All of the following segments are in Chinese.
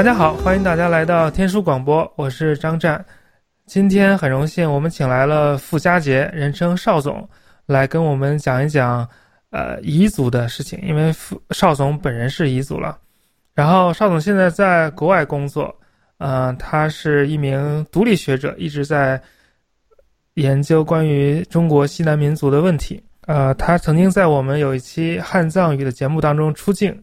大家好，欢迎大家来到天书广播，我是张湛。今天很荣幸，我们请来了傅家杰，人称邵总，来跟我们讲一讲呃彝族的事情。因为傅邵总本人是彝族了，然后邵总现在在国外工作，呃，他是一名独立学者，一直在研究关于中国西南民族的问题。呃，他曾经在我们有一期汉藏语的节目当中出镜，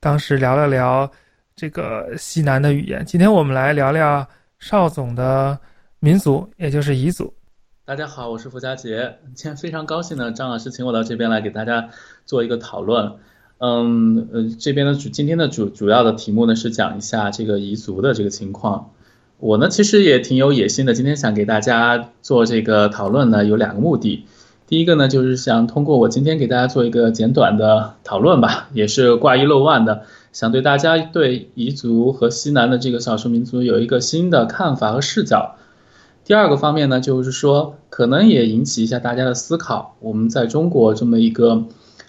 当时聊了聊这个西南的语言。今天我们来聊聊邵总的。民族，也就是彝族。大家好，我是傅佳杰。今天非常高兴呢，张老师请我到这边来给大家做一个讨论。嗯，呃，这边的主今天的主主要的题目呢是讲一下这个彝族的这个情况。我呢其实也挺有野心的，今天想给大家做这个讨论呢有两个目的。第一个呢就是想通过我今天给大家做一个简短的讨论吧，也是挂一漏万的，想对大家对彝族和西南的这个少数民族有一个新的看法和视角。第二个方面呢，就是说可能也引起一下大家的思考。我们在中国这么一个，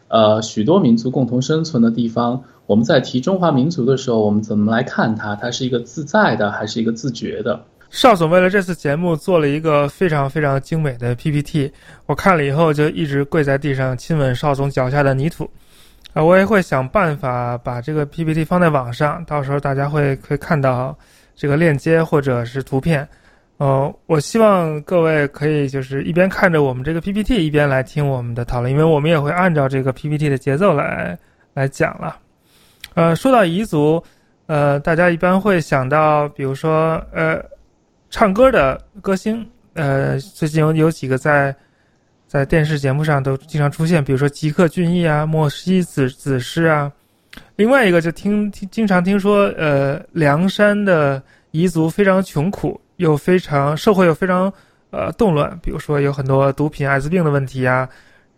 呃，许多民族共同生存的地方，我们在提中华民族的时候，我们怎么来看它？它是一个自在的，还是一个自觉的？邵总为了这次节目做了一个非常非常精美的 PPT，我看了以后就一直跪在地上亲吻邵总脚下的泥土。啊，我也会想办法把这个 PPT 放在网上，到时候大家会会看到这个链接或者是图片。呃，我希望各位可以就是一边看着我们这个 PPT，一边来听我们的讨论，因为我们也会按照这个 PPT 的节奏来来讲了。呃，说到彝族，呃，大家一般会想到，比如说，呃，唱歌的歌星，呃，最近有有几个在在电视节目上都经常出现，比如说吉克隽逸啊、莫西子子诗啊。另外一个就听听经常听说，呃，凉山的彝族非常穷苦。又非常社会又非常呃动乱，比如说有很多毒品、艾滋病的问题啊，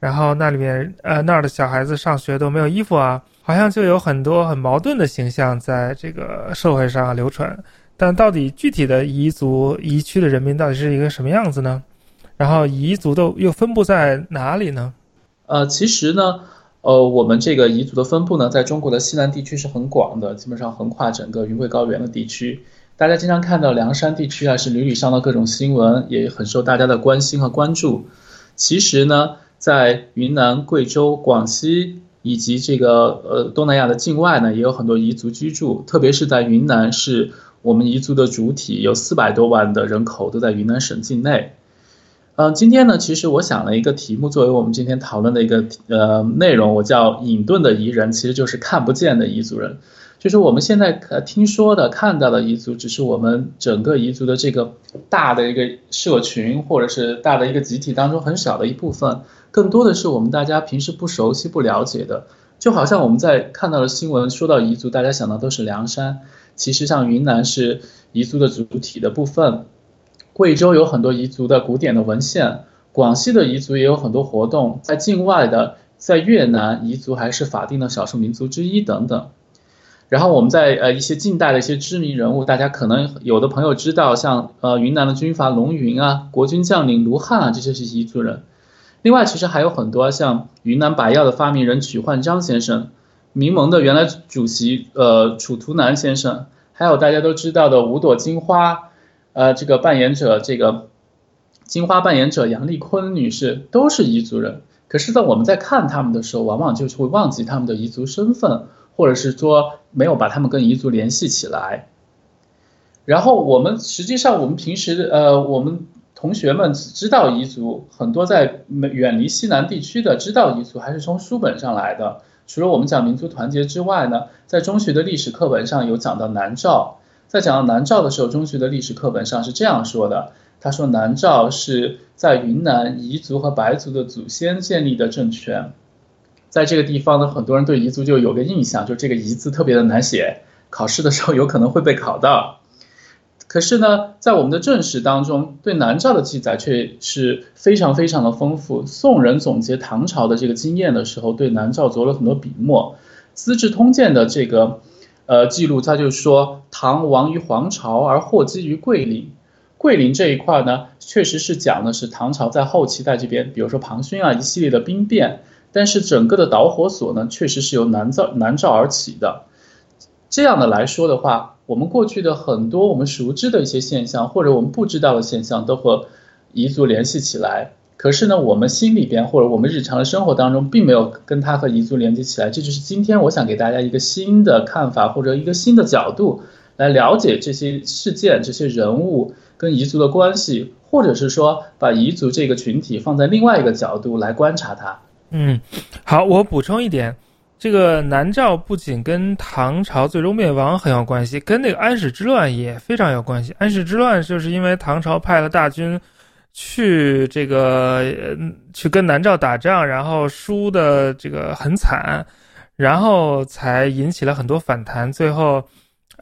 然后那里面呃那儿的小孩子上学都没有衣服啊，好像就有很多很矛盾的形象在这个社会上流传。但到底具体的彝族彝区的人民到底是一个什么样子呢？然后彝族的又分布在哪里呢？呃，其实呢，呃，我们这个彝族的分布呢，在中国的西南地区是很广的，基本上横跨整个云贵高原的地区。大家经常看到凉山地区啊，是屡屡上到各种新闻，也很受大家的关心和关注。其实呢，在云南、贵州、广西以及这个呃东南亚的境外呢，也有很多彝族居住。特别是在云南，是我们彝族的主体，有四百多万的人口都在云南省境内。嗯，今天呢，其实我想了一个题目，作为我们今天讨论的一个呃内容，我叫隐遁的彝人，其实就是看不见的彝族人。就是我们现在呃听说的、看到的彝族，只是我们整个彝族的这个大的一个社群，或者是大的一个集体当中很小的一部分，更多的是我们大家平时不熟悉、不了解的。就好像我们在看到的新闻说到彝族，大家想到都是凉山，其实像云南是彝族的主体的部分，贵州有很多彝族的古典的文献，广西的彝族也有很多活动，在境外的，在越南彝族还是法定的少数民族之一等等。然后我们在呃一些近代的一些知名人物，大家可能有的朋友知道，像呃云南的军阀龙云啊，国军将领卢汉啊，这些是彝族人。另外，其实还有很多像云南白药的发明人曲焕章先生，民盟的原来主席呃楚图南先生，还有大家都知道的五朵金花，呃这个扮演者这个金花扮演者杨丽坤女士都是彝族人。可是，在我们在看他们的时候，往往就是会忘记他们的彝族身份。或者是说没有把他们跟彝族联系起来，然后我们实际上我们平时呃我们同学们只知道彝族很多在远离西南地区的知道彝族还是从书本上来的。除了我们讲民族团结之外呢，在中学的历史课本上有讲到南诏，在讲到南诏的时候，中学的历史课本上是这样说的：他说南诏是在云南彝族和白族的祖先建立的政权。在这个地方呢，很多人对彝族就有个印象，就这个“彝”字特别的难写，考试的时候有可能会被考到。可是呢，在我们的正史当中，对南诏的记载却是非常非常的丰富。宋人总结唐朝的这个经验的时候，对南诏着了很多笔墨。《资治通鉴》的这个呃记录，他就说唐亡于黄巢而祸基于桂林。桂林这一块呢，确实是讲的是唐朝在后期在这边，比如说庞勋啊一系列的兵变。但是整个的导火索呢，确实是由南诏南诏而起的。这样的来说的话，我们过去的很多我们熟知的一些现象，或者我们不知道的现象，都和彝族联系起来。可是呢，我们心里边或者我们日常的生活当中，并没有跟它和彝族连接起来。这就是今天我想给大家一个新的看法，或者一个新的角度来了解这些事件、这些人物跟彝族的关系，或者是说把彝族这个群体放在另外一个角度来观察它。嗯，好，我补充一点，这个南诏不仅跟唐朝最终灭亡很有关系，跟那个安史之乱也非常有关系。安史之乱就是因为唐朝派了大军去这个去跟南诏打仗，然后输的这个很惨，然后才引起了很多反弹，最后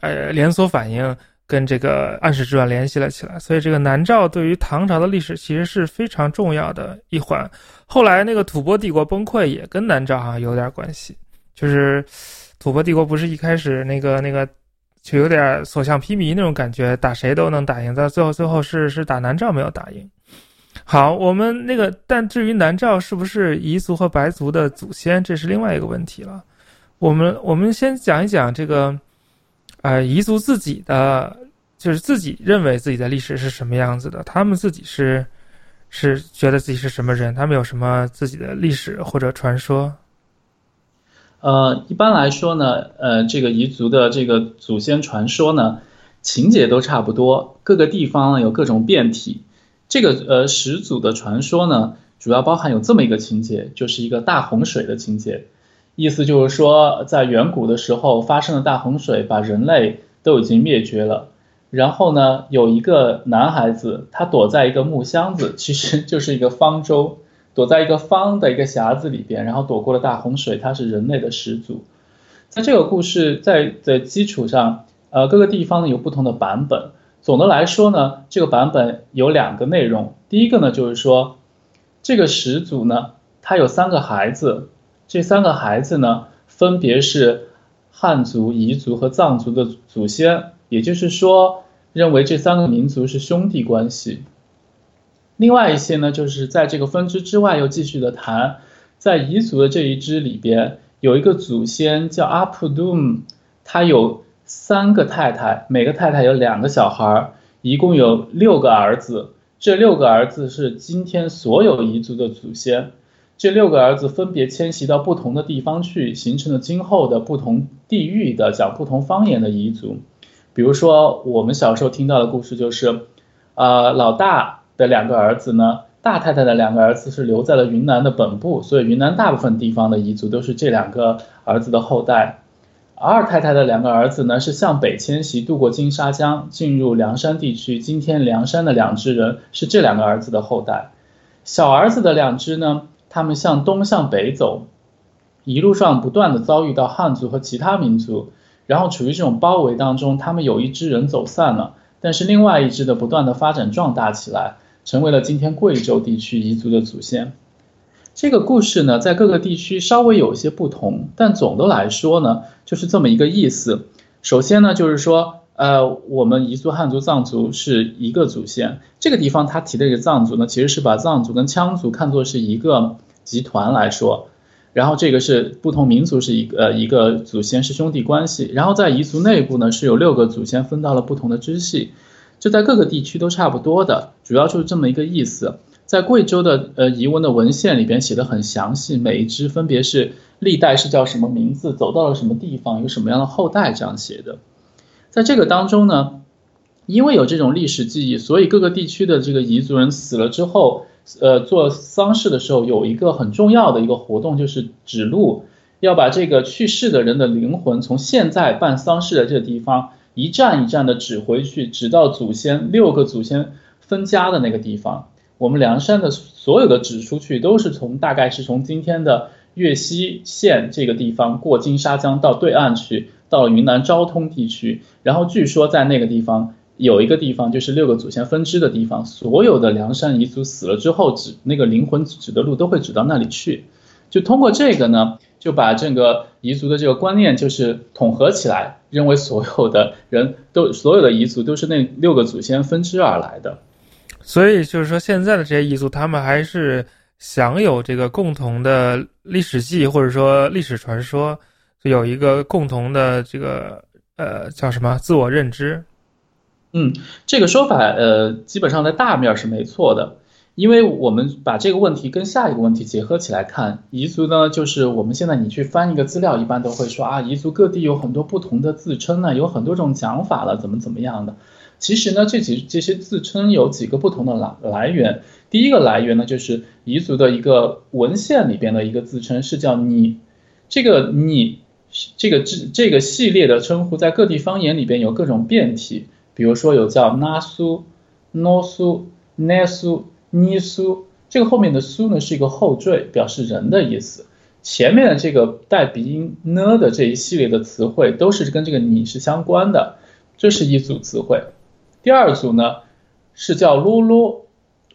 呃连锁反应。跟这个安史之乱联系了起来，所以这个南诏对于唐朝的历史其实是非常重要的一环。后来那个吐蕃帝国崩溃也跟南诏好像有点关系，就是吐蕃帝国不是一开始那个那个就有点所向披靡那种感觉，打谁都能打赢，但最后最后是是打南诏没有打赢。好，我们那个但至于南诏是不是彝族和白族的祖先，这是另外一个问题了。我们我们先讲一讲这个。呃，彝族自己的就是自己认为自己的历史是什么样子的，他们自己是是觉得自己是什么人，他们有什么自己的历史或者传说？呃，一般来说呢，呃，这个彝族的这个祖先传说呢，情节都差不多，各个地方有各种变体。这个呃始祖的传说呢，主要包含有这么一个情节，就是一个大洪水的情节。意思就是说，在远古的时候发生了大洪水，把人类都已经灭绝了。然后呢，有一个男孩子，他躲在一个木箱子，其实就是一个方舟，躲在一个方的一个匣子里边，然后躲过了大洪水。他是人类的始祖。在这个故事在的基础上，呃，各个地方有不同的版本。总的来说呢，这个版本有两个内容。第一个呢，就是说，这个始祖呢，他有三个孩子。这三个孩子呢，分别是汉族、彝族和藏族的祖先，也就是说，认为这三个民族是兄弟关系。另外一些呢，就是在这个分支之外又继续的谈，在彝族的这一支里边，有一个祖先叫阿普杜姆，他有三个太太，每个太太有两个小孩，一共有六个儿子。这六个儿子是今天所有彝族的祖先。这六个儿子分别迁徙到不同的地方去，形成了今后的不同地域的讲不同方言的彝族。比如说，我们小时候听到的故事就是，呃，老大的两个儿子呢，大太太的两个儿子是留在了云南的本部，所以云南大部分地方的彝族都是这两个儿子的后代。二太太的两个儿子呢，是向北迁徙，渡过金沙江，进入凉山地区。今天凉山的两支人是这两个儿子的后代。小儿子的两支呢？他们向东向北走，一路上不断的遭遇到汉族和其他民族，然后处于这种包围当中。他们有一支人走散了，但是另外一支的不断的发展壮大起来，成为了今天贵州地区彝族的祖先。这个故事呢，在各个地区稍微有一些不同，但总的来说呢，就是这么一个意思。首先呢，就是说。呃，我们彝族、汉族、藏族是一个祖先。这个地方他提的这个藏族呢，其实是把藏族跟羌族看作是一个集团来说。然后这个是不同民族是一个呃一个祖先是兄弟关系。然后在彝族内部呢，是有六个祖先分到了不同的支系，就在各个地区都差不多的，主要就是这么一个意思。在贵州的呃彝文的文献里边写的很详细，每一支分别是历代是叫什么名字，走到了什么地方，有什么样的后代这样写的。在这个当中呢，因为有这种历史记忆，所以各个地区的这个彝族人死了之后，呃，做丧事的时候有一个很重要的一个活动，就是指路，要把这个去世的人的灵魂从现在办丧事的这个地方一站一站的指回去，指到祖先六个祖先分家的那个地方。我们凉山的所有的指出去，都是从大概是从今天的岳西县这个地方过金沙江到对岸去。到云南昭通地区，然后据说在那个地方有一个地方，就是六个祖先分支的地方，所有的凉山彝族死了之后，指那个灵魂指的路都会指到那里去。就通过这个呢，就把这个彝族的这个观念就是统合起来，认为所有的人都所有的彝族都是那六个祖先分支而来的。所以就是说，现在的这些彝族，他们还是享有这个共同的历史记忆，或者说历史传说。有一个共同的这个呃叫什么自我认知。嗯，这个说法呃基本上在大面是没错的，因为我们把这个问题跟下一个问题结合起来看，彝族呢就是我们现在你去翻一个资料，一般都会说啊，彝族各地有很多不同的自称呢，有很多种讲法了，怎么怎么样的。其实呢，这几这些自称有几个不同的来来源。第一个来源呢，就是彝族的一个文献里边的一个自称是叫你，这个你这个这这个系列的称呼在各地方言里边有各种变体。比如说有叫那苏、诺苏、奈苏、尼苏，这个后面的苏呢是一个后缀，表示人的意思。前面的这个带鼻音呢的这一系列的词汇都是跟这个你是相关的，这是一组词汇。第二组呢是叫啰啰，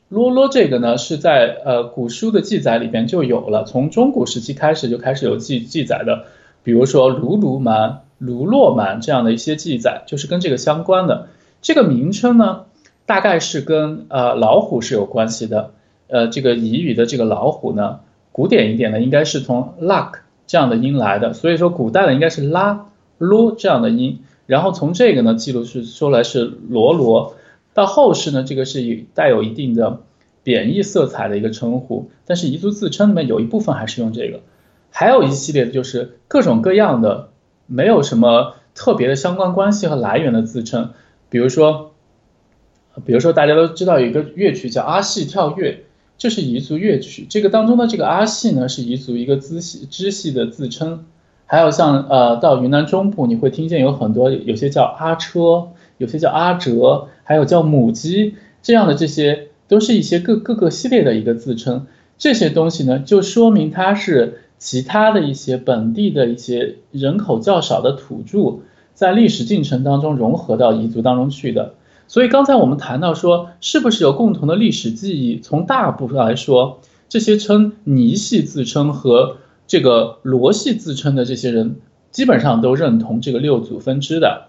啰啰这个呢是在呃古书的记载里边就有了，从中古时期开始就开始有记记载的，比如说卢卢蛮。卢洛蛮这样的一些记载，就是跟这个相关的。这个名称呢，大概是跟呃老虎是有关系的。呃，这个彝语的这个老虎呢，古典一点的应该是从 luck 这样的音来的，所以说古代的应该是拉罗这样的音。然后从这个呢记录是说来是罗罗，到后世呢这个是带有一定的贬义色彩的一个称呼。但是彝族自称里面有一部分还是用这个，还有一系列的就是各种各样的。没有什么特别的相关关系和来源的自称，比如说，比如说大家都知道有一个乐曲叫阿戏跳跃，这是彝族乐曲。这个当中的这个阿戏呢，是彝族一个支系支系的自称。还有像呃到云南中部，你会听见有很多有些叫阿车，有些叫阿哲，还有叫母鸡这样的这些，都是一些各各个系列的一个自称。这些东西呢，就说明它是。其他的一些本地的一些人口较少的土著，在历史进程当中融合到彝族当中去的。所以刚才我们谈到说，是不是有共同的历史记忆？从大部分来说，这些称尼系自称和这个罗系自称的这些人，基本上都认同这个六祖分支的。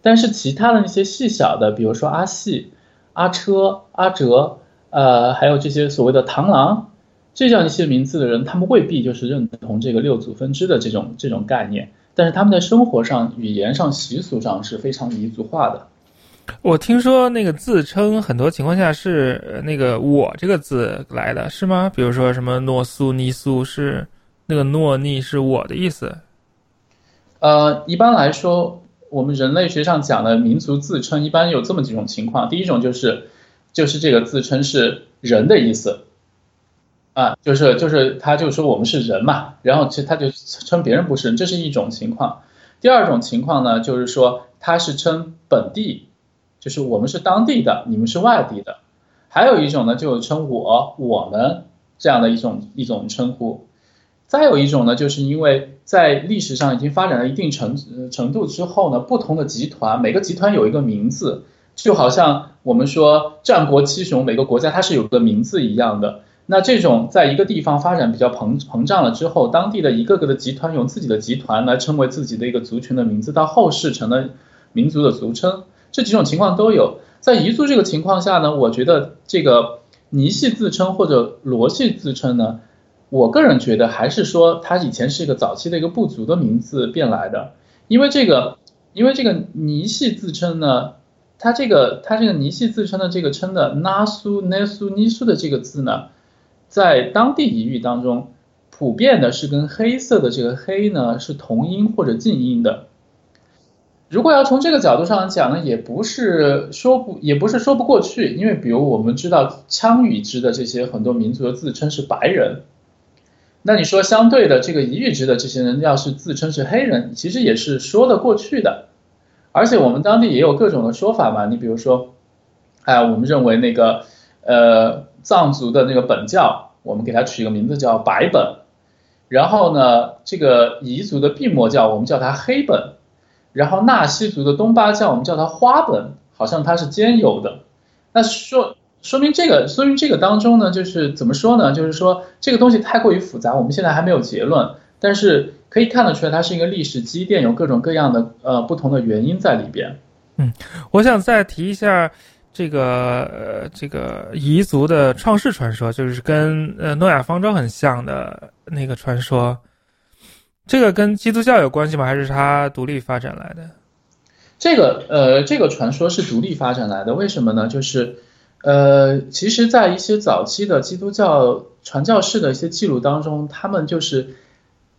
但是其他的那些细小的，比如说阿系、阿车、阿哲，呃，还有这些所谓的螳螂。这样一些名字的人，他们未必就是认同这个六祖分支的这种这种概念，但是他们在生活上、语言上、习俗上是非常彝族化的。我听说那个自称很多情况下是那个“我”这个字来的，是吗？比如说什么诺苏尼苏是那个诺尼是我的意思。呃，一般来说，我们人类学上讲的民族自称，一般有这么几种情况。第一种就是就是这个自称是人的意思。啊，就是就是他就说我们是人嘛，然后其实他就称别人不是人，这是一种情况。第二种情况呢，就是说他是称本地，就是我们是当地的，你们是外地的。还有一种呢，就称我我们这样的一种一种称呼。再有一种呢，就是因为在历史上已经发展到一定程程度之后呢，不同的集团每个集团有一个名字，就好像我们说战国七雄每个国家它是有个名字一样的。那这种在一个地方发展比较膨膨胀了之后，当地的一个个的集团用自己的集团来称为自己的一个族群的名字，到后世成了民族的俗称，这几种情况都有。在彝族这个情况下呢，我觉得这个尼系自称或者罗系自称呢，我个人觉得还是说它以前是一个早期的一个部族的名字变来的，因为这个因为这个尼系自称呢，它这个它这个尼系自称的这个称的 nasu nasu nisu 的这个字呢。在当地彝语当中，普遍的是跟黑色的这个黑呢是同音或者近音的。如果要从这个角度上讲呢，也不是说不也不是说不过去，因为比如我们知道羌语支的这些很多民族的自称是白人，那你说相对的这个彝语支的这些人要是自称是黑人，其实也是说得过去的。而且我们当地也有各种的说法嘛，你比如说，哎，我们认为那个呃。藏族的那个本教，我们给它取个名字叫白本，然后呢，这个彝族的毕摩教，我们叫它黑本，然后纳西族的东巴教，我们叫它花本，好像它是兼有的。那说说明这个，说明这个当中呢，就是怎么说呢？就是说这个东西太过于复杂，我们现在还没有结论，但是可以看得出来，它是一个历史积淀，有各种各样的呃不同的原因在里边。嗯，我想再提一下。这个呃，这个彝族的创世传说，就是跟呃诺亚方舟很像的那个传说，这个跟基督教有关系吗？还是它独立发展来的？这个呃，这个传说是独立发展来的，为什么呢？就是呃，其实，在一些早期的基督教传教士的一些记录当中，他们就是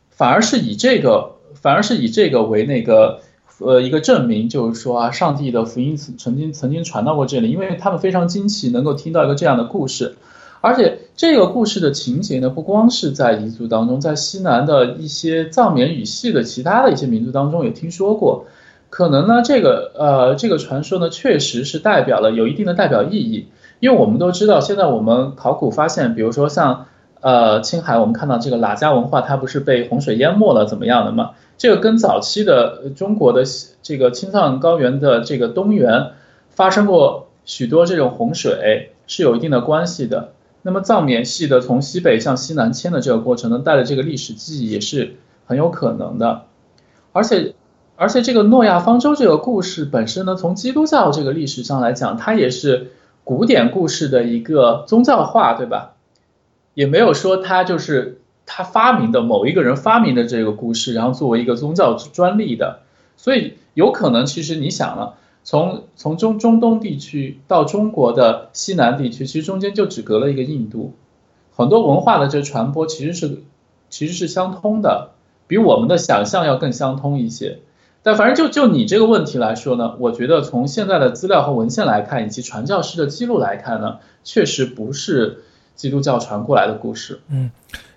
反而是以这个，反而是以这个为那个呃一个证明，就是说啊，上帝的福音曾经曾经传到过这里，因为他们非常惊奇能够听到一个这样的故事，而且这个故事的情节呢，不光是在彝族当中，在西南的一些藏缅语系的其他的一些民族当中也听说过。可能呢，这个呃，这个传说呢，确实是代表了有一定的代表意义，因为我们都知道，现在我们考古发现，比如说像呃青海，我们看到这个喇家文化，它不是被洪水淹没了怎么样的嘛？这个跟早期的中国的这个青藏高原的这个东缘发生过许多这种洪水是有一定的关系的。那么藏缅系的从西北向西南迁的这个过程呢，带的这个历史记忆也是很有可能的，而且。而且这个诺亚方舟这个故事本身呢，从基督教这个历史上来讲，它也是古典故事的一个宗教化，对吧？也没有说它就是他发明的某一个人发明的这个故事，然后作为一个宗教专利的。所以有可能，其实你想了，从从中中东地区到中国的西南地区，其实中间就只隔了一个印度，很多文化的这传播其实是其实是相通的，比我们的想象要更相通一些。但反正就就你这个问题来说呢，我觉得从现在的资料和文献来看，以及传教士的记录来看呢，确实不是基督教传过来的故事。嗯，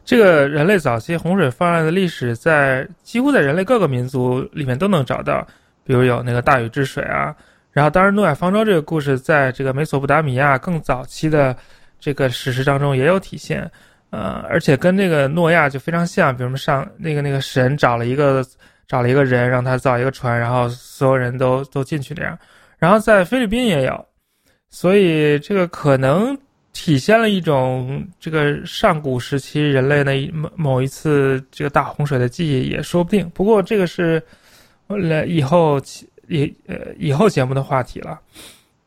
这个人类早期洪水泛滥的历史，在几乎在人类各个民族里面都能找到，比如有那个大禹治水啊，然后当然诺亚方舟这个故事，在这个美索不达米亚更早期的这个史实当中也有体现，呃，而且跟那个诺亚就非常像，比如说上那个那个神找了一个。找了一个人，让他造一个船，然后所有人都都进去这样。然后在菲律宾也有，所以这个可能体现了一种这个上古时期人类的某某一次这个大洪水的记忆，也说不定。不过这个是了以后以呃以后节目的话题了。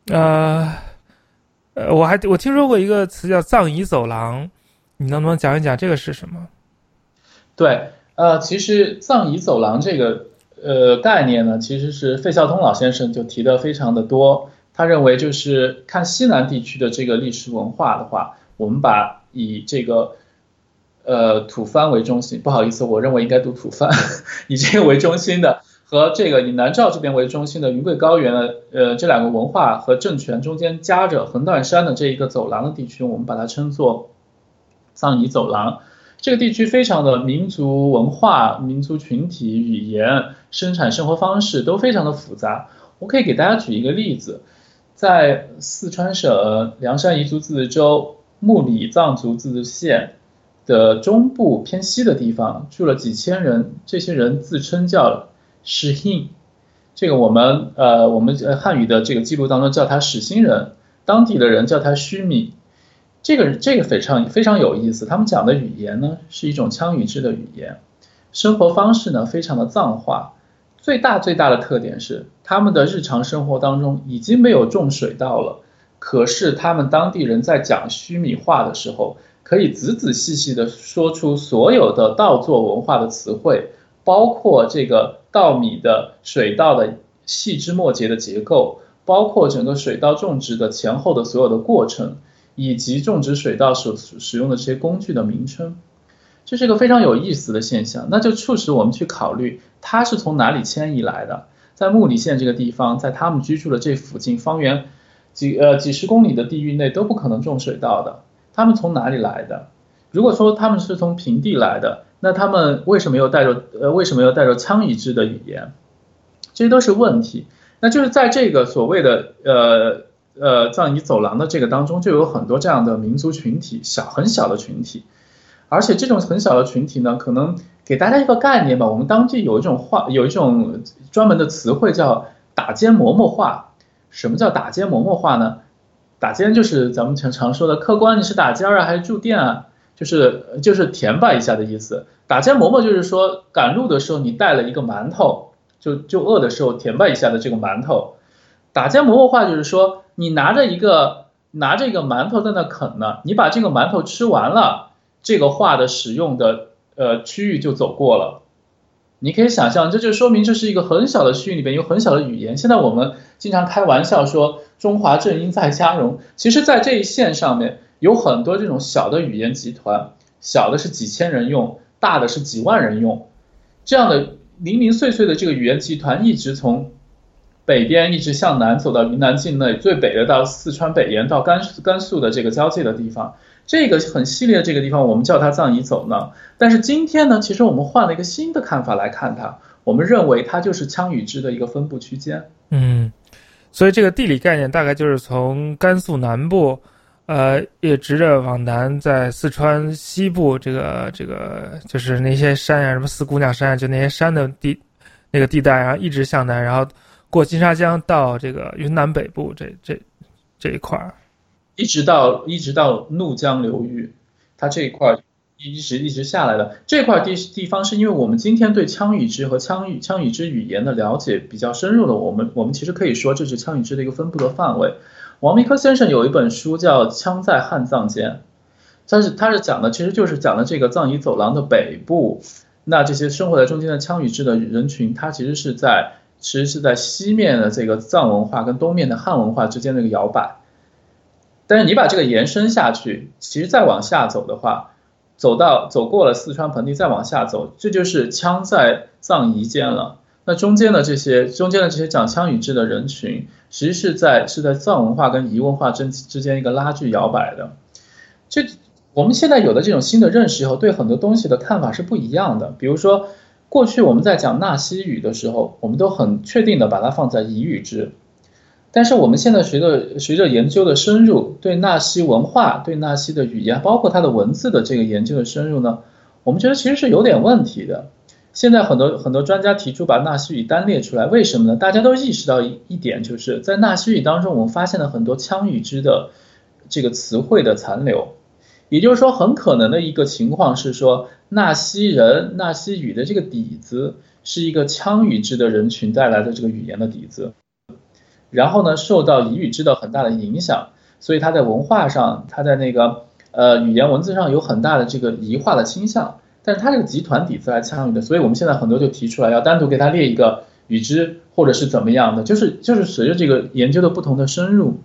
呃呃，我还我听说过一个词叫藏彝走廊，你能不能讲一讲这个是什么？对。呃，其实藏彝走廊这个呃概念呢，其实是费孝通老先生就提的非常的多。他认为就是看西南地区的这个历史文化的话，我们把以这个呃吐蕃为中心，不好意思，我认为应该读吐蕃，以这个为中心的和这个以南诏这边为中心的云贵高原的呃这两个文化和政权中间夹着横断山的这一个走廊的地区，我们把它称作藏彝走廊。这个地区非常的民族文化、民族群体、语言、生产生活方式都非常的复杂。我可以给大家举一个例子，在四川省凉山彝族自治州木里藏族自治县的中部偏西的地方，住了几千人，这些人自称叫史印，这个我们呃我们汉语的这个记录当中叫他始兴人，当地的人叫他须米。这个这个非常非常有意思，他们讲的语言呢是一种羌语制的语言，生活方式呢非常的藏化，最大最大的特点是他们的日常生活当中已经没有种水稻了，可是他们当地人在讲须米话的时候，可以仔仔细细的说出所有的稻作文化的词汇，包括这个稻米的水稻的细枝末节的结构，包括整个水稻种植的前后的所有的过程。以及种植水稻所使用的这些工具的名称，这是一个非常有意思的现象。那就促使我们去考虑，它是从哪里迁移来的？在木里县这个地方，在他们居住的这附近方圆几呃几十公里的地域内都不可能种水稻的。他们从哪里来的？如果说他们是从平地来的，那他们为什么又带着呃为什么又带着羌语支的语言？这些都是问题。那就是在这个所谓的呃。呃，藏彝走廊的这个当中就有很多这样的民族群体，小很小的群体，而且这种很小的群体呢，可能给大家一个概念吧。我们当地有一种话，有一种专门的词汇叫打尖馍馍话。什么叫打尖馍馍话呢？打尖就是咱们常常说的客官，你是打尖啊还是住店啊？就是就是填吧一下的意思。打尖馍馍就是说赶路的时候你带了一个馒头，就就饿的时候填吧一下的这个馒头。打尖馍馍话就是说。你拿着一个拿着一个馒头在那啃呢，你把这个馒头吃完了，这个话的使用的呃区域就走过了。你可以想象，这就说明这是一个很小的区域里边有很小的语言。现在我们经常开玩笑说中华正音在加绒，其实，在这一线上面有很多这种小的语言集团，小的是几千人用，大的是几万人用，这样的零零碎碎的这个语言集团一直从北边一直向南走到云南境内，最北的到四川北沿到甘甘肃的这个交界的地方。这个很系列这个地方，我们叫它藏彝走廊。但是今天呢，其实我们换了一个新的看法来看它，我们认为它就是羌语支的一个分布区间。嗯，所以这个地理概念大概就是从甘肃南部，呃，也直着往南，在四川西部这个这个就是那些山呀，什么四姑娘山啊，就那些山的地那个地带，然后一直向南，然后过金沙江到这个云南北部这这这一块儿。一直到一直到怒江流域，它这一块一直一直下来的这块地地方，是因为我们今天对羌语支和羌语羌语支语言的了解比较深入的，我们我们其实可以说这是羌语支的一个分布的范围。王明科先生有一本书叫《羌在汉藏间》，他是他是讲的其实就是讲的这个藏彝走廊的北部，那这些生活在中间的羌语支的人群，它其实是在其实是在西面的这个藏文化跟东面的汉文化之间的一个摇摆。但是你把这个延伸下去，其实再往下走的话，走到走过了四川盆地，再往下走，这就是羌在藏彝间了。那中间的这些中间的这些讲羌语支的人群，其实是在是在藏文化跟彝文化之之间一个拉锯摇摆的。这我们现在有了这种新的认识以后，对很多东西的看法是不一样的。比如说，过去我们在讲纳西语的时候，我们都很确定的把它放在彝语支。但是我们现在随着随着研究的深入，对纳西文化、对纳西的语言，包括它的文字的这个研究的深入呢，我们觉得其实是有点问题的。现在很多很多专家提出把纳西语单列出来，为什么呢？大家都意识到一一点，就是在纳西语当中，我们发现了很多羌语支的这个词汇的残留，也就是说，很可能的一个情况是说，纳西人、纳西语的这个底子是一个羌语支的人群带来的这个语言的底子。然后呢，受到彝语支的很大的影响，所以它在文化上，它在那个呃语言文字上有很大的这个彝化的倾向。但是它这个集团底子来参与的，所以我们现在很多就提出来要单独给它列一个语支，或者是怎么样的，就是就是随着这个研究的不同的深入，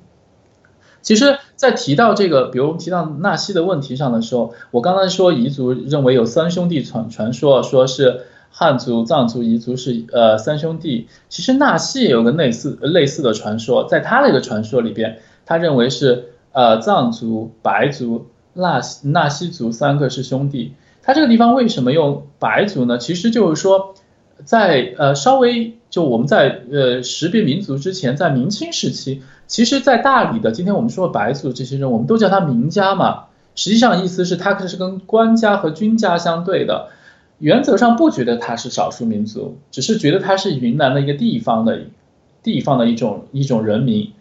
其实，在提到这个，比如提到纳西的问题上的时候，我刚才说彝族认为有三兄弟传传说，说是。汉族、藏族、彝族是呃三兄弟。其实纳西也有个类似类似的传说，在他的一个传说里边，他认为是呃藏族、白族、纳纳西族三个是兄弟。他这个地方为什么用白族呢？其实就是说，在呃稍微就我们在呃识别民族之前，在明清时期，其实，在大理的今天我们说的白族这些人，我们都叫他名家嘛。实际上意思是他可是跟官家和军家相对的。原则上不觉得他是少数民族，只是觉得他是云南的一个地方的，地方的一种一种人民。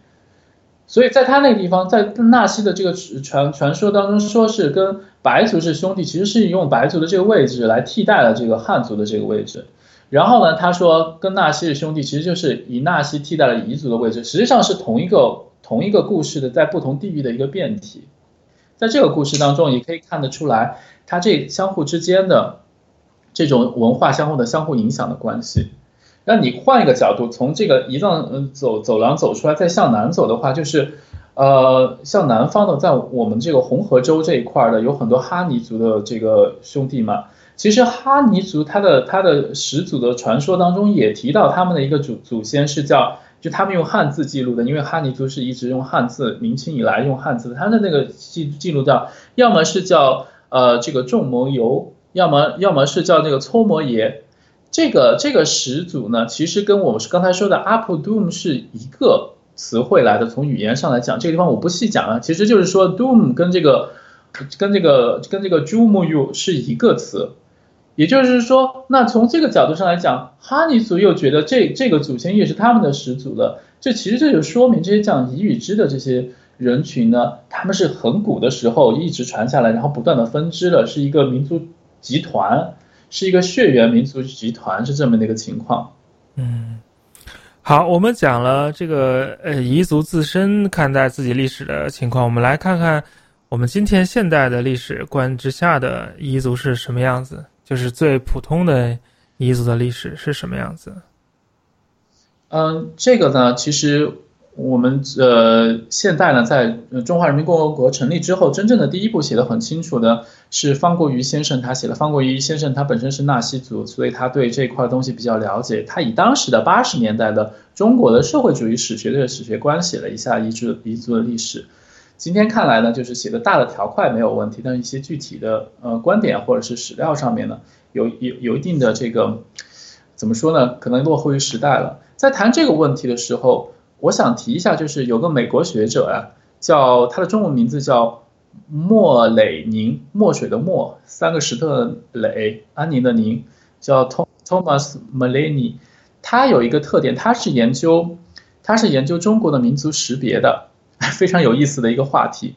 所以在他那个地方，在纳西的这个传传说当中，说是跟白族是兄弟，其实是用白族的这个位置来替代了这个汉族的这个位置。然后呢，他说跟纳西的兄弟，其实就是以纳西替代了彝族的位置，实际上是同一个同一个故事的在不同地域的一个变体。在这个故事当中，也可以看得出来，它这相互之间的。这种文化相互的相互影响的关系，那你换一个角度，从这个一藏嗯走走廊走出来，再向南走的话，就是，呃，向南方的，在我们这个红河州这一块的，有很多哈尼族的这个兄弟嘛。其实哈尼族他的他的始祖的传说当中也提到，他们的一个祖祖先是叫，就他们用汉字记录的，因为哈尼族是一直用汉字，明清以来用汉字，他的那个记记录叫，要么是叫呃这个仲谋游。要么要么是叫那个搓摩耶，这个这个始祖呢，其实跟我们是刚才说的阿普 Doom 是一个词汇来的。从语言上来讲，这个地方我不细讲了。其实就是说 Doom 跟这个跟这个跟这个 jumu 是一个词，也就是说，那从这个角度上来讲，哈尼族又觉得这这个祖先也是他们的始祖了。这其实这就说明这些讲彝语支的这些人群呢，他们是很古的时候一直传下来，然后不断的分支了，是一个民族。集团是一个血缘民族集团，是这么的一个情况。嗯，好，我们讲了这个呃彝族自身看待自己历史的情况，我们来看看我们今天现代的历史观之下的彝族是什么样子，就是最普通的彝族的历史是什么样子？嗯，这个呢，其实。我们呃，现在呢，在中华人民共和国成立之后，真正的第一部写的很清楚的是方国瑜先生他写的。方国瑜先生他本身是纳西族，所以他对这块东西比较了解。他以当时的八十年代的中国的社会主义史学的史学观写了一下彝族彝族的历史。今天看来呢，就是写的大的条块没有问题，但是一些具体的呃观点或者是史料上面呢，有有有一定的这个怎么说呢？可能落后于时代了。在谈这个问题的时候。我想提一下，就是有个美国学者啊，叫他的中文名字叫莫磊宁，墨水的墨，三个石头的磊，安宁的宁，叫 Thomas Maloney。他有一个特点，他是研究，他是研究中国的民族识别的，非常有意思的一个话题。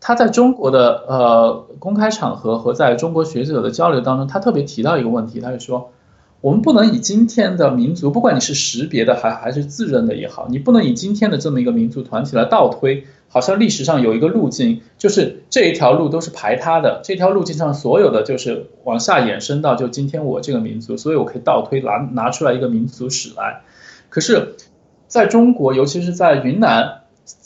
他在中国的呃公开场合和在中国学者的交流当中，他特别提到一个问题，他就说。我们不能以今天的民族，不管你是识别的还还是自认的也好，你不能以今天的这么一个民族团体来倒推，好像历史上有一个路径，就是这一条路都是排他的，这条路径上所有的就是往下延伸到就今天我这个民族，所以我可以倒推拿拿出来一个民族史来。可是，在中国，尤其是在云南，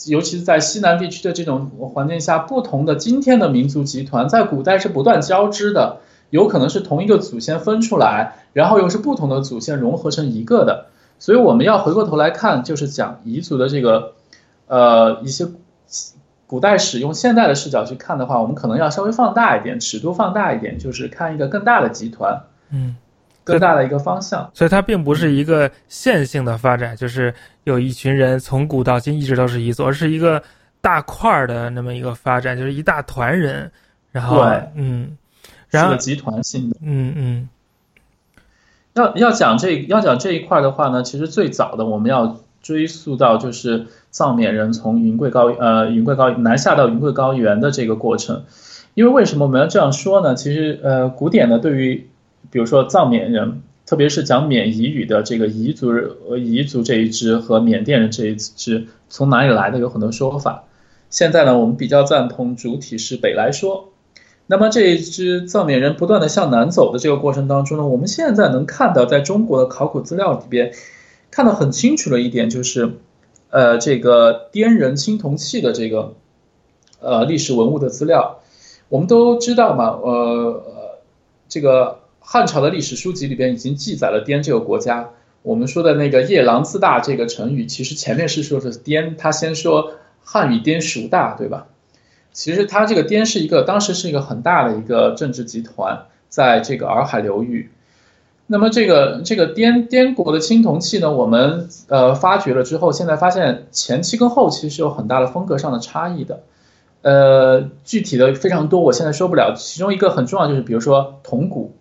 尤其是在西南地区的这种环境下，不同的今天的民族集团在古代是不断交织的。有可能是同一个祖先分出来，然后又是不同的祖先融合成一个的，所以我们要回过头来看，就是讲彝族的这个，呃，一些古代史用现代的视角去看的话，我们可能要稍微放大一点，尺度放大一点，就是看一个更大的集团，嗯，更大的一个方向。所以它并不是一个线性的发展，就是有一群人从古到今一直都是一座，而是一个大块儿的那么一个发展，就是一大团人，然后，嗯。是个集团性的，嗯嗯，要要讲这要讲这一块的话呢，其实最早的我们要追溯到就是藏缅人从云贵高呃云贵高南下到云贵高原的这个过程，因为为什么我们要这样说呢？其实呃古典呢对于比如说藏缅人，特别是讲缅彝语的这个彝族人呃彝族这一支和缅甸人这一支从哪里来的有很多说法，现在呢我们比较赞同主体是北来说。那么这一支藏缅人不断的向南走的这个过程当中呢，我们现在能看到，在中国的考古资料里边，看到很清楚的一点就是，呃，这个滇人青铜器的这个，呃，历史文物的资料，我们都知道嘛，呃，这个汉朝的历史书籍里边已经记载了滇这个国家。我们说的那个夜郎自大这个成语，其实前面是说的是滇，他先说汉语滇蜀大，对吧？其实它这个滇是一个当时是一个很大的一个政治集团，在这个洱海流域。那么这个这个滇滇国的青铜器呢，我们呃发掘了之后，现在发现前期跟后期是有很大的风格上的差异的。呃，具体的非常多，我现在说不了。其中一个很重要就是，比如说铜鼓。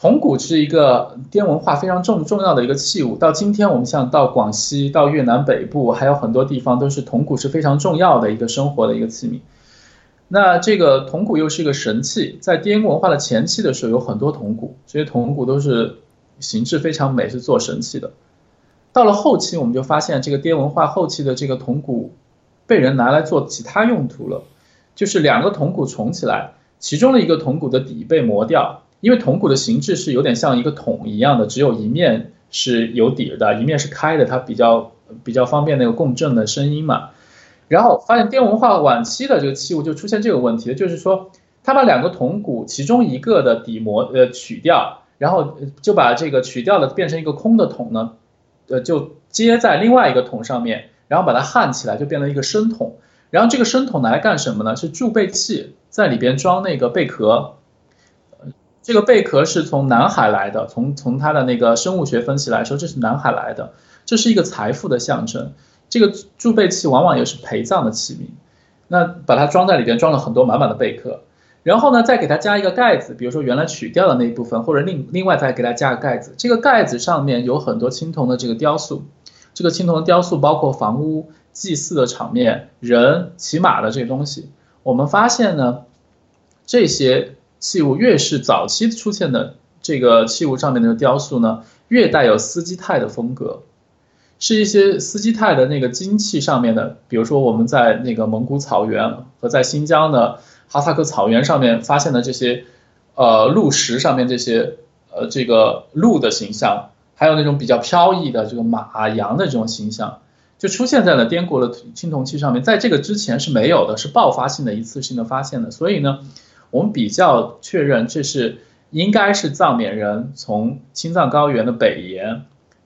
铜鼓是一个滇文化非常重重要的一个器物，到今天我们像到广西、到越南北部，还有很多地方都是铜鼓是非常重要的一个生活的一个器皿。那这个铜鼓又是一个神器，在滇文化的前期的时候有很多铜鼓，这些铜鼓都是形制非常美，是做神器的。到了后期，我们就发现这个滇文化后期的这个铜鼓被人拿来做其他用途了，就是两个铜鼓重起来，其中的一个铜鼓的底被磨掉。因为铜鼓的形制是有点像一个桶一样的，只有一面是有底的，一面是开的，它比较比较方便那个共振的声音嘛。然后发现滇文化晚期的这个器物就出现这个问题，就是说他把两个铜鼓其中一个的底膜呃取掉，然后就把这个取掉了变成一个空的桶呢，呃就接在另外一个桶上面，然后把它焊起来就变成一个深桶。然后这个深桶拿来干什么呢？是贮贝器，在里边装那个贝壳。这个贝壳是从南海来的，从从它的那个生物学分析来说，这是南海来的，这是一个财富的象征。这个贮贝器往往也是陪葬的器皿，那把它装在里边，装了很多满满的贝壳，然后呢，再给它加一个盖子，比如说原来取掉的那一部分，或者另另外再给它加个盖子。这个盖子上面有很多青铜的这个雕塑，这个青铜的雕塑包括房屋、祭祀的场面、人骑马的这些东西。我们发现呢，这些。器物越是早期出现的这个器物上面的雕塑呢，越带有斯基泰的风格，是一些斯基泰的那个金器上面的，比如说我们在那个蒙古草原和在新疆的哈萨克草原上面发现的这些，呃，鹿石上面这些，呃这个鹿的形象，还有那种比较飘逸的这个马、羊的这种形象，就出现在了滇国的青铜器上面。在这个之前是没有的，是爆发性的一次性的发现的。所以呢，我们比较确认这是应该是藏缅人从青藏高原的北沿，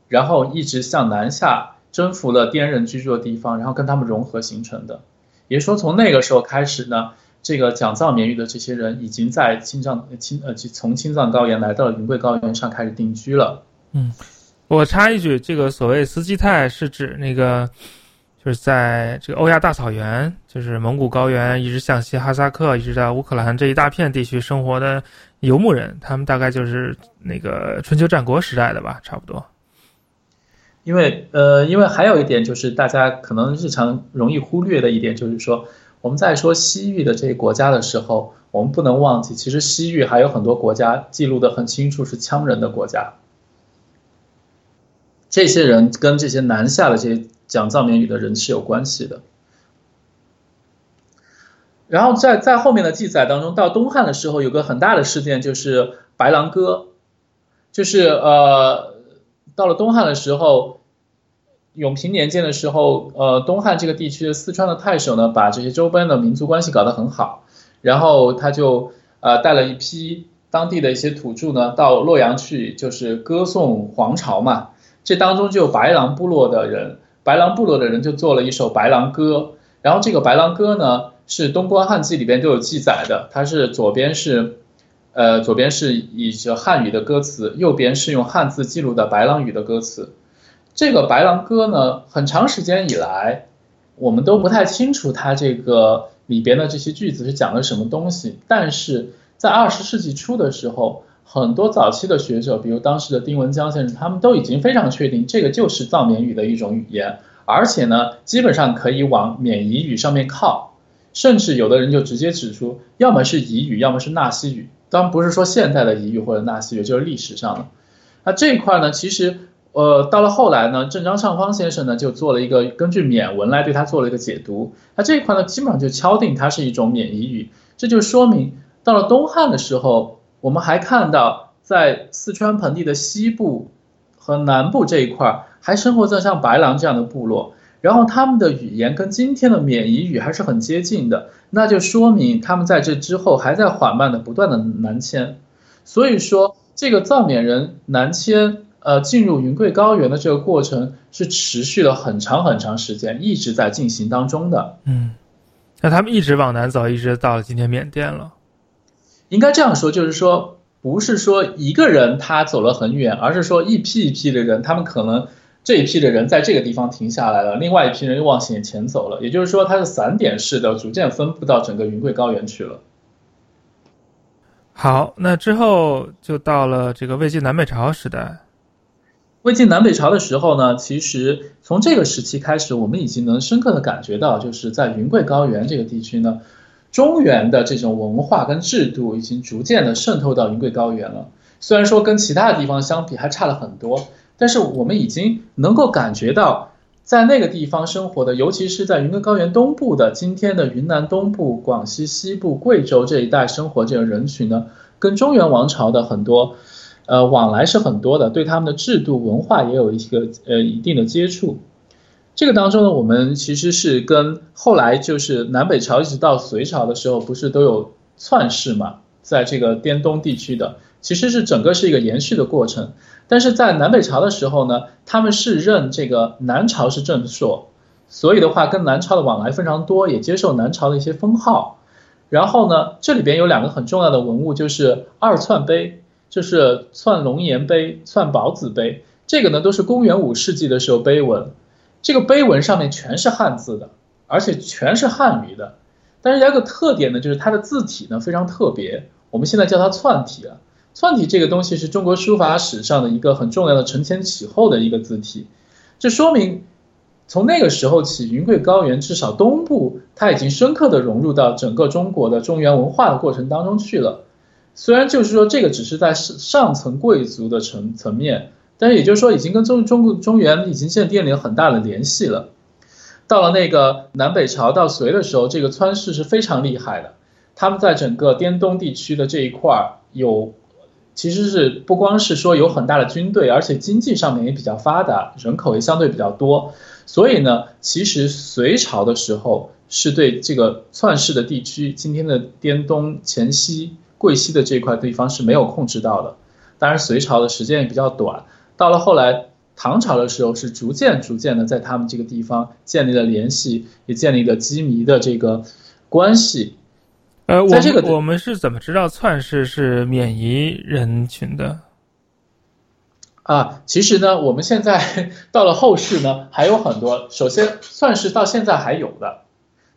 然后一直向南下征服了滇人居住的地方，然后跟他们融合形成的。也就是说，从那个时候开始呢，这个讲藏缅语的这些人已经在青藏青呃从青藏高原来到了云贵高原上开始定居了。嗯，我插一句，这个所谓斯基泰是指那个就是在这个欧亚大草原，就是蒙古高原一直向西哈萨克，一直到乌克兰这一大片地区生活的游牧人，他们大概就是那个春秋战国时代的吧，差不多。因为呃，因为还有一点就是大家可能日常容易忽略的一点，就是说我们在说西域的这些国家的时候，我们不能忘记，其实西域还有很多国家记录的很清楚是羌人的国家。这些人跟这些南下的这些讲藏缅语的人是有关系的。然后在在后面的记载当中，到东汉的时候有个很大的事件，就是白狼歌，就是呃。到了东汉的时候，永平年间的时候，呃，东汉这个地区四川的太守呢，把这些周边的民族关系搞得很好，然后他就呃带了一批当地的一些土著呢到洛阳去，就是歌颂皇朝嘛。这当中就有白狼部落的人，白狼部落的人就做了一首白狼歌，然后这个白狼歌呢是《东关汉记》里边都有记载的，它是左边是。呃，左边是以着汉语的歌词，右边是用汉字记录的白狼语的歌词。这个白狼歌呢，很长时间以来，我们都不太清楚它这个里边的这些句子是讲了什么东西。但是在二十世纪初的时候，很多早期的学者，比如当时的丁文江先生，他们都已经非常确定这个就是藏缅语的一种语言，而且呢，基本上可以往缅彝语上面靠。甚至有的人就直接指出，要么是彝语，要么是纳西语。当然不是说现代的彝语或者纳西语，就是历史上的。那这一块呢，其实呃，到了后来呢，郑张尚方先生呢就做了一个根据缅文来对它做了一个解读。那这一块呢，基本上就敲定它是一种缅彝语。这就说明到了东汉的时候，我们还看到在四川盆地的西部和南部这一块还生活着像白狼这样的部落。然后他们的语言跟今天的缅彝语还是很接近的，那就说明他们在这之后还在缓慢的不断的南迁，所以说这个藏缅人南迁，呃，进入云贵高原的这个过程是持续了很长很长时间，一直在进行当中的。嗯，那他们一直往南走，一直到了今天缅甸了。应该这样说，就是说不是说一个人他走了很远，而是说一批一批的人，他们可能。这一批的人在这个地方停下来了，另外一批人又往前前走了，也就是说，它是散点式的，逐渐分布到整个云贵高原去了。好，那之后就到了这个魏晋南北朝时代。魏晋南北朝的时候呢，其实从这个时期开始，我们已经能深刻的感觉到，就是在云贵高原这个地区呢，中原的这种文化跟制度已经逐渐的渗透到云贵高原了。虽然说跟其他的地方相比还差了很多。但是我们已经能够感觉到，在那个地方生活的，尤其是在云贵高原东部的今天的云南东部、广西西部、贵州这一带生活这个人群呢，跟中原王朝的很多，呃，往来是很多的，对他们的制度文化也有一个呃一定的接触。这个当中呢，我们其实是跟后来就是南北朝一直到隋朝的时候，不是都有篡氏嘛，在这个滇东地区的，其实是整个是一个延续的过程。但是在南北朝的时候呢，他们是认这个南朝是正朔，所以的话跟南朝的往来非常多，也接受南朝的一些封号。然后呢，这里边有两个很重要的文物，就是二篡碑，就是篡龙岩碑、篡宝子碑，这个呢都是公元五世纪的时候碑文。这个碑文上面全是汉字的，而且全是汉语的。但是有一个特点呢，就是它的字体呢非常特别，我们现在叫它篡体啊。篆体这个东西是中国书法史上的一个很重要的承前启后的一个字体，这说明从那个时候起，云贵高原至少东部，它已经深刻的融入到整个中国的中原文化的过程当中去了。虽然就是说这个只是在上上层贵族的层层面，但是也就是说已经跟中中中原已经现在建立了很大的联系了。到了那个南北朝到隋的时候，这个川氏是非常厉害的，他们在整个滇东地区的这一块儿有。其实是不光是说有很大的军队，而且经济上面也比较发达，人口也相对比较多。所以呢，其实隋朝的时候是对这个篡氏的地区，今天的滇东、黔西、贵西的这块地方是没有控制到的。当然，隋朝的时间也比较短，到了后来唐朝的时候，是逐渐逐渐的在他们这个地方建立了联系，也建立了羁縻的这个关系。呃，在这个我们是怎么知道篡氏是缅夷人群的？啊，其实呢，我们现在 到了后世呢，还有很多。首先，算是到现在还有的，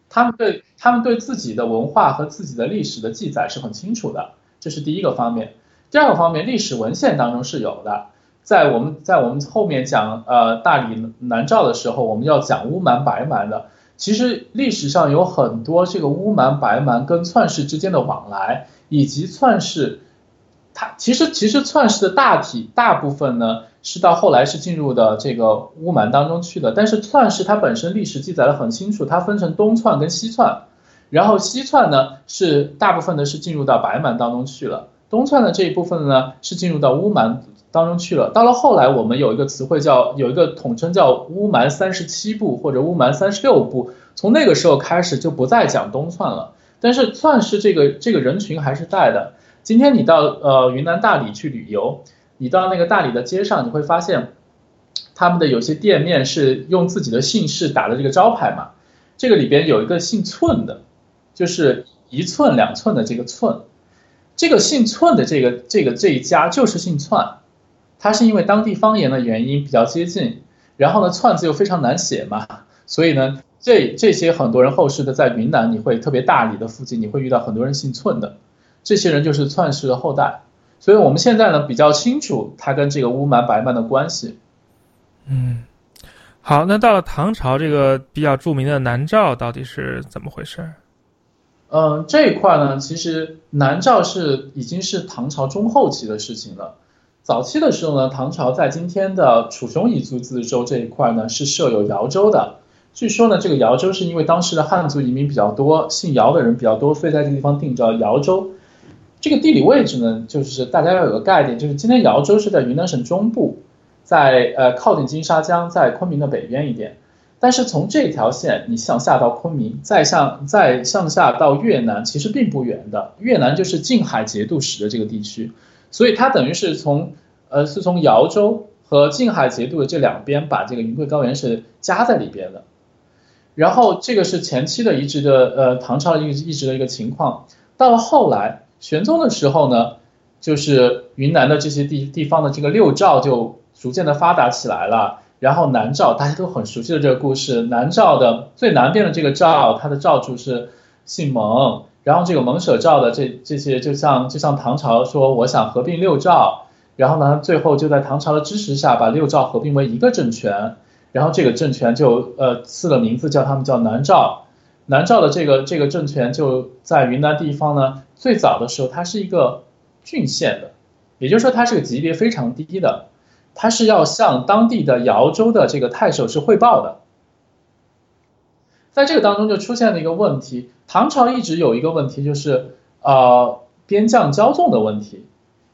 他们对他们对自己的文化和自己的历史的记载是很清楚的，这是第一个方面。第二个方面，历史文献当中是有的。在我们在我们后面讲呃大理南诏的时候，我们要讲乌蛮白蛮的。其实历史上有很多这个乌蛮白蛮跟篡氏之间的往来，以及篡氏。它其实其实篡氏的大体大部分呢是到后来是进入的这个乌蛮当中去的，但是篡氏它本身历史记载的很清楚，它分成东篡跟西篡，然后西篡呢是大部分的是进入到白蛮当中去了，东篡的这一部分呢是进入到乌蛮当中去了。到了后来我们有一个词汇叫有一个统称叫乌蛮三十七部或者乌蛮三十六部，从那个时候开始就不再讲东窜了，但是篡氏这个这个人群还是在的。今天你到呃云南大理去旅游，你到那个大理的街上，你会发现，他们的有些店面是用自己的姓氏打的这个招牌嘛。这个里边有一个姓寸的，就是一寸两寸的这个寸，这个姓寸的这个这个这一家就是姓寸，他是因为当地方言的原因比较接近，然后呢篡字又非常难写嘛，所以呢这这些很多人后世的在云南，你会特别大理的附近，你会遇到很多人姓寸的。这些人就是篡氏的后代，所以我们现在呢比较清楚他跟这个乌蛮白蛮的关系。嗯，好，那到了唐朝这个比较著名的南诏到底是怎么回事？嗯，这一块呢，其实南诏是已经是唐朝中后期的事情了。早期的时候呢，唐朝在今天的楚雄彝族自治州这一块呢是设有瑶州的。据说呢，这个瑶州是因为当时的汉族移民比较多，姓姚的人比较多，所以在这个地方定叫瑶州。这个地理位置呢，就是大家要有个概念，就是今天瑶州是在云南省中部，在呃靠近金沙江，在昆明的北边一点。但是从这条线你向下到昆明，再向再向下到越南，其实并不远的。越南就是近海节度使的这个地区，所以它等于是从呃是从瑶州和近海节度的这两边把这个云贵高原是夹在里边的。然后这个是前期的移植的呃唐朝一个移植的一个情况，到了后来。玄宗的时候呢，就是云南的这些地地方的这个六诏就逐渐的发达起来了。然后南诏大家都很熟悉的这个故事，南诏的最南边的这个诏，它的诏主是姓蒙。然后这个蒙舍诏的这这些，就像就像唐朝说我想合并六诏，然后呢，最后就在唐朝的支持下把六诏合并为一个政权，然后这个政权就呃赐了名字叫他们叫南诏。南诏的这个这个政权就在云南地方呢。最早的时候，它是一个郡县的，也就是说，它是个级别非常低的，它是要向当地的瑶州的这个太守是汇报的。在这个当中就出现了一个问题，唐朝一直有一个问题，就是呃边将骄纵的问题，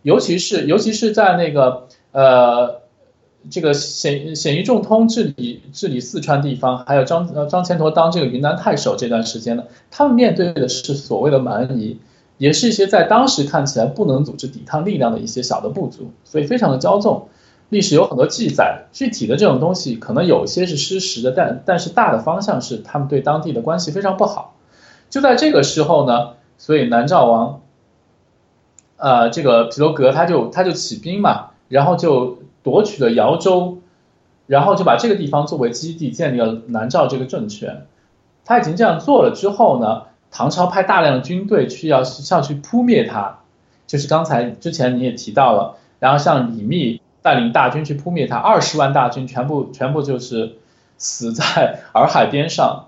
尤其是尤其是在那个呃这个显显于仲通治理治理四川地方，还有张呃张虔陀当这个云南太守这段时间呢，他们面对的是所谓的蛮夷。也是一些在当时看起来不能组织抵抗力量的一些小的部族，所以非常的骄纵。历史有很多记载，具体的这种东西可能有些是失实的，但但是大的方向是他们对当地的关系非常不好。就在这个时候呢，所以南诏王，呃，这个皮罗阁他就他就起兵嘛，然后就夺取了瑶州，然后就把这个地方作为基地，建立了南诏这个政权。他已经这样做了之后呢？唐朝派大量的军队去要上去扑灭他，就是刚才之前你也提到了，然后像李密带领大军去扑灭他，二十万大军全部全部就是死在 洱海边上，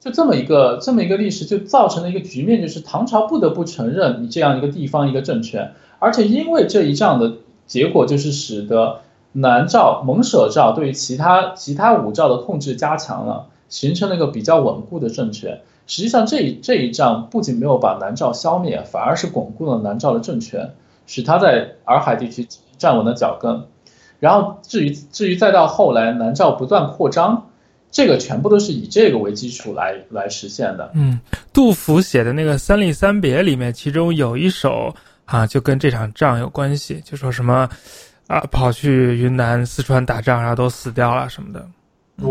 就这么一个这么一个历史，就造成了一个局面，就是唐朝不得不承认你这样一个地方一个政权，而且因为这一仗的结果，就是使得南诏蒙舍诏对于其他其他五诏的控制加强了，形成了一个比较稳固的政权。实际上，这这一仗不仅没有把南诏消灭，反而是巩固了南诏的政权。使他在洱海地区站稳了脚跟。然后至于至于再到后来南诏不断扩张，这个全部都是以这个为基础来来实现的。嗯，杜甫写的那个《三吏三别》里面，其中有一首啊，就跟这场仗有关系，就说什么啊，跑去云南、四川打仗，然后都死掉了什么的。对，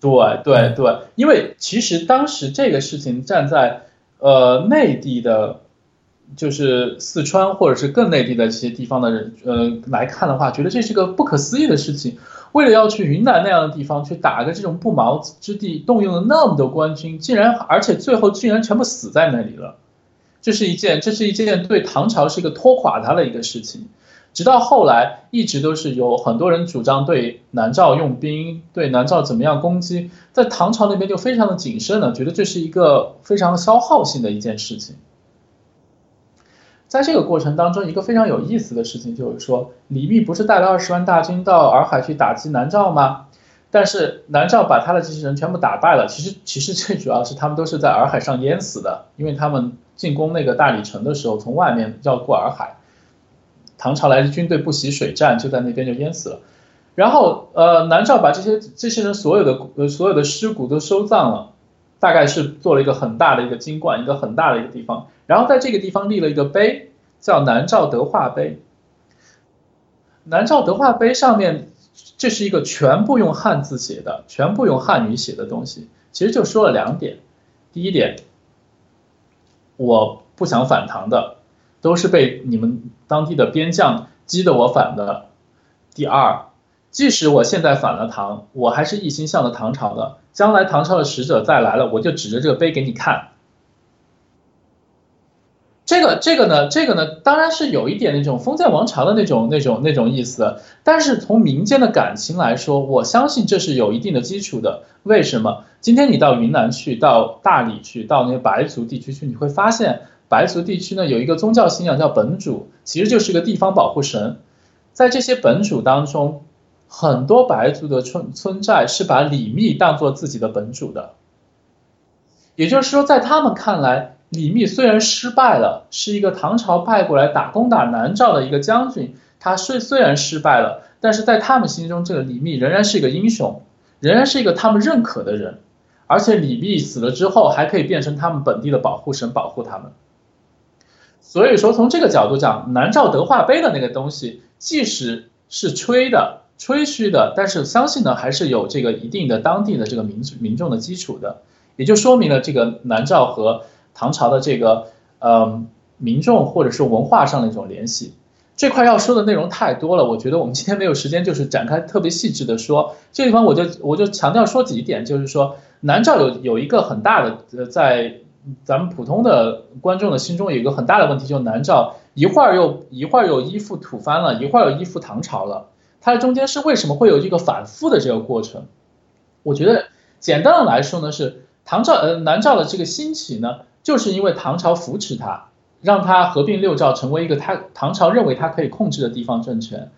对，对，对，因为其实当时这个事情站在呃内地的。就是四川或者是更内地的这些地方的人，呃，来看的话，觉得这是个不可思议的事情。为了要去云南那样的地方去打个这种不毛之地，动用了那么多官军，竟然而且最后竟然全部死在那里了。这是一件，这是一件对唐朝是一个拖垮他的一个事情。直到后来，一直都是有很多人主张对南诏用兵，对南诏怎么样攻击，在唐朝那边就非常的谨慎了，觉得这是一个非常消耗性的一件事情。在这个过程当中，一个非常有意思的事情就是说，李密不是带了二十万大军到洱海去打击南诏吗？但是南诏把他的这些人全部打败了。其实，其实最主要是他们都是在洱海上淹死的，因为他们进攻那个大理城的时候，从外面要过洱海，唐朝来的军队不习水战，就在那边就淹死了。然后，呃，南诏把这些这些人所有的呃所有的尸骨都收葬了。大概是做了一个很大的一个金冠，一个很大的一个地方，然后在这个地方立了一个碑，叫南诏德化碑。南诏德化碑上面，这是一个全部用汉字写的，全部用汉语写的东西，其实就说了两点：第一点，我不想反唐的，都是被你们当地的边将激得我反的；第二。即使我现在反了唐，我还是一心向着唐朝的。将来唐朝的使者再来了，我就指着这个碑给你看。这个这个呢，这个呢，当然是有一点那种封建王朝的那种那种那种意思。但是从民间的感情来说，我相信这是有一定的基础的。为什么？今天你到云南去，到大理去，到那个白族地区去，你会发现白族地区呢有一个宗教信仰叫本主，其实就是个地方保护神。在这些本主当中。很多白族的村村寨是把李密当做自己的本主的，也就是说，在他们看来，李密虽然失败了，是一个唐朝派过来打攻打南诏的一个将军，他虽虽然失败了，但是在他们心中，这个李密仍然是一个英雄，仍然是一个他们认可的人，而且李密死了之后，还可以变成他们本地的保护神，保护他们。所以说，从这个角度讲，南诏德化碑的那个东西，即使是吹的。吹嘘的，但是相信呢，还是有这个一定的当地的这个民民众的基础的，也就说明了这个南诏和唐朝的这个呃民众或者是文化上的一种联系。这块要说的内容太多了，我觉得我们今天没有时间，就是展开特别细致的说。这地方我就我就强调说几点，就是说南诏有有一个很大的呃，在咱们普通的观众的心中有一个很大的问题，就是南诏一会儿又一会儿又依附吐蕃了，一会儿又依附唐朝了。它中间是为什么会有这个反复的这个过程？我觉得简单的来说呢，是唐朝呃南诏的这个兴起呢，就是因为唐朝扶持他，让他合并六诏成为一个他唐朝认为他可以控制的地方政权。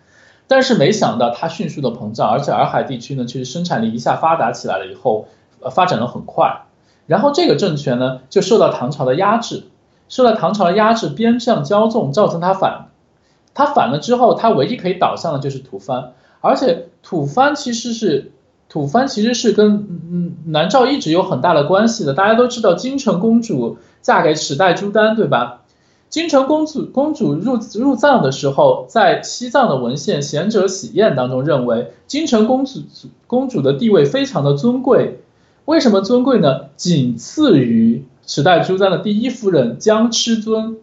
但是没想到他迅速的膨胀，而且洱海地区呢，其实生产力一下发达起来了以后，呃发展的很快。然后这个政权呢，就受到唐朝的压制，受到唐朝的压制，边疆骄纵，造成他反。他反了之后，他唯一可以倒向的就是吐蕃，而且吐蕃其实是吐蕃其实是跟嗯南诏一直有很大的关系的。大家都知道金城公主嫁给史代朱丹，对吧？金城公主公主入入藏的时候，在西藏的文献《贤者喜宴》当中认为，金城公主公主的地位非常的尊贵。为什么尊贵呢？仅次于史代朱丹的第一夫人江痴尊。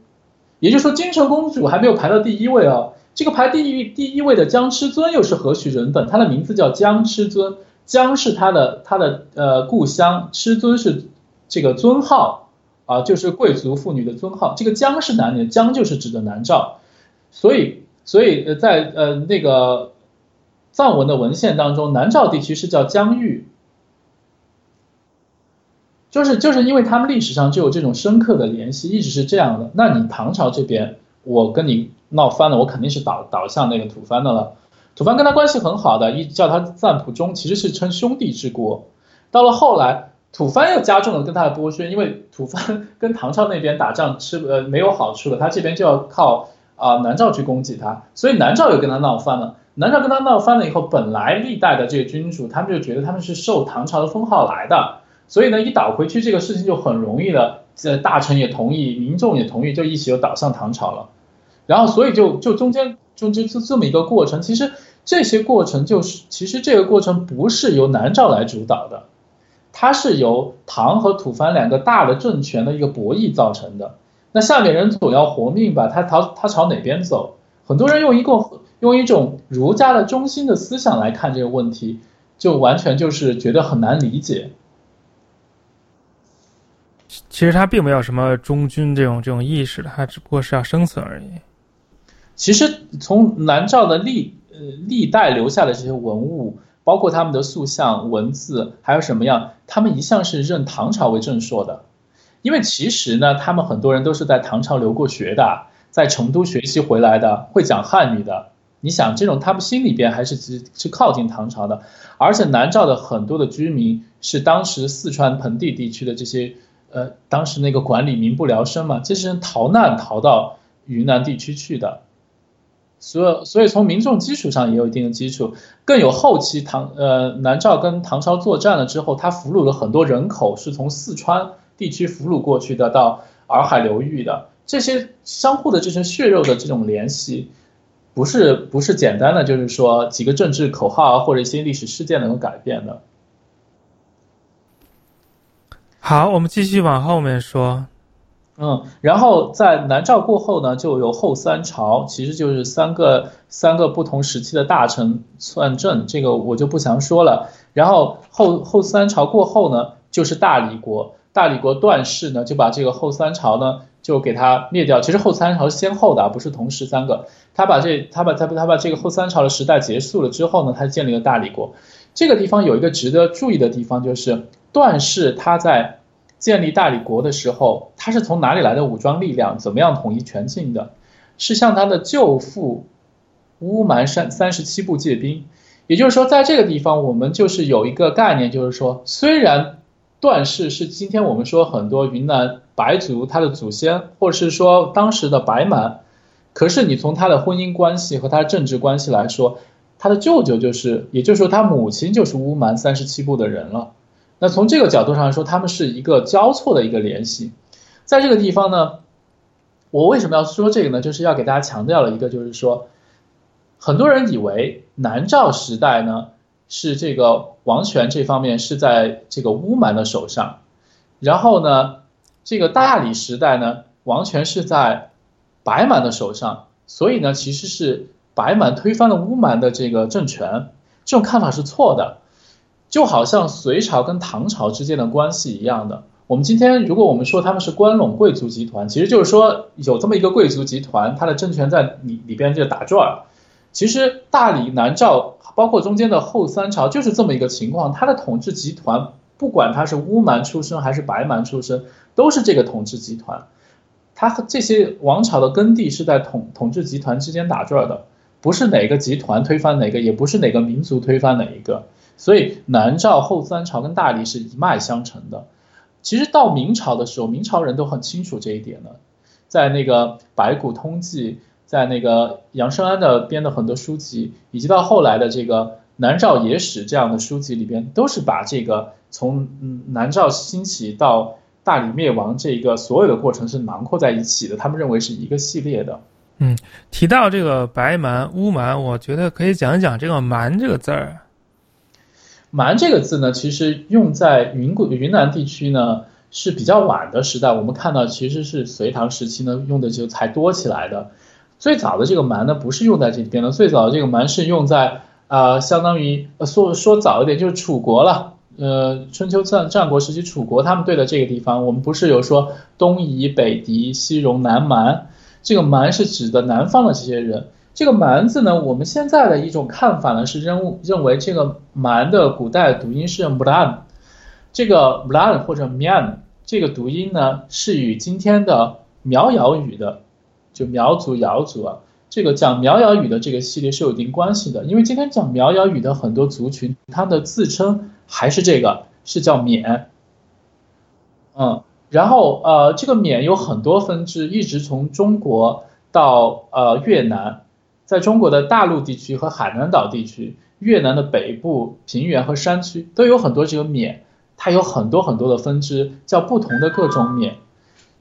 也就是说，金城公主还没有排到第一位啊。这个排第一第一位的江痴尊又是何许人等？他的名字叫江痴尊，江是他的他的呃故乡，痴尊是这个尊号啊，就是贵族妇女的尊号。这个江是哪里？江就是指的南诏。所以所以在呃那个藏文的文献当中，南诏地区是叫疆域。就是就是因为他们历史上就有这种深刻的联系，一直是这样的。那你唐朝这边，我跟你闹翻了，我肯定是倒倒向那个吐蕃的了。吐蕃跟他关系很好的，一叫他赞普忠，其实是称兄弟之国。到了后来，吐蕃又加重了跟他的剥削，因为吐蕃跟唐朝那边打仗吃呃没有好处了，他这边就要靠啊南诏去攻击他，所以南诏又跟他闹翻了。南诏跟他闹翻了以后，本来历代的这个君主他们就觉得他们是受唐朝的封号来的，所以呢一倒回去这个事情就很容易的，这大臣也同意，民众也同意，就一起就倒向唐朝了。然后所以就就中间中间就这么一个过程，其实这些过程就是其实这个过程不是由南诏来主导的。它是由唐和吐蕃两个大的政权的一个博弈造成的。那下面人总要活命吧？他朝他朝哪边走？很多人用一个用一种儒家的中心的思想来看这个问题，就完全就是觉得很难理解。其实他并没有什么忠君这种这种意识的，他只不过是要生存而已。其实从南诏的历呃历代留下的这些文物。包括他们的塑像、文字，还有什么样？他们一向是认唐朝为正朔的，因为其实呢，他们很多人都是在唐朝留过学的，在成都学习回来的，会讲汉语的。你想，这种他们心里边还是是是靠近唐朝的，而且南诏的很多的居民是当时四川盆地地区的这些，呃，当时那个管理民不聊生嘛，这些人逃难逃到云南地区去的。所所以从民众基础上也有一定的基础，更有后期唐呃南诏跟唐朝作战了之后，他俘虏了很多人口，是从四川地区俘虏过去的到洱海流域的，这些相互的这些血肉的这种联系，不是不是简单的就是说几个政治口号啊或者一些历史事件能够改变的。好，我们继续往后面说。嗯，然后在南诏过后呢，就有后三朝，其实就是三个三个不同时期的大臣篡政，这个我就不详说了。然后后后三朝过后呢，就是大理国，大理国段氏呢就把这个后三朝呢就给他灭掉。其实后三朝是先后的，不是同时三个。他把这他把他把他把这个后三朝的时代结束了之后呢，他建立了大理国。这个地方有一个值得注意的地方，就是段氏他在。建立大理国的时候，他是从哪里来的武装力量？怎么样统一全境的？是向他的舅父乌蛮山三十七部借兵。也就是说，在这个地方，我们就是有一个概念，就是说，虽然段氏是今天我们说很多云南白族他的祖先，或者是说当时的白蛮，可是你从他的婚姻关系和他的政治关系来说，他的舅舅就是，也就是说，他母亲就是乌蛮三十七部的人了。那从这个角度上来说，他们是一个交错的一个联系，在这个地方呢，我为什么要说这个呢？就是要给大家强调了一个，就是说，很多人以为南诏时代呢是这个王权这方面是在这个乌蛮的手上，然后呢，这个大理时代呢王权是在白蛮的手上，所以呢其实是白蛮推翻了乌蛮的这个政权，这种看法是错的。就好像隋朝跟唐朝之间的关系一样的，我们今天如果我们说他们是关陇贵族集团，其实就是说有这么一个贵族集团，它的政权在里里边就打转。其实大理、南诏，包括中间的后三朝，就是这么一个情况。它的统治集团，不管他是乌蛮出身还是白蛮出身，都是这个统治集团。它这些王朝的根蒂是在统统治集团之间打转的，不是哪个集团推翻哪个，也不是哪个民族推翻哪一个。所以南诏后三朝跟大理是一脉相承的。其实到明朝的时候，明朝人都很清楚这一点了，在那个《白骨通记》，在那个杨升安的编的很多书籍，以及到后来的这个《南诏野史》这样的书籍里边，都是把这个从南诏兴起到大理灭亡这个所有的过程是囊括在一起的。他们认为是一个系列的。嗯，提到这个白蛮、乌蛮，我觉得可以讲一讲这个“蛮”这个字儿。蛮这个字呢，其实用在云贵云南地区呢是比较晚的时代。我们看到其实是隋唐时期呢用的就才多起来的。最早的这个蛮呢不是用在这边的，最早的这个蛮是用在啊，相当于说说早一点就是楚国了。呃，春秋战战国时期楚国他们对的这个地方，我们不是有说东夷、北狄、西戎、南蛮，这个蛮是指的南方的这些人。这个蛮字呢，我们现在的一种看法呢是认认为这个蛮的古代读音是 mlan，这个 mlan 或者 mian 这个读音呢是与今天的苗瑶语的，就苗族瑶族啊，这个讲苗瑶语的这个系列是有一定关系的，因为今天讲苗瑶语的很多族群，它的自称还是这个，是叫缅，嗯，然后呃这个缅有很多分支，一直从中国。到呃越南，在中国的大陆地区和海南岛地区，越南的北部平原和山区都有很多这个缅，它有很多很多的分支，叫不同的各种缅。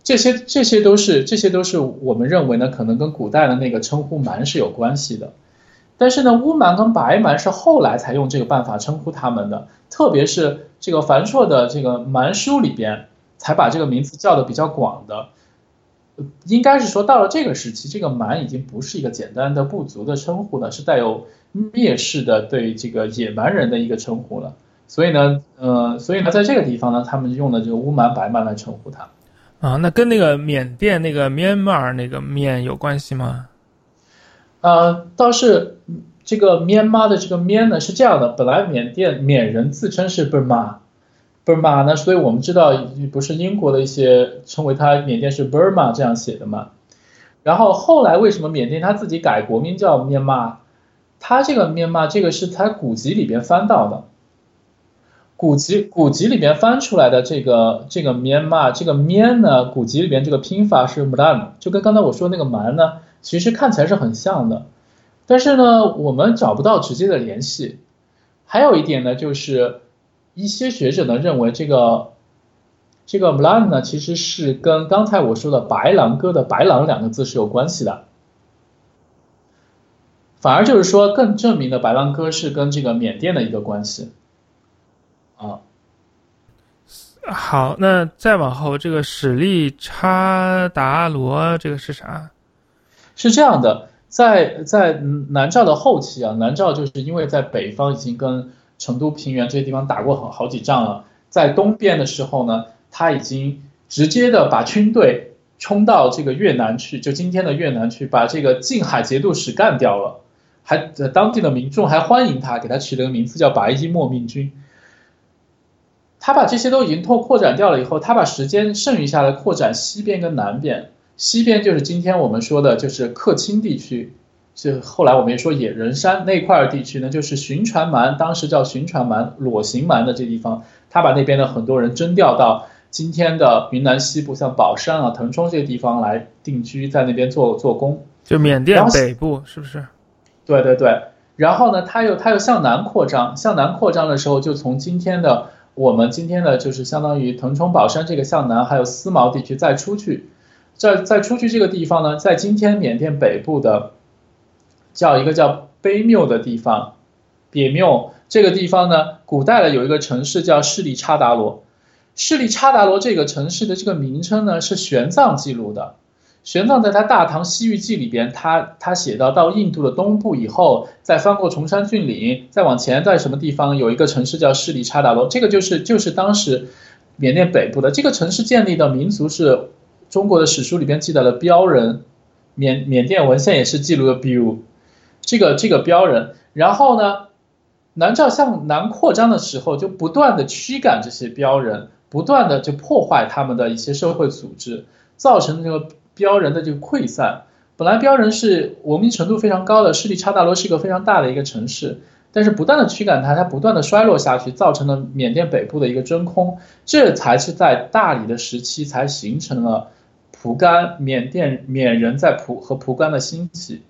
这些这些都是这些都是我们认为呢，可能跟古代的那个称呼蛮是有关系的。但是呢，乌蛮跟白蛮是后来才用这个办法称呼他们的，特别是这个樊绰的这个蛮书里边，才把这个名字叫的比较广的。应该是说到了这个时期，这个蛮已经不是一个简单的部族的称呼了，是带有蔑视的对这个野蛮人的一个称呼了。所以呢，呃，所以呢，在这个地方呢，他们用的这个乌蛮白蛮来称呼他。啊，那跟那个缅甸那个 Myanmar 那个缅有关系吗？呃，倒是这个 Myanmar 的这个缅呢是这样的，本来缅甸缅人自称是 Burma 那，所以我们知道不是英国的一些称为它缅甸是 Burma 这样写的嘛。然后后来为什么缅甸他自己改国名叫 Myanmar？他这个缅骂这个是他古籍里边翻到的，古籍古籍里边翻出来的这个这个缅骂这个缅呢，古籍里边这个拼法是 m a n 就跟刚才我说那个蛮呢。其实看起来是很像的，但是呢，我们找不到直接的联系。还有一点呢，就是一些学者呢认为这个这个 Mlan 呢，其实是跟刚才我说的白狼哥的白狼两个字是有关系的。反而就是说，更证明的白狼哥是跟这个缅甸的一个关系。啊，好，那再往后这个史力差达罗这个是啥？是这样的，在在南诏的后期啊，南诏就是因为在北方已经跟成都平原这些地方打过好好几仗了，在东边的时候呢，他已经直接的把军队冲到这个越南去，就今天的越南去，把这个晋海节度使干掉了，还当地的民众还欢迎他，给他取了个名字叫白衣莫命军。他把这些都已经拓扩展掉了以后，他把时间剩余下来扩展西边跟南边。西边就是今天我们说的，就是克钦地区，就后来我们也说野人山那块地区呢，就是寻船蛮，当时叫寻船蛮、裸行蛮的这地方，他把那边的很多人征调到今天的云南西部，像保山啊、腾冲这些地方来定居，在那边做做工。就缅甸北部是不是？对对对。然后呢，他又他又向南扩张，向南扩张的时候，就从今天的我们今天的就是相当于腾冲、保山这个向南，还有思茅地区再出去。再再出去这个地方呢，在今天缅甸北部的，叫一个叫卑缪的地方，别缪这个地方呢，古代的有一个城市叫势力差达罗，势力差达罗这个城市的这个名称呢是玄奘记录的，玄奘在他《大唐西域记》里边，他他写到到印度的东部以后，再翻过崇山峻岭，再往前在什么地方有一个城市叫势力差达罗，这个就是就是当时缅甸北部的。这个城市建立的民族是。中国的史书里边记载了标人，缅缅甸文献也是记录了标，这个这个标人，然后呢，南诏向南扩张的时候，就不断的驱赶这些标人，不断的就破坏他们的一些社会组织，造成这个标人的这个溃散。本来标人是文明程度非常高的，势力差大罗是一个非常大的一个城市。但是不断的驱赶它，它不断的衰落下去，造成了缅甸北部的一个真空，这才是在大理的时期才形成了蒲甘缅甸缅人在蒲和蒲甘的兴起，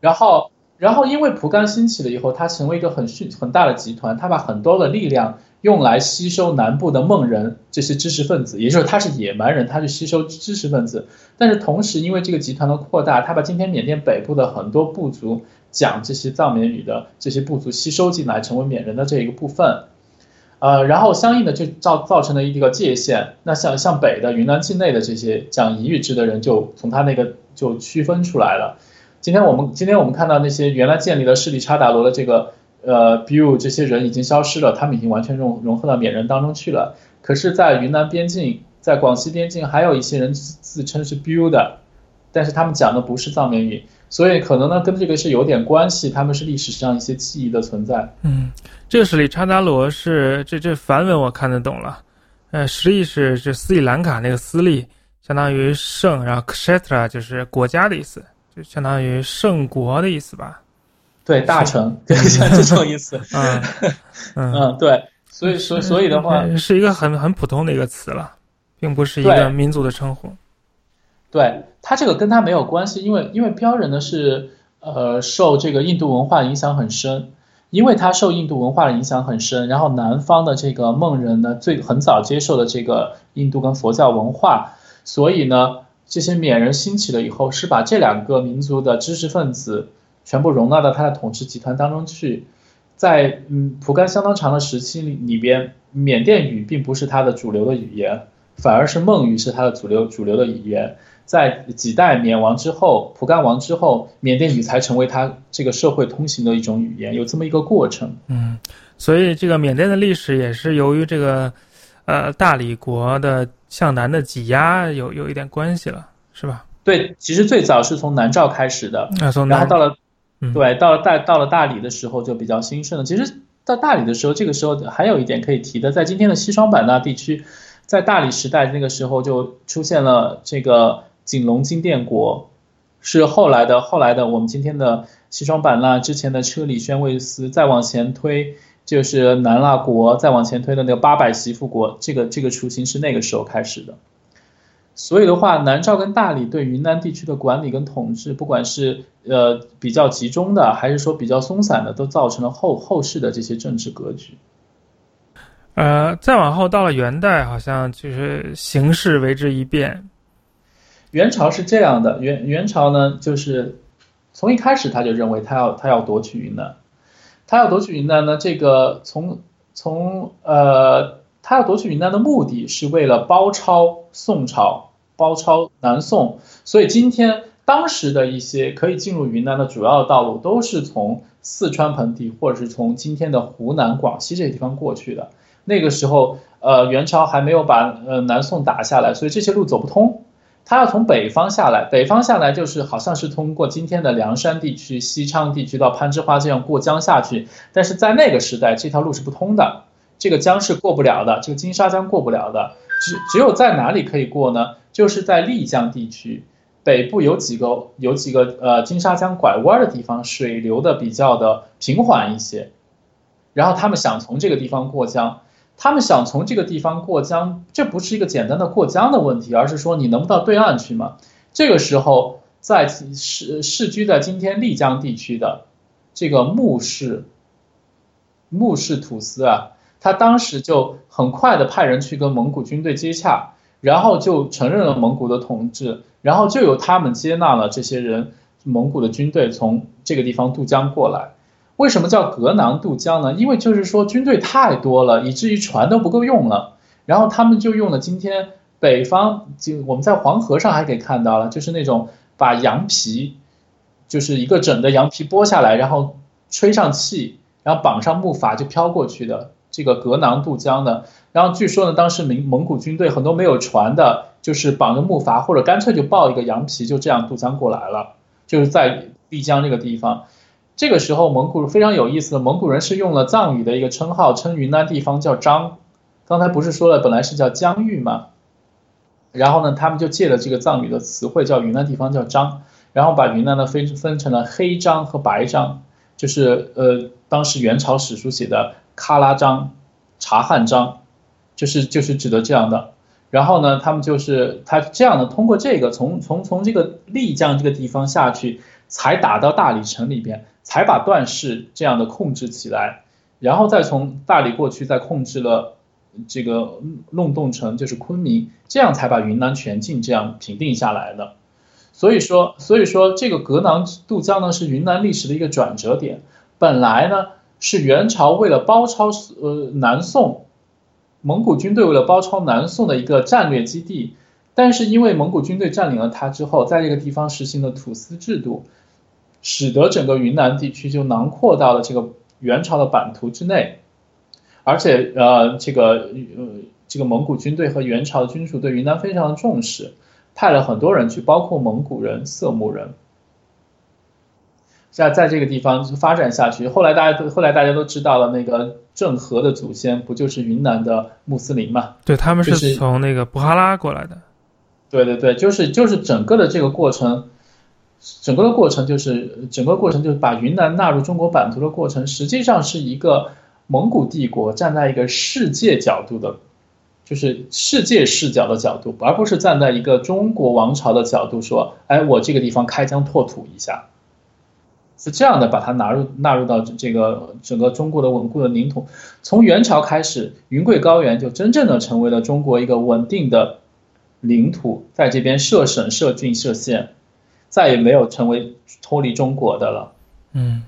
然后然后因为蒲甘兴起了以后，它成为一个很迅很大的集团，它把很多的力量用来吸收南部的孟人这些知识分子，也就是他是野蛮人，他去吸收知识分子，但是同时因为这个集团的扩大，他把今天缅甸北部的很多部族。讲这些藏缅语的这些部族吸收进来，成为缅人的这一个部分，呃，然后相应的就造造成了一个界限。那像像北的云南境内的这些讲彝语支的人，就从他那个就区分出来了。今天我们今天我们看到那些原来建立了势力差达罗的这个呃 b u 这些人已经消失了，他们已经完全融融合到缅人当中去了。可是，在云南边境，在广西边境，还有一些人自称是 b u 的，但是他们讲的不是藏缅语。所以可能呢，跟这个是有点关系，他们是历史上一些记忆的存在。嗯，这个是里查达罗是这这梵文我看得懂了，呃，实力是这斯里兰卡那个斯利，相当于圣，然后 kshetra 就是国家的意思，就相当于圣国的意思吧？对，大成，对，像这种意思。嗯 嗯，对，所以所所以的话，是一个很很普通的一个词了，并不是一个民族的称呼。对他这个跟他没有关系，因为因为标人呢是呃受这个印度文化影响很深，因为他受印度文化的影响很深，然后南方的这个孟人呢最很早接受了这个印度跟佛教文化，所以呢这些缅人兴起了以后，是把这两个民族的知识分子全部容纳到他的统治集团当中去，在嗯蒲甘相当长的时期里里边，缅甸语并不是他的主流的语言，反而是孟语是他的主流主流的语言。在几代缅王之后，蒲甘王之后，缅甸语才成为他这个社会通行的一种语言，有这么一个过程。嗯，所以这个缅甸的历史也是由于这个，呃，大理国的向南的挤压有有一点关系了，是吧？对，其实最早是从南诏开始的，啊，从然后到了，嗯对，到了大到了大理的时候就比较兴盛了。其实到大理的时候，这个时候还有一点可以提的，在今天的西双版纳地区，在大理时代那个时候就出现了这个。景龙金殿国是后来的，后来的我们今天的西双版纳之前的车里宣慰司，再往前推就是南腊国，再往前推的那个八百媳妇国，这个这个雏形是那个时候开始的。所以的话，南诏跟大理对云南地区的管理跟统治，不管是呃比较集中的，还是说比较松散的，都造成了后后世的这些政治格局。呃，再往后到了元代，好像就是形势为之一变。元朝是这样的，元元朝呢，就是从一开始他就认为他要他要夺取云南，他要夺取云南呢，这个从从呃他要夺取云南的目的是为了包抄宋朝，包抄南宋，所以今天当时的一些可以进入云南的主要道路都是从四川盆地或者是从今天的湖南、广西这些地方过去的。那个时候，呃，元朝还没有把呃南宋打下来，所以这些路走不通。他要从北方下来，北方下来就是好像是通过今天的凉山地区、西昌地区到攀枝花这样过江下去，但是在那个时代这条路是不通的，这个江是过不了的，这个金沙江过不了的，只只有在哪里可以过呢？就是在丽江地区北部有几个有几个呃金沙江拐弯的地方，水流的比较的平缓一些，然后他们想从这个地方过江。他们想从这个地方过江，这不是一个简单的过江的问题，而是说你能不到对岸去吗？这个时候，在世世居在今天丽江地区的这个穆氏穆氏土司啊，他当时就很快的派人去跟蒙古军队接洽，然后就承认了蒙古的统治，然后就由他们接纳了这些人，蒙古的军队从这个地方渡江过来。为什么叫隔囊渡江呢？因为就是说军队太多了，以至于船都不够用了。然后他们就用了今天北方，就我们在黄河上还可以看到了，就是那种把羊皮，就是一个整的羊皮剥下来，然后吹上气，然后绑上木筏就飘过去的这个隔囊渡江的。然后据说呢，当时蒙蒙古军队很多没有船的，就是绑着木筏或者干脆就抱一个羊皮，就这样渡江过来了，就是在丽江这个地方。这个时候，蒙古非常有意思，蒙古人是用了藏语的一个称号，称云南地方叫张。刚才不是说了，本来是叫疆域嘛，然后呢，他们就借了这个藏语的词汇，叫云南地方叫张，然后把云南呢分分成了黑张和白张，就是呃，当时元朝史书写的喀拉章、察罕章，就是就是指的这样的。然后呢，他们就是他这样的，通过这个从从从这个丽江这个地方下去，才打到大理城里边。才把段氏这样的控制起来，然后再从大理过去，再控制了这个弄洞城，就是昆明，这样才把云南全境这样平定下来的。所以说，所以说这个隔囊渡江呢，是云南历史的一个转折点。本来呢，是元朝为了包抄呃南宋，蒙古军队为了包抄南宋的一个战略基地，但是因为蒙古军队占领了它之后，在这个地方实行的土司制度。使得整个云南地区就囊括到了这个元朝的版图之内，而且呃，这个呃，这个蒙古军队和元朝的君主对云南非常的重视，派了很多人去，包括蒙古人、色目人，在在这个地方发展下去。后来大家都后来大家都知道了，那个郑和的祖先不就是云南的穆斯林嘛？对，他们是从那个布哈拉过来的。对对对，就是就是整个的这个过程。整个的过程就是，整个过程就是把云南纳入中国版图的过程，实际上是一个蒙古帝国站在一个世界角度的就是世界视角的角度，而不是站在一个中国王朝的角度说，哎，我这个地方开疆拓土一下，是这样的，把它纳入纳入到这个整个中国的稳固的领土。从元朝开始，云贵高原就真正的成为了中国一个稳定的领土，在这边设省、设郡、设县，再也没有成为脱离中国的了。嗯，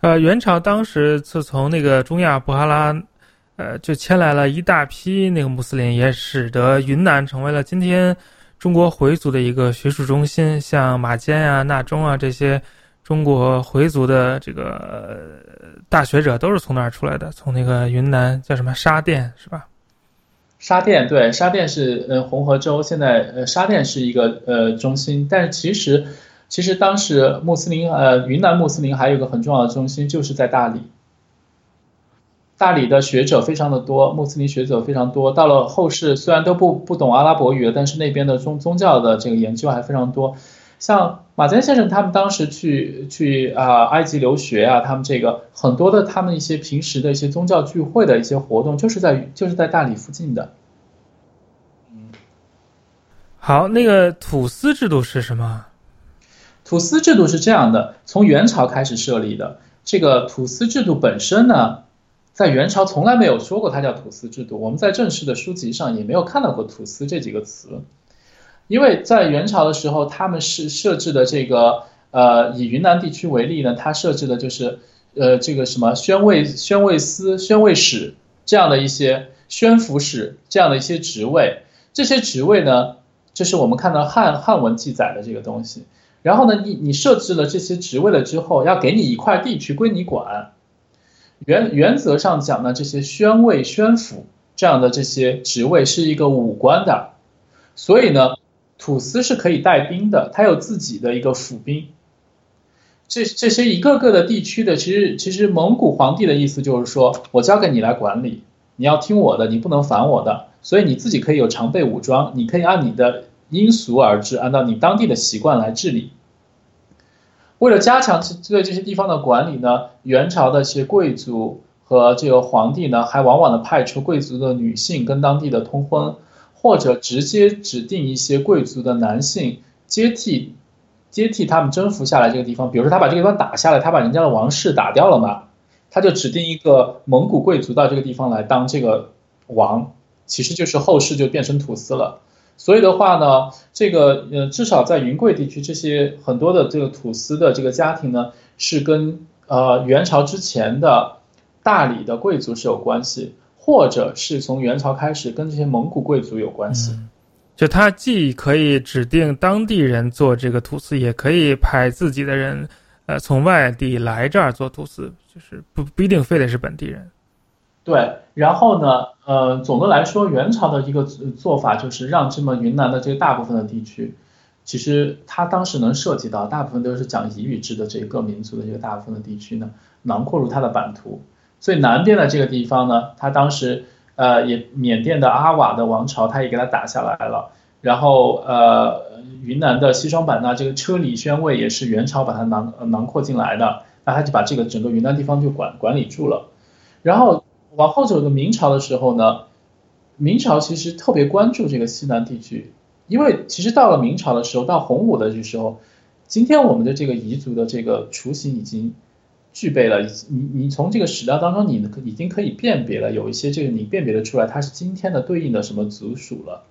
呃，元朝当时自从那个中亚布哈拉。呃，就迁来了一大批那个穆斯林，也使得云南成为了今天中国回族的一个学术中心。像马坚啊、纳中啊这些中国回族的这个大学者都是从那儿出来的，从那个云南叫什么沙甸是吧？沙甸对，沙甸是呃红河州，现在呃沙甸是一个呃中心，但是其实其实当时穆斯林呃云南穆斯林还有一个很重要的中心就是在大理。大理的学者非常的多，穆斯林学者非常多。到了后世，虽然都不不懂阿拉伯语，但是那边的宗宗教的这个研究还非常多。像马坚先生他们当时去去啊埃及留学啊，他们这个很多的他们一些平时的一些宗教聚会的一些活动，就是在就是在大理附近的。嗯，好，那个土司制度是什么？土司制度是这样的，从元朝开始设立的。这个土司制度本身呢？在元朝从来没有说过它叫土司制度，我们在正式的书籍上也没有看到过土司这几个词，因为在元朝的时候，他们是设置的这个呃，以云南地区为例呢，它设置的就是呃这个什么宣慰宣慰司、宣慰使这样的一些宣抚使这样的一些职位，这些职位呢，就是我们看到汉汉文记载的这个东西。然后呢，你你设置了这些职位了之后，要给你一块地区归你管。原原则上讲呢，这些宣慰、宣抚这样的这些职位是一个武官的，所以呢，土司是可以带兵的，他有自己的一个府兵。这这些一个个的地区的，其实其实蒙古皇帝的意思就是说，我交给你来管理，你要听我的，你不能反我的，所以你自己可以有常备武装，你可以按你的因俗而治，按照你当地的习惯来治理。为了加强对这些地方的管理呢，元朝的一些贵族和这个皇帝呢，还往往的派出贵族的女性跟当地的通婚，或者直接指定一些贵族的男性接替接替他们征服下来这个地方。比如说他把这个地方打下来，他把人家的王室打掉了嘛，他就指定一个蒙古贵族到这个地方来当这个王，其实就是后世就变成土司了。所以的话呢，这个呃，至少在云贵地区，这些很多的这个土司的这个家庭呢，是跟呃元朝之前的大理的贵族是有关系，或者是从元朝开始跟这些蒙古贵族有关系。就他既可以指定当地人做这个土司，也可以派自己的人，呃，从外地来这儿做土司，就是不不一定非得是本地人。对，然后呢，呃，总的来说，元朝的一个做法就是让这么云南的这个大部分的地区，其实他当时能涉及到大部分都是讲彝语制的这个民族的这个大部分的地区呢，囊括入他的版图。最南边的这个地方呢，它当时呃也缅甸的阿瓦的王朝，它也给它打下来了。然后呃，云南的西双版纳这个车里宣慰也是元朝把它囊囊括进来的，那他就把这个整个云南地方就管管理住了，然后。往后走的明朝的时候呢，明朝其实特别关注这个西南地区，因为其实到了明朝的时候，到洪武的这时候，今天我们的这个彝族的这个雏形已经具备了，你你从这个史料当中，你已经可以辨别了，有一些这个你辨别的出来，它是今天的对应的什么族属了。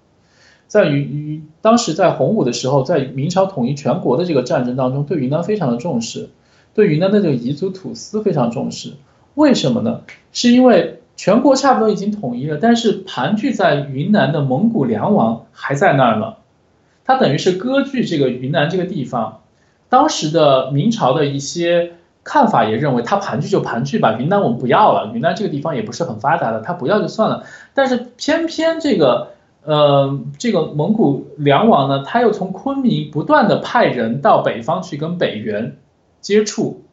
在于于当时在洪武的时候，在明朝统一全国的这个战争当中，对云南非常的重视，对云南的这个彝族土司非常重视。为什么呢？是因为全国差不多已经统一了，但是盘踞在云南的蒙古梁王还在那儿呢。他等于是割据这个云南这个地方。当时的明朝的一些看法也认为，他盘踞就盘踞吧，云南我们不要了。云南这个地方也不是很发达的，他不要就算了。但是偏偏这个呃这个蒙古梁王呢，他又从昆明不断的派人到北方去跟北元接触。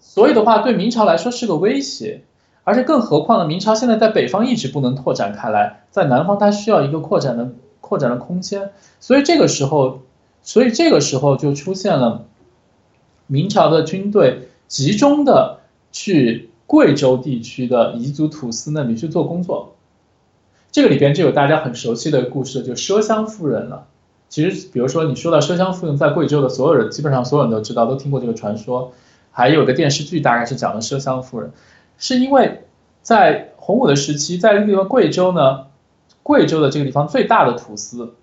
所以的话，对明朝来说是个威胁，而且更何况呢？明朝现在在北方一直不能拓展开来，在南方它需要一个扩展的扩展的空间，所以这个时候，所以这个时候就出现了明朝的军队集中的去贵州地区的彝族土司那里去做工作，这个里边就有大家很熟悉的故事，就奢香夫人了。其实，比如说你说到奢香夫人，在贵州的所有人，基本上所有人都知道，都听过这个传说。还有个电视剧，大概是讲的奢香夫人，是因为在洪武的时期，在那个贵州呢，贵州的这个地方最大的土司，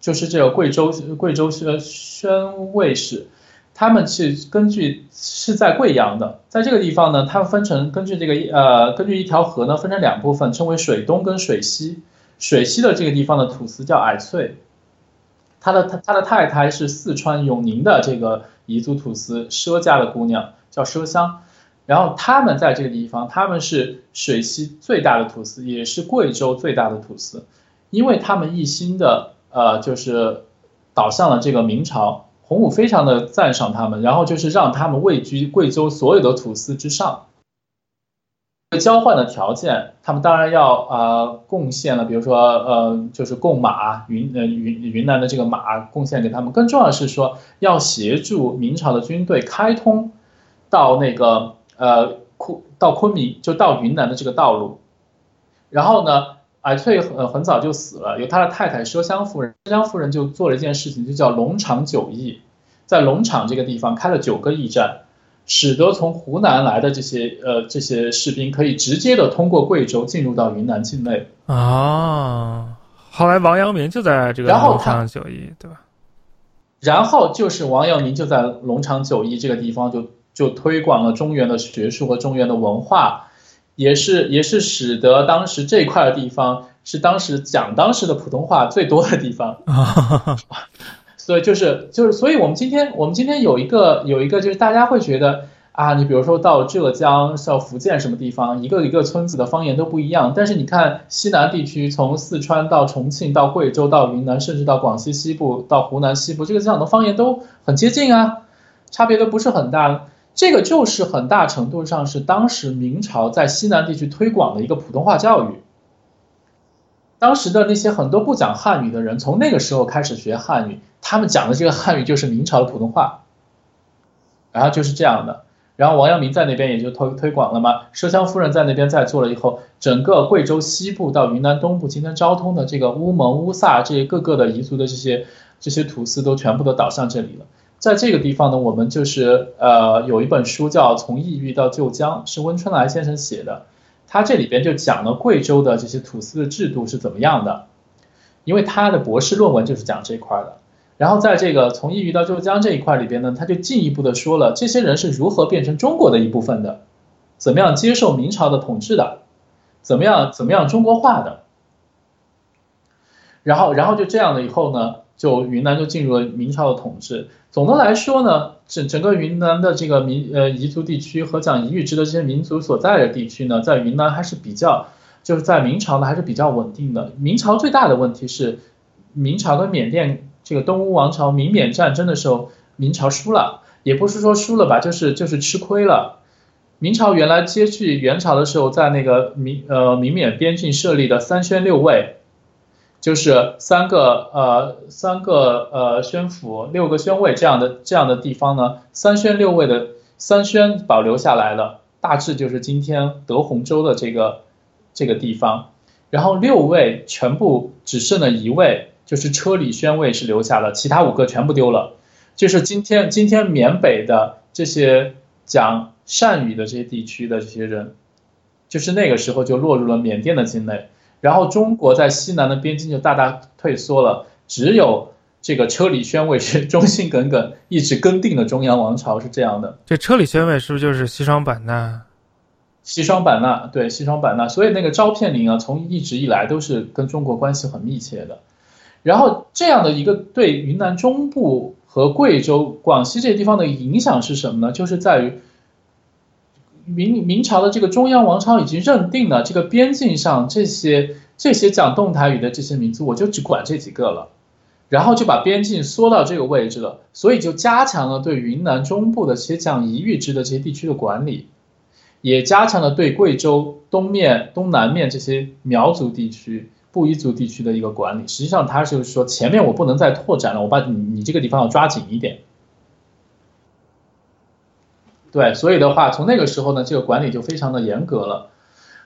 就是这个贵州贵州宣宣慰使，他们是根据是在贵阳的，在这个地方呢，他们分成根据这个呃根据一条河呢分成两部分，称为水东跟水西，水西的这个地方的土司叫矮翠。他的他他的太太是四川永宁的这个彝族土司佘家的姑娘，叫佘香。然后他们在这个地方，他们是水西最大的土司，也是贵州最大的土司，因为他们一心的呃就是倒向了这个明朝，洪武非常的赞赏他们，然后就是让他们位居贵州所有的土司之上。交换的条件，他们当然要呃贡献了，比如说呃就是贡马云呃云云南的这个马贡献给他们，更重要的是说要协助明朝的军队开通到那个呃昆到昆明就到云南的这个道路。然后呢，矮翠很很早就死了，由他的太太奢香夫人，奢香夫人就做了一件事情，就叫龙场九驿，在龙场这个地方开了九个驿站。使得从湖南来的这些呃这些士兵可以直接的通过贵州进入到云南境内啊。后来王阳明就在这个龙场九驿，对吧？然后就是王阳明就在龙场九驿这个地方就就推广了中原的学术和中原的文化，也是也是使得当时这块的地方是当时讲当时的普通话最多的地方。所以就是就是，所以我们今天我们今天有一个有一个就是大家会觉得啊，你比如说到浙江、到福建什么地方，一个一个村子的方言都不一样。但是你看西南地区，从四川到重庆到贵州到云南，甚至到广西西部到湖南西部，这个讲的方言都很接近啊，差别都不是很大。这个就是很大程度上是当时明朝在西南地区推广的一个普通话教育。当时的那些很多不讲汉语的人，从那个时候开始学汉语。他们讲的这个汉语就是明朝的普通话，然后就是这样的。然后王阳明在那边也就推推广了嘛。奢香夫人在那边在做了以后，整个贵州西部到云南东部今天昭通的这个乌蒙、乌萨这些各个的彝族的这些这些土司都全部都倒向这里了。在这个地方呢，我们就是呃有一本书叫《从异域到旧疆》，是温春来先生写的。他这里边就讲了贵州的这些土司的制度是怎么样的，因为他的博士论文就是讲这块的。然后在这个从异域到旧疆这一块里边呢，他就进一步的说了这些人是如何变成中国的一部分的，怎么样接受明朝的统治的，怎么样怎么样中国化的。然后然后就这样了以后呢，就云南就进入了明朝的统治。总的来说呢，整整个云南的这个民呃彝族地区和讲彝语支的这些民族所在的地区呢，在云南还是比较就是在明朝呢还是比较稳定的。明朝最大的问题是明朝跟缅甸。这个东吴王朝明缅战争的时候，明朝输了，也不是说输了吧，就是就是吃亏了。明朝原来接续元朝的时候，在那个明呃明缅边境设立的三宣六卫，就是三个呃三个呃宣府六个宣位这样的这样的地方呢，三宣六位的三宣保留下来了，大致就是今天德宏州的这个这个地方，然后六位全部只剩了一位。就是车里宣慰是留下了，其他五个全部丢了。就是今天今天缅北的这些讲善语的这些地区的这些人，就是那个时候就落入了缅甸的境内。然后中国在西南的边境就大大退缩了，只有这个车里宣慰 是忠心耿耿，一直跟定的中央王朝是这样的。这车里宣慰是不是就是西双版纳？西双版纳对西双版纳，所以那个招片岭啊，从一直以来都是跟中国关系很密切的。然后这样的一个对云南中部和贵州、广西这些地方的影响是什么呢？就是在于明明朝的这个中央王朝已经认定了这个边境上这些这些讲动态语的这些民族，我就只管这几个了，然后就把边境缩到这个位置了，所以就加强了对云南中部的这些讲彝语支的这些地区的管理，也加强了对贵州东面、东南面这些苗族地区。布依族地区的一个管理，实际上他就是说，前面我不能再拓展了，我把你你这个地方要抓紧一点。对，所以的话，从那个时候呢，这个管理就非常的严格了。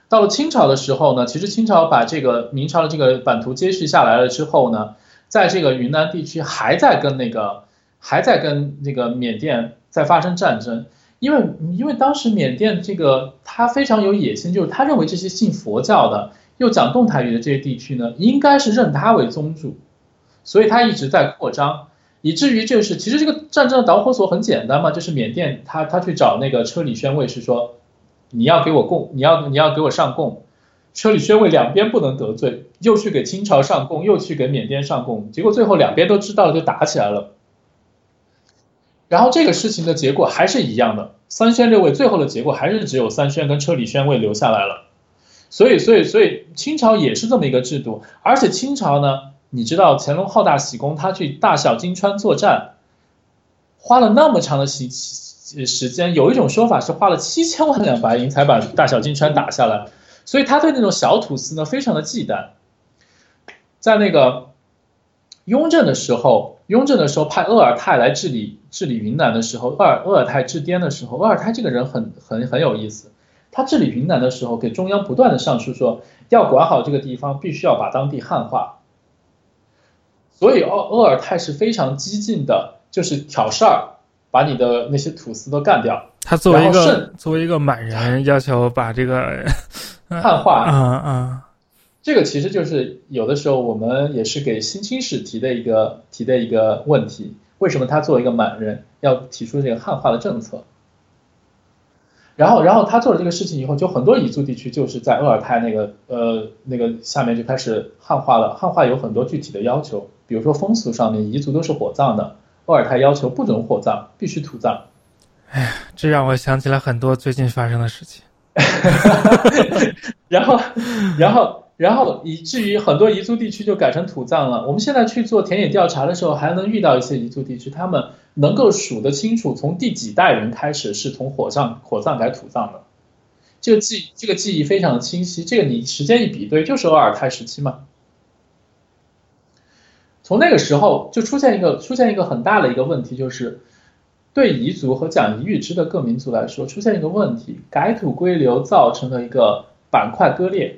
到了清朝的时候呢，其实清朝把这个明朝的这个版图接续下来了之后呢，在这个云南地区还在跟那个还在跟那个缅甸在发生战争，因为因为当时缅甸这个他非常有野心，就是他认为这些信佛教的又讲动态语的这些地区呢，应该是认他为宗主，所以他一直在扩张。以至于就是，其实这个战争的导火索很简单嘛，就是缅甸他他去找那个车里宣慰是说，你要给我供，你要你要给我上供，车里宣慰两边不能得罪，又去给清朝上供，又去给缅甸上供，结果最后两边都知道了，就打起来了。然后这个事情的结果还是一样的，三宣六卫最后的结果还是只有三宣跟车里宣慰留下来了，所以所以所以清朝也是这么一个制度，而且清朝呢。你知道乾隆好大喜功，他去大小金川作战，花了那么长的时时间，有一种说法是花了七千万两白银才把大小金川打下来，所以他对那种小土司呢非常的忌惮。在那个雍正的时候，雍正的时候派鄂尔泰来治理治理云南的时候，鄂尔鄂尔泰治滇的时候，鄂尔泰这个人很很很有意思，他治理云南的时候给中央不断的上书说，要管好这个地方，必须要把当地汉化。所以，奥鄂尔泰是非常激进的，就是挑事儿，把你的那些土司都干掉。他作为一个作为一个满人，要求把这个 汉化。嗯嗯，这个其实就是有的时候我们也是给新清史提的一个提的一个问题：为什么他作为一个满人要提出这个汉化的政策？然后，然后他做了这个事情以后，就很多彝族地区就是在鄂尔泰那个呃那个下面就开始汉化了。汉化有很多具体的要求。比如说风俗上面，彝族都是火葬的，鄂尔泰要求不准火葬，必须土葬。哎呀，这让我想起来很多最近发生的事情。然后，然后，然后以至于很多彝族地区就改成土葬了。我们现在去做田野调查的时候，还能遇到一些彝族地区，他们能够数得清楚从第几代人开始是从火葬火葬改土葬的。这个记这个记忆非常的清晰。这个你时间一比对，就是鄂尔泰时期嘛。从那个时候就出现一个出现一个很大的一个问题，就是对彝族和讲彝语支的各民族来说，出现一个问题，改土归流造成了一个板块割裂，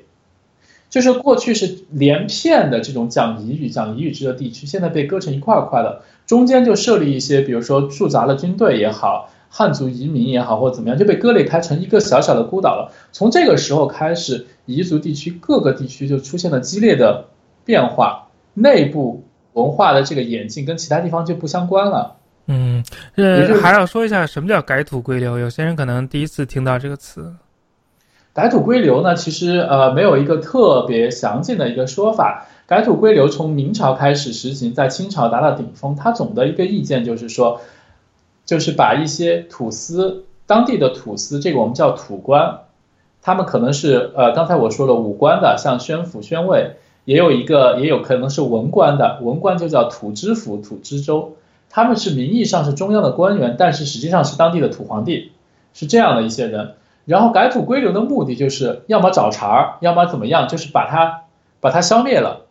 就是过去是连片的这种讲彝语讲彝语支的地区，现在被割成一块块的，中间就设立一些，比如说驻扎了军队也好，汉族移民也好，或者怎么样，就被割裂开成一个小小的孤岛了。从这个时候开始，彝族地区各个地区就出现了激烈的变化，内部。文化的这个演进跟其他地方就不相关了。嗯，呃，还要说一下什么叫改土归流，有些人可能第一次听到这个词。改土归流呢，其实呃没有一个特别详尽的一个说法。改土归流从明朝开始实行，在清朝达到顶峰。它总的一个意见就是说，就是把一些土司当地的土司，这个我们叫土官，他们可能是呃刚才我说了武官的，像宣抚、宣慰。也有一个，也有可能是文官的，文官就叫土知府、土知州，他们是名义上是中央的官员，但是实际上是当地的土皇帝，是这样的一些人。然后改土归流的目的就是要么找茬儿，要么怎么样，就是把他把他消灭了。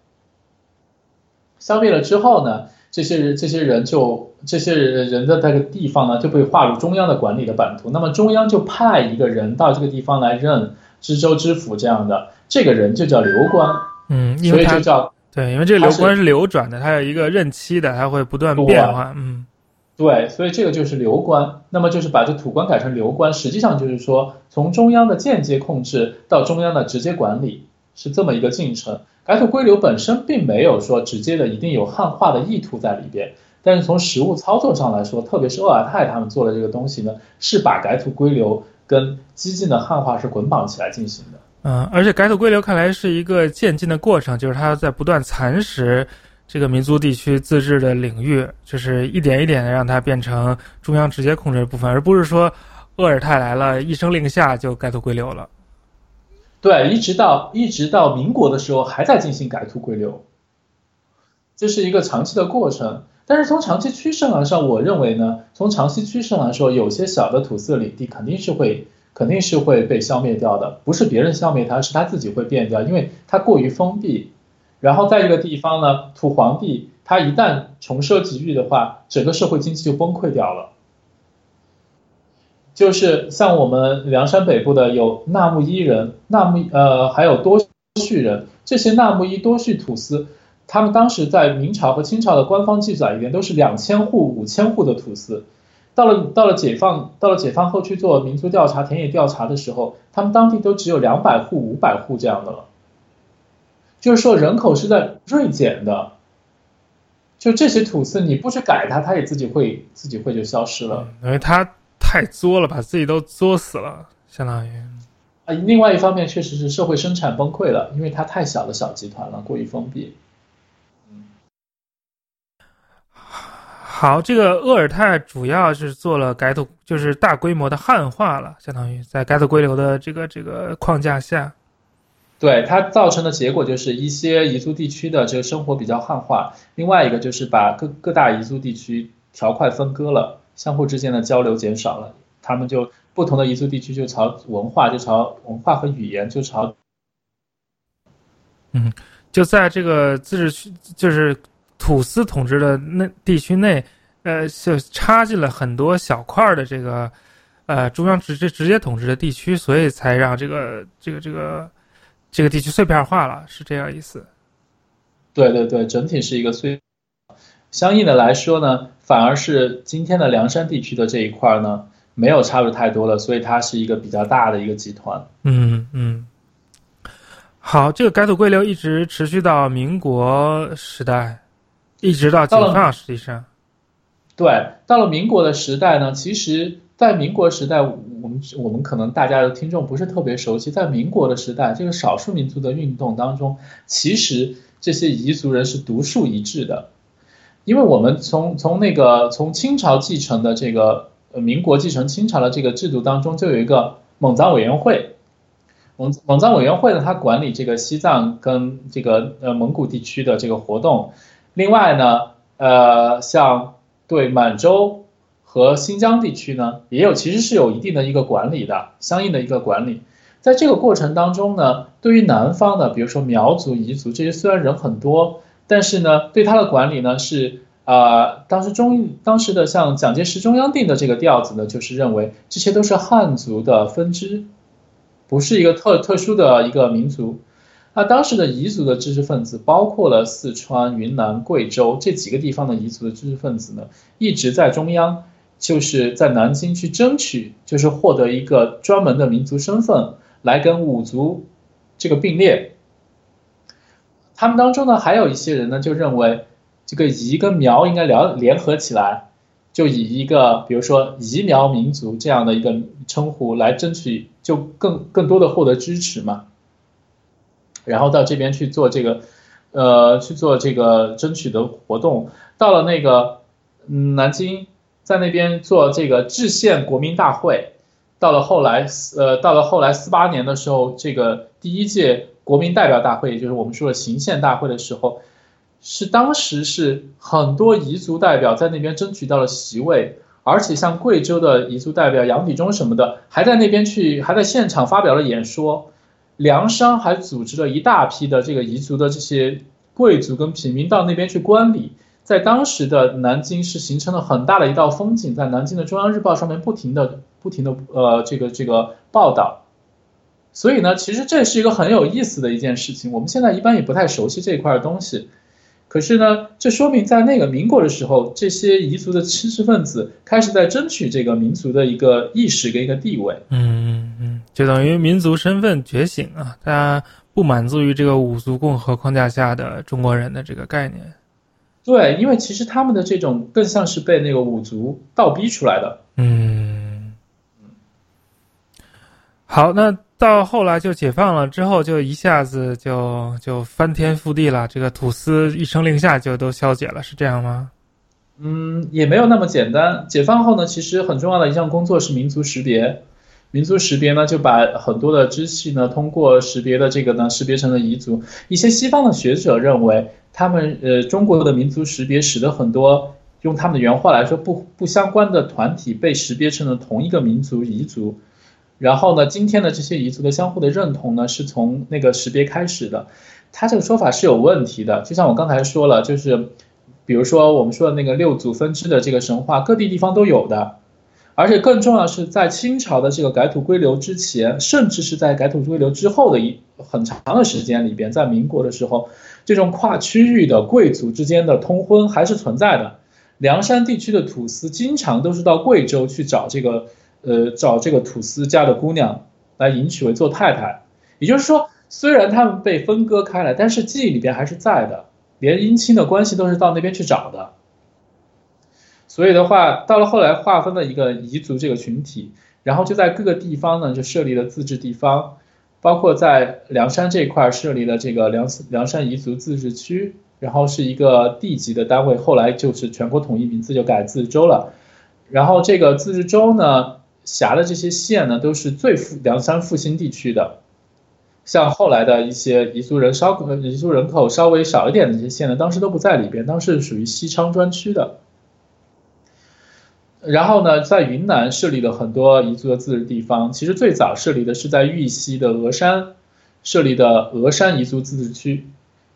消灭了之后呢，这些人这些人就这些人的那个地方呢就被划入中央的管理的版图，那么中央就派一个人到这个地方来任知州、知府这样的，这个人就叫流官。嗯，所以就叫对，因为这个流官是流转的，它有一个任期的，它会不断变化。嗯，对，所以这个就是流官。那么就是把这土官改成流官，实际上就是说从中央的间接控制到中央的直接管理，是这么一个进程。改土归流本身并没有说直接的一定有汉化的意图在里边，但是从实物操作上来说，特别是鄂尔泰他们做的这个东西呢，是把改土归流跟激进的汉化是捆绑起来进行的。嗯，而且改土归流看来是一个渐进的过程，就是它在不断蚕食这个民族地区自治的领域，就是一点一点的让它变成中央直接控制的部分，而不是说鄂尔泰来了一声令下就改土归流了。对，一直到一直到民国的时候还在进行改土归流，这是一个长期的过程。但是从长期趋势来说，我认为呢，从长期趋势来说，有些小的土色领地肯定是会。肯定是会被消灭掉的，不是别人消灭它，是它自己会变掉，因为它过于封闭。然后在这个地方呢，土皇帝他一旦穷奢极欲的话，整个社会经济就崩溃掉了。就是像我们凉山北部的有纳木伊人、纳木呃还有多绪人，这些纳木伊多绪土司，他们当时在明朝和清朝的官方记载里面都是两千户、五千户的土司。到了到了解放，到了解放后去做民族调查、田野调查的时候，他们当地都只有两百户、五百户这样的了。就是说人口是在锐减的。就这些土司，你不去改它，它也自己会自己会就消失了。因为它太作了，把自己都作死了，相当于。啊，另外一方面确实是社会生产崩溃了，因为它太小的小集团了，过于封闭。好，这个鄂尔泰主要是做了改土，就是大规模的汉化了，相当于在改土归流的这个这个框架下，对它造成的结果就是一些彝族地区的这个生活比较汉化，另外一个就是把各各大彝族地区条块分割了，相互之间的交流减少了，他们就不同的彝族地区就朝文化就朝文化和语言就朝，嗯，就在这个自治区就是。土司统治的那地区内，呃，就插进了很多小块的这个，呃，中央直接直接统治的地区，所以才让这个这个这个这个地区碎片化了，是这样意思。对对对，整体是一个碎。相应的来说呢，反而是今天的凉山地区的这一块呢，没有差入太多了，所以它是一个比较大的一个集团。嗯嗯。好，这个改土归流一直持续到民国时代。一直到解放，实际上，对，到了民国的时代呢，其实，在民国时代，我们我们可能大家的听众不是特别熟悉，在民国的时代，这个少数民族的运动当中，其实这些彝族人是独树一帜的，因为我们从从那个从清朝继承的这个呃民国继承清朝的这个制度当中，就有一个蒙藏委员会，蒙蒙藏委员会呢，它管理这个西藏跟这个呃蒙古地区的这个活动。另外呢，呃，像对满洲和新疆地区呢，也有其实是有一定的一个管理的，相应的一个管理。在这个过程当中呢，对于南方的，比如说苗族、彝族这些，虽然人很多，但是呢，对他的管理呢是啊，当时中当时的像蒋介石中央定的这个调子呢，就是认为这些都是汉族的分支，不是一个特特殊的一个民族。那当时的彝族的知识分子，包括了四川、云南、贵州这几个地方的彝族的知识分子呢，一直在中央，就是在南京去争取，就是获得一个专门的民族身份，来跟五族这个并列。他们当中呢，还有一些人呢，就认为这个彝跟苗应该联联合起来，就以一个比如说彝苗民族这样的一个称呼来争取，就更更多的获得支持嘛。然后到这边去做这个，呃，去做这个争取的活动。到了那个嗯南京，在那边做这个制宪国民大会。到了后来，呃，到了后来四八年的时候，这个第一届国民代表大会，也就是我们说的行宪大会的时候，是当时是很多彝族代表在那边争取到了席位，而且像贵州的彝族代表杨秉忠什么的，还在那边去，还在现场发表了演说。梁商还组织了一大批的这个彝族的这些贵族跟平民到那边去观礼，在当时的南京是形成了很大的一道风景，在南京的中央日报上面不停的不停的呃这个这个报道，所以呢，其实这是一个很有意思的一件事情，我们现在一般也不太熟悉这一块的东西。可是呢，这说明在那个民国的时候，这些彝族的知识分子开始在争取这个民族的一个意识跟一个地位。嗯嗯，就等于民族身份觉醒啊，大家不满足于这个五族共和框架下的中国人的这个概念。对，因为其实他们的这种更像是被那个五族倒逼出来的。嗯嗯，好，那。到后来就解放了之后，就一下子就就翻天覆地了。这个土司一声令下就都消解了，是这样吗？嗯，也没有那么简单。解放后呢，其实很重要的一项工作是民族识别。民族识别呢，就把很多的支系呢，通过识别的这个呢，识别成了彝族。一些西方的学者认为，他们呃，中国的民族识别使得很多用他们的原话来说，不不相关的团体被识别成了同一个民族彝族。然后呢，今天的这些彝族的相互的认同呢，是从那个识别开始的。他这个说法是有问题的。就像我刚才说了，就是比如说我们说的那个六祖分支的这个神话，各地地方都有的。而且更重要是在清朝的这个改土归流之前，甚至是在改土归流之后的一很长的时间里边，在民国的时候，这种跨区域的贵族之间的通婚还是存在的。凉山地区的土司经常都是到贵州去找这个，呃，找这个土司家的姑娘来迎娶为做太太。也就是说，虽然他们被分割开来，但是记忆里边还是在的，连姻亲的关系都是到那边去找的。所以的话，到了后来划分了一个彝族这个群体，然后就在各个地方呢就设立了自治地方，包括在凉山这块设立了这个凉凉山彝族自治区。然后是一个地级的单位，后来就是全国统一名字就改自治州了。然后这个自治州呢，辖的这些县呢，都是最富凉山复兴地区的。像后来的一些彝族人稍彝族人口稍微少一点的一些县呢，当时都不在里边，当时属于西昌专区的。然后呢，在云南设立了很多彝族的自治地方，其实最早设立的是在玉溪的峨山设立的峨山彝族自治区。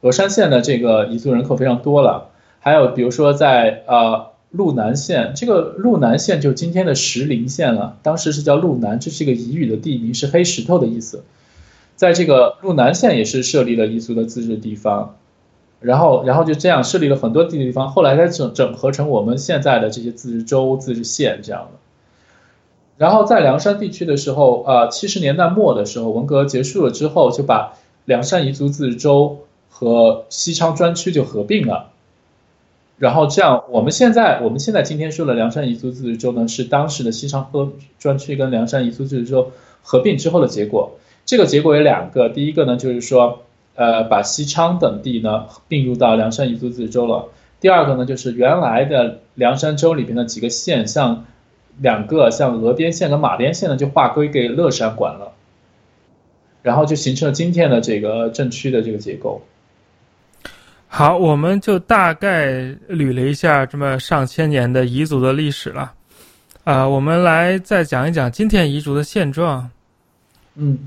峨山县的这个彝族人口非常多了，还有比如说在呃路南县，这个路南县就是今天的石林县了，当时是叫路南，这是一个彝语的地名，是黑石头的意思。在这个路南县也是设立了彝族的自治地方，然后然后就这样设立了很多地地方，后来再整整合成我们现在的这些自治州、自治县这样的。然后在凉山地区的时候，呃七十年代末的时候，文革结束了之后，就把凉山彝族自治州。和西昌专区就合并了，然后这样，我们现在我们现在今天说的凉山彝族自治州呢，是当时的西昌和专区跟凉山彝族自治州合并之后的结果。这个结果有两个，第一个呢就是说，呃，把西昌等地呢并入到凉山彝族自治州了；第二个呢就是原来的凉山州里边的几个县，像两个像峨边县跟马边县呢，就划归给乐山管了，然后就形成了今天的这个镇区的这个结构。好，我们就大概捋了一下这么上千年的彝族的历史了，啊，我们来再讲一讲今天彝族的现状。嗯，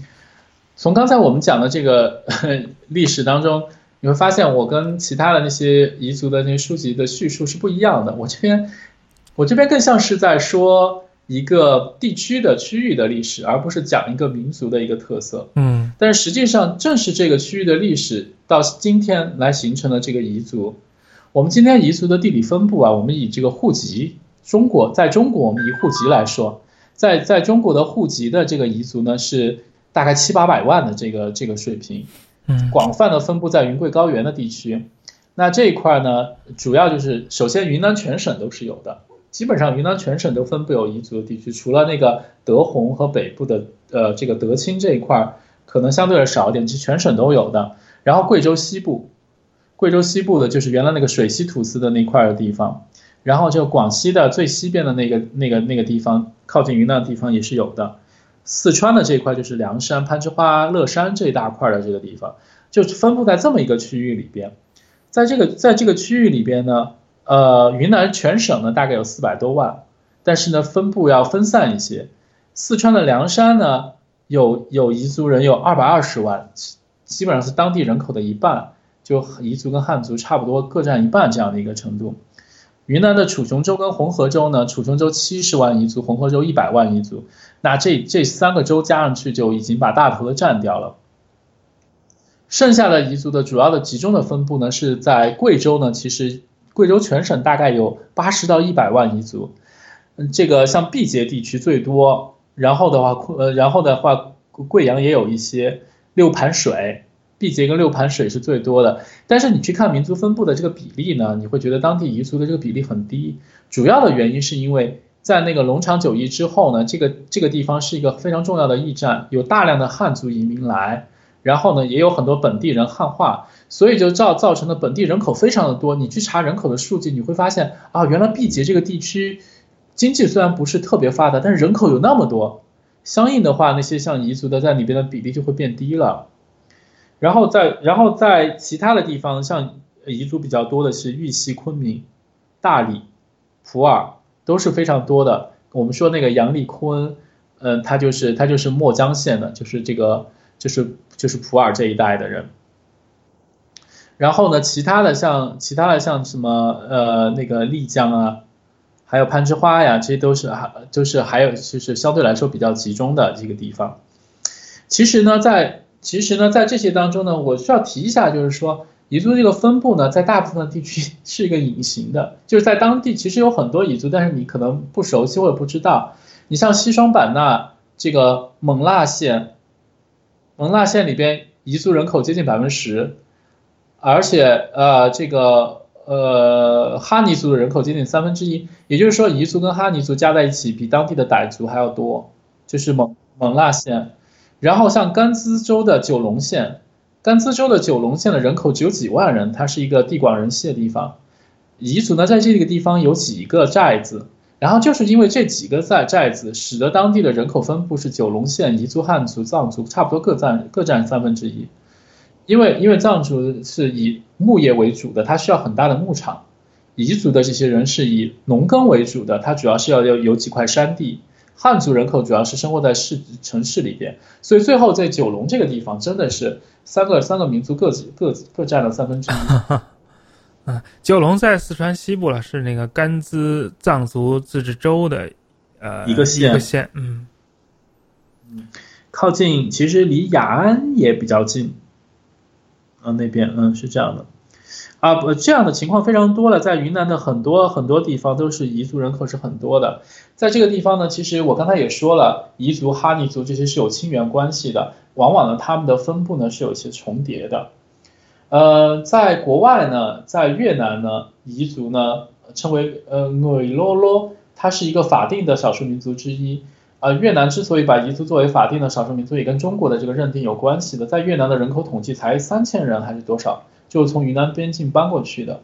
从刚才我们讲的这个 历史当中，你会发现我跟其他的那些彝族的那些书籍的叙述是不一样的。我这边，我这边更像是在说。一个地区的区域的历史，而不是讲一个民族的一个特色。嗯，但是实际上正是这个区域的历史到今天来形成了这个彝族。我们今天彝族的地理分布啊，我们以这个户籍，中国在中国我们以户籍来说，在在中国的户籍的这个彝族呢是大概七八百万的这个这个水平。嗯，广泛的分布在云贵高原的地区。那这一块呢，主要就是首先云南全省都是有的。基本上云南全省都分布有彝族的地区，除了那个德宏和北部的呃这个德清这一块，可能相对的少一点，其实全省都有的。然后贵州西部，贵州西部的就是原来那个水西土司的那块的地方，然后就广西的最西边的那个那个那个地方，靠近云南的地方也是有的。四川的这一块就是凉山、攀枝花、乐山这一大块的这个地方，就分布在这么一个区域里边。在这个在这个区域里边呢。呃，云南全省呢大概有四百多万，但是呢分布要分散一些。四川的凉山呢有有彝族人有二百二十万，基本上是当地人口的一半，就彝族跟汉族差不多各占一半这样的一个程度。云南的楚雄州跟红河州呢，楚雄州七十万彝族，红河州一百万彝族，那这这三个州加上去就已经把大头的占掉了。剩下的彝族的主要的集中的分布呢是在贵州呢，其实。贵州全省大概有八十到一百万彝族，嗯，这个像毕节地区最多，然后的话，呃，然后的话，贵阳也有一些，六盘水，毕节跟六盘水是最多的。但是你去看民族分布的这个比例呢，你会觉得当地彝族的这个比例很低。主要的原因是因为在那个龙场九役之后呢，这个这个地方是一个非常重要的驿站，有大量的汉族移民来。然后呢，也有很多本地人汉化，所以就造造成的本地人口非常的多。你去查人口的数据，你会发现啊，原来毕节这个地区经济虽然不是特别发达，但是人口有那么多，相应的话，那些像彝族的在里边的比例就会变低了。然后在然后在其他的地方，像彝族比较多的是玉溪、昆明、大理、普洱都是非常多的。我们说那个杨丽坤，嗯，他就是他就是墨江县的，就是这个。就是就是普洱这一带的人，然后呢，其他的像其他的像什么呃那个丽江啊，还有攀枝花呀，这些都是还就是还有就是相对来说比较集中的这个地方。其实呢，在其实呢，在这些当中呢，我需要提一下，就是说彝族这个分布呢，在大部分地区 是一个隐形的，就是在当地其实有很多彝族，但是你可能不熟悉或者不知道。你像西双版纳这个勐腊县，勐腊县里边彝族人口接近百分之十，而且呃这个呃哈尼族的人口接近三分之一，也就是说彝族跟哈尼族加在一起比当地的傣族还要多，就是蒙蒙纳县。然后像甘孜州的九龙县，甘孜州的九龙县的人口只有几万人，它是一个地广人稀的地方，彝族呢在这个地方有几个寨子。然后就是因为这几个寨寨子，使得当地的人口分布是九龙县彝族、汉族、藏族差不多各占各占三分之一。因为因为藏族是以牧业为主的，它需要很大的牧场；彝族的这些人是以农耕为主的，它主要是要要有几块山地。汉族人口主要是生活在市城市里边，所以最后在九龙这个地方真的是三个三个民族各自各自各占了三分之一。嗯，九龙在四川西部了，是那个甘孜藏族自治州的，呃，一个县。一个县，嗯，嗯，靠近，其实离雅安也比较近。啊，那边，嗯，是这样的。啊，不，这样的情况非常多了，在云南的很多很多地方都是彝族人口是很多的。在这个地方呢，其实我刚才也说了，彝族、哈尼族这些是有亲缘关系的，往往呢，他们的分布呢是有些重叠的。呃，在国外呢，在越南呢，彝族呢称为呃 nội lô lô，它是一个法定的少数民族之一。啊，越南之所以把彝族作为法定的少数民族，也跟中国的这个认定有关系的。在越南的人口统计才三千人还是多少，就从云南边境搬过去的。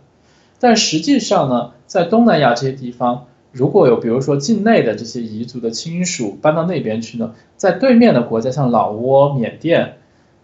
但实际上呢，在东南亚这些地方，如果有比如说境内的这些彝族的亲属搬到那边去呢，在对面的国家像老挝、缅甸。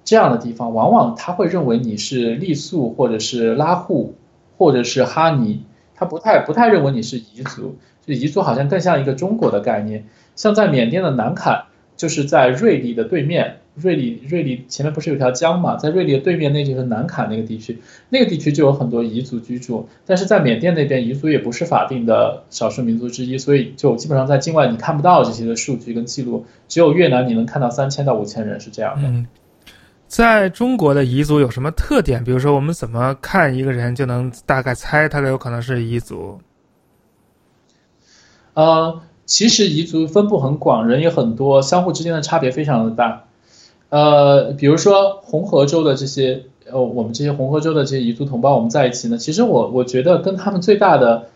这样的地方，往往他会认为你是傈僳，或者是拉祜，或者是哈尼，他不太不太认为你是彝族。就彝族好像更像一个中国的概念。像在缅甸的南坎，就是在瑞丽的对面，瑞丽瑞丽前面不是有条江嘛，在瑞丽的对面，那就是南坎那个地区，那个地区就有很多彝族居住。但是在缅甸那边，彝族也不是法定的少数民族之一，所以就基本上在境外你看不到这些的数据跟记录，只有越南你能看到三千到五千人是这样的。在中国的彝族有什么特点？比如说，我们怎么看一个人就能大概猜他有可能是彝族？呃，其实彝族分布很广，人也很多，相互之间的差别非常的大。呃，比如说红河州的这些，呃，我们这些红河州的这些彝族同胞，我们在一起呢，其实我我觉得跟他们最大的。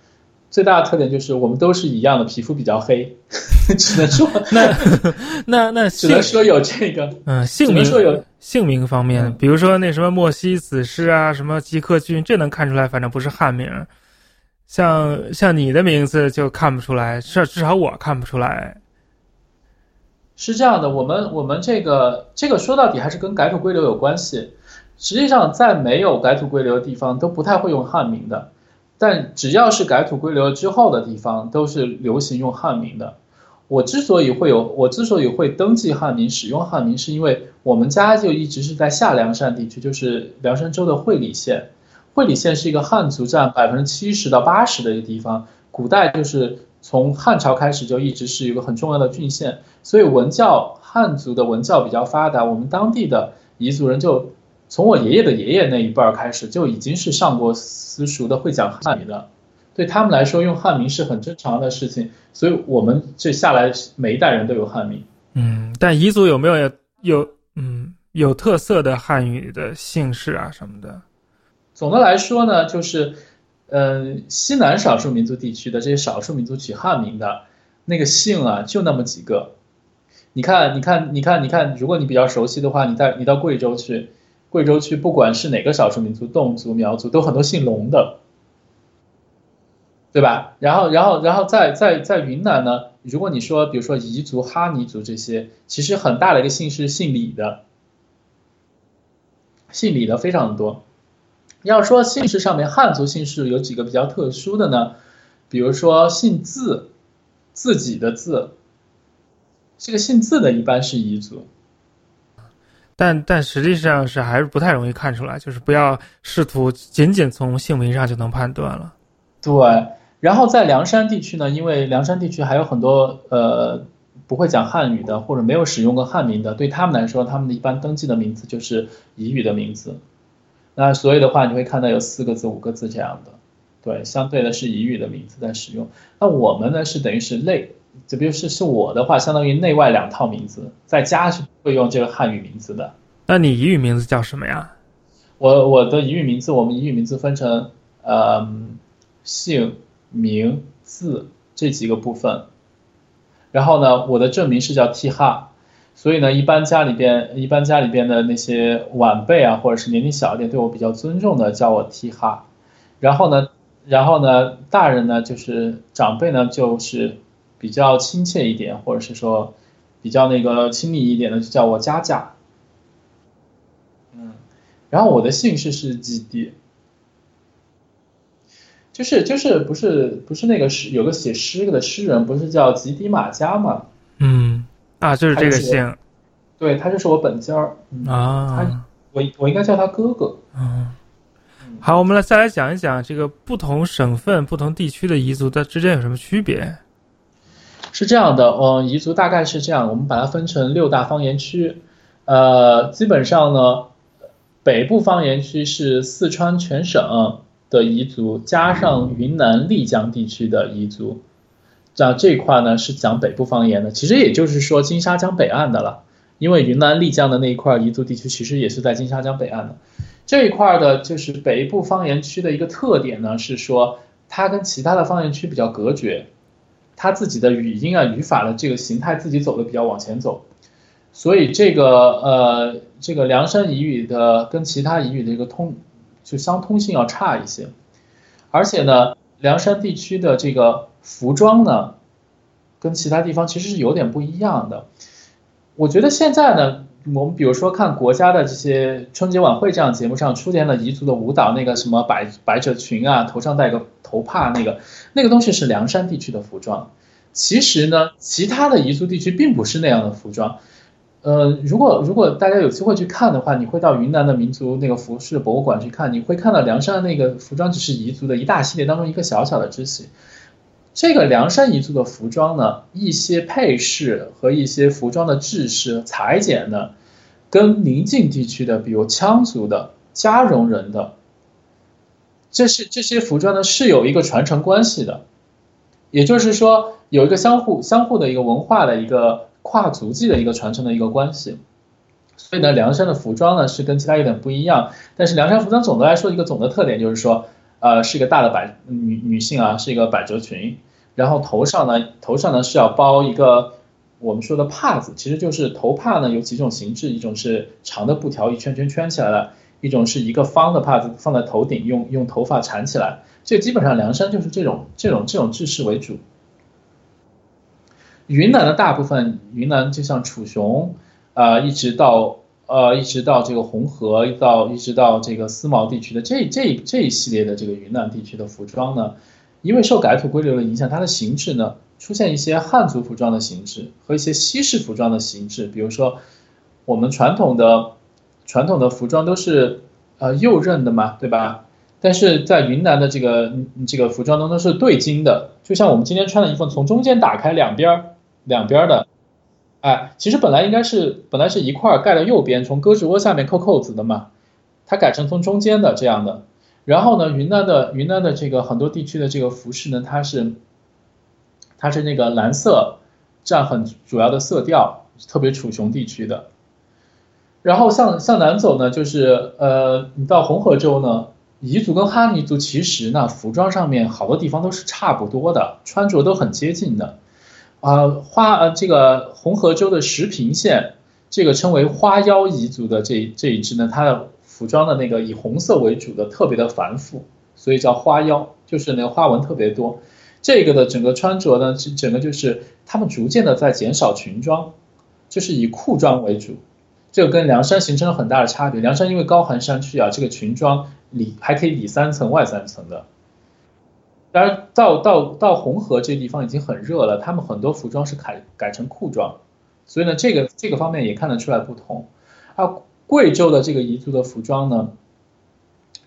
最大的特点就是我们都是一样的，皮肤比较黑，只能说那那那只能说有这个嗯姓名说有姓名方面，比如说那什么莫西子诗啊，什么吉克隽，这能看出来，反正不是汉名。像像你的名字就看不出来，至至少我看不出来。是这样的，我们我们这个这个说到底还是跟改土归流有关系。实际上，在没有改土归流的地方，都不太会用汉名的。但只要是改土归流之后的地方，都是流行用汉名的。我之所以会有，我之所以会登记汉名、使用汉名，是因为我们家就一直是在下凉山地区，就是凉山州的会理县。会理县是一个汉族占百分之七十到八十的一个地方，古代就是从汉朝开始就一直是一个很重要的郡县，所以文教汉族的文教比较发达。我们当地的彝族人就。从我爷爷的爷爷那一辈儿开始，就已经是上过私塾的，会讲汉语的。对他们来说，用汉名是很正常的事情。所以，我们这下来每一代人都有汉名。嗯，但彝族有没有有嗯有特色的汉语的姓氏啊什么的？总的来说呢，就是嗯，西南少数民族地区的这些少数民族取汉名的那个姓啊，就那么几个。你看，你看，你看，你看，如果你比较熟悉的话，你在你到贵州去。贵州区不管是哪个少数民族，侗族、苗族都很多姓龙的，对吧？然后，然后，然后在在在云南呢，如果你说，比如说彝族、哈尼族这些，其实很大的一个姓是姓李的，姓李的非常多。要说姓氏上面，汉族姓氏有几个比较特殊的呢？比如说姓字，自己的字，这个姓字的一般是彝族。但但实际上是还是不太容易看出来，就是不要试图仅仅从姓名上就能判断了。对，然后在凉山地区呢，因为凉山地区还有很多呃不会讲汉语的或者没有使用过汉名的，对他们来说，他们的一般登记的名字就是彝语的名字。那所以的话，你会看到有四个字、五个字这样的，对，相对的是彝语的名字在使用。那我们呢是等于是类，就比如是是我的话，相当于内外两套名字，在家是会用这个汉语名字的。那你彝语名字叫什么呀？我我的彝语名字，我们彝语名字分成呃姓名字这几个部分。然后呢，我的正名是叫提哈。所以呢，一般家里边，一般家里边的那些晚辈啊，或者是年龄小一点，对我比较尊重的，叫我提哈。然后呢，然后呢，大人呢，就是长辈呢，就是比较亲切一点，或者是说比较那个亲密一点的，就叫我佳佳。嗯，然后我的姓氏是基地，就是就是不是不是那个诗有个写诗的诗人，不是叫吉迪马加吗？嗯。啊，就是这个姓，对他就是我本家儿啊，我我应该叫他哥哥。嗯，好，我们来再来讲一讲这个不同省份、不同地区的彝族的之间有什么区别？是这样的，嗯，彝族大概是这样，我们把它分成六大方言区，呃，基本上呢，北部方言区是四川全省的彝族，加上云南丽江地区的彝族。样这一块呢是讲北部方言的，其实也就是说金沙江北岸的了，因为云南丽江的那一块彝族地区其实也是在金沙江北岸的。这一块的就是北部方言区的一个特点呢，是说它跟其他的方言区比较隔绝，他自己的语音啊语法的这个形态自己走的比较往前走，所以这个呃这个凉山彝语的跟其他彝语的一个通就相通性要差一些，而且呢凉山地区的这个。服装呢，跟其他地方其实是有点不一样的。我觉得现在呢，我们比如说看国家的这些春节晚会这样节目上出现了彝族的舞蹈，那个什么百百褶裙啊，头上戴个头帕，那个那个东西是凉山地区的服装。其实呢，其他的彝族地区并不是那样的服装。呃，如果如果大家有机会去看的话，你会到云南的民族那个服饰博物馆去看，你会看到凉山的那个服装只是彝族的一大系列当中一个小小的支系。这个凉山彝族的服装呢，一些配饰和一些服装的制式裁剪呢，跟邻近地区的，比如羌族的、加绒人的，这是这些服装呢是有一个传承关系的，也就是说有一个相互相互的一个文化的一个跨足迹的一个传承的一个关系。所以呢，凉山的服装呢是跟其他有点不一样，但是凉山服装总的来说一个总的特点就是说。呃，是一个大的百女女性啊，是一个百褶裙，然后头上呢，头上呢是要包一个我们说的帕子，其实就是头帕呢有几种形制，一种是长的布条一圈圈圈起来的，一种是一个方的帕子放在头顶，用用头发缠起来，这基本上凉山就是这种这种这种制式为主。云南的大部分，云南就像楚雄，啊，一直到。呃，一直到这个红河，到一直到这个思茅地区的这这这一系列的这个云南地区的服装呢，因为受改土归流的影响，它的形制呢出现一些汉族服装的形制和一些西式服装的形制。比如说，我们传统的传统的服装都是呃右衽的嘛，对吧？但是在云南的这个这个服装当中是对襟的，就像我们今天穿的衣服，从中间打开两边儿两边的。哎，其实本来应该是本来是一块盖在右边，从胳肢窝下面扣扣子的嘛，它改成从中间的这样的。然后呢，云南的云南的这个很多地区的这个服饰呢，它是它是那个蓝色占很主要的色调，特别楚雄地区的。然后向向南走呢，就是呃，你到红河州呢，彝族跟哈尼族其实呢，服装上面好多地方都是差不多的，穿着都很接近的。啊，花呃，这个红河州的石屏县，这个称为花腰彝族的这这一支呢，它的服装的那个以红色为主的，特别的繁复，所以叫花腰，就是那个花纹特别多。这个的整个穿着呢，是整个就是他们逐渐的在减少裙装，就是以裤装为主。这个跟凉山形成了很大的差别。凉山因为高寒山区啊，这个裙装里还可以里三层外三层的。当然，到到到红河这地方已经很热了，他们很多服装是改改成裤装，所以呢，这个这个方面也看得出来不同。啊，贵州的这个彝族的服装呢，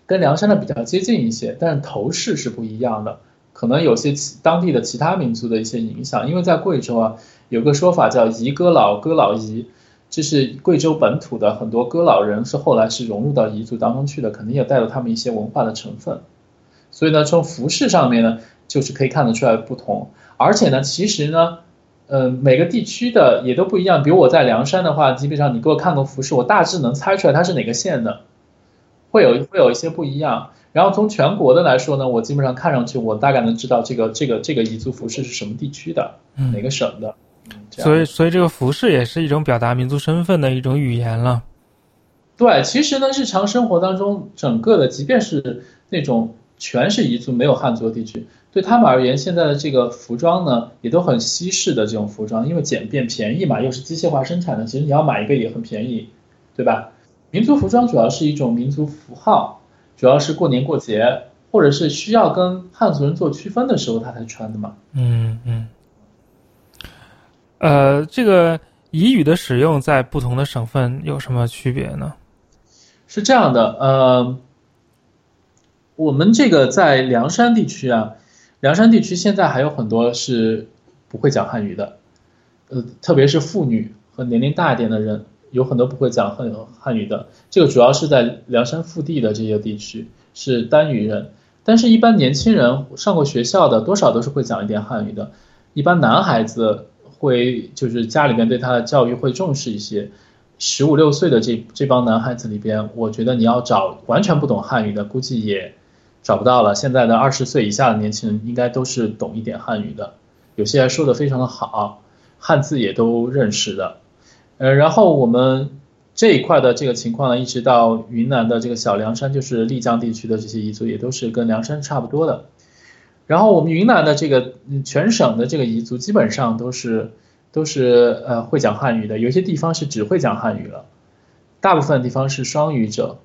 跟凉山的比较接近一些，但是头饰是不一样的，可能有些其当地的其他民族的一些影响，因为在贵州啊，有个说法叫“彝歌老，歌老彝”，这是贵州本土的很多歌老人是后来是融入到彝族当中去的，肯定也带有他们一些文化的成分。所以呢，从服饰上面呢，就是可以看得出来不同。而且呢，其实呢，呃，每个地区的也都不一样。比如我在凉山的话，基本上你给我看个服饰，我大致能猜出来它是哪个县的，会有会有一些不一样。然后从全国的来说呢，我基本上看上去，我大概能知道这个这个这个彝族服饰是什么地区的，哪个省的。所以，所以这个服饰也是一种表达民族身份的一种语言了。对，其实呢，日常生活当中，整个的，即便是那种全是彝族没有汉族的地区，对他们而言，现在的这个服装呢，也都很西式的这种服装，因为简便便宜嘛，又是机械化生产的，其实你要买一个也很便宜，对吧？民族服装主要是一种民族符号。主要是过年过节，或者是需要跟汉族人做区分的时候，他才穿的嘛。嗯嗯。呃，这个彝语的使用在不同的省份有什么区别呢？是这样的，呃，我们这个在凉山地区啊，凉山地区现在还有很多是不会讲汉语的，呃，特别是妇女和年龄大一点的人。有很多不会讲汉汉语的，这个主要是在凉山腹地的这些地区是单语人，但是，一般年轻人上过学校的，多少都是会讲一点汉语的。一般男孩子会，就是家里面对他的教育会重视一些。十五六岁的这这帮男孩子里边，我觉得你要找完全不懂汉语的，估计也找不到了。现在的二十岁以下的年轻人，应该都是懂一点汉语的，有些还说的非常的好，汉字也都认识的。呃，然后我们这一块的这个情况呢，一直到云南的这个小凉山，就是丽江地区的这些彝族，也都是跟凉山差不多的。然后我们云南的这个全省的这个彝族，基本上都是都是呃会讲汉语的，有些地方是只会讲汉语了，大部分地方是双语者。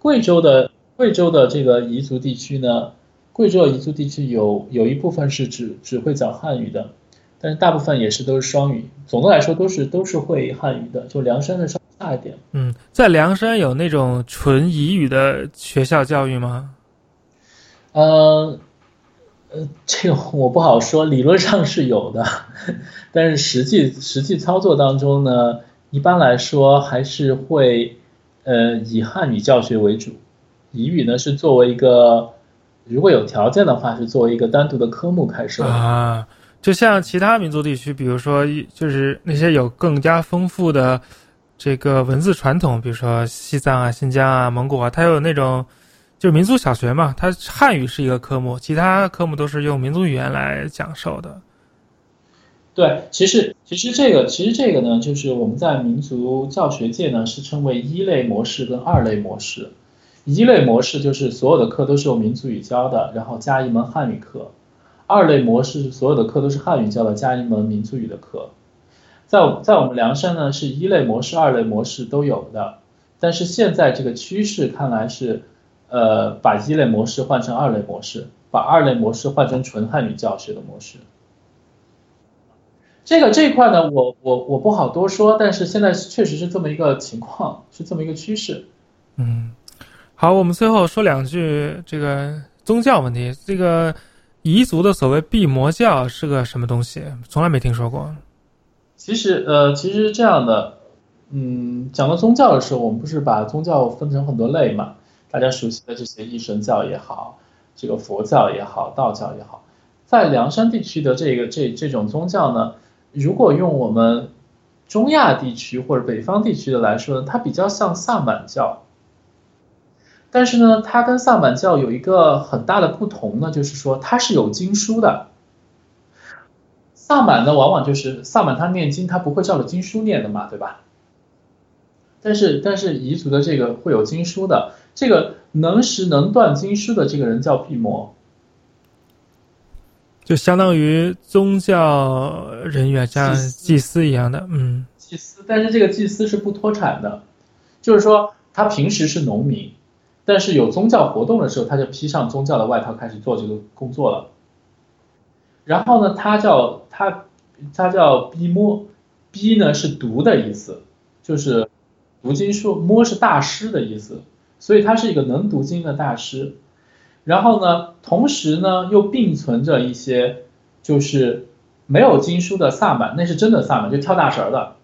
贵州的贵州的这个彝族地区呢，贵州的彝族地区有有一部分是只只会讲汉语的。但是大部分也是都是双语，总的来说都是都是会汉语的，就凉山的稍差一点。嗯，在凉山有那种纯彝语的学校教育吗？呃，呃，这个我不好说，理论上是有的，但是实际实际操作当中呢，一般来说还是会呃以汉语教学为主，彝语呢是作为一个如果有条件的话是作为一个单独的科目开设啊。就像其他民族地区，比如说，就是那些有更加丰富的这个文字传统，比如说西藏啊、新疆啊、蒙古啊，它有那种就是民族小学嘛，它汉语是一个科目，其他科目都是用民族语言来讲授的。对，其实其实这个其实这个呢，就是我们在民族教学界呢是称为一类模式跟二类模式。一类模式就是所有的课都是用民族语教的，然后加一门汉语课。二类模式是，所有的课都是汉语教的，加一门民族语的课。在在我们凉山呢，是一类模式、二类模式都有的。但是现在这个趋势看来是，呃，把一类模式换成二类模式，把二类模式换成纯汉语教学的模式。这个这一块呢，我我我不好多说，但是现在确实是这么一个情况，是这么一个趋势。嗯，好，我们最后说两句这个宗教问题，这个。彝族的所谓闭魔教是个什么东西？从来没听说过。其实，呃，其实这样的，嗯，讲到宗教的时候，我们不是把宗教分成很多类嘛？大家熟悉的这些一神教也好，这个佛教也好，道教也好，在凉山地区的这个这这种宗教呢，如果用我们中亚地区或者北方地区的来说呢，它比较像萨满教。但是呢，它跟萨满教有一个很大的不同呢，就是说它是有经书的。萨满呢，往往就是萨满他念经，他不会照着经书念的嘛，对吧？但是但是彝族的这个会有经书的，这个能识能断经书的这个人叫毕摩，就相当于宗教人员像祭司一样的，嗯，祭司。但是这个祭司是不脱产的，就是说他平时是农民。但是有宗教活动的时候，他就披上宗教的外套开始做这个工作了。然后呢，他叫他他叫逼摸，逼呢是读的意思，就是读经书，摸是大师的意思，所以他是一个能读经的大师。然后呢，同时呢又并存着一些就是没有经书的萨满，那是真的萨满，就跳大神的。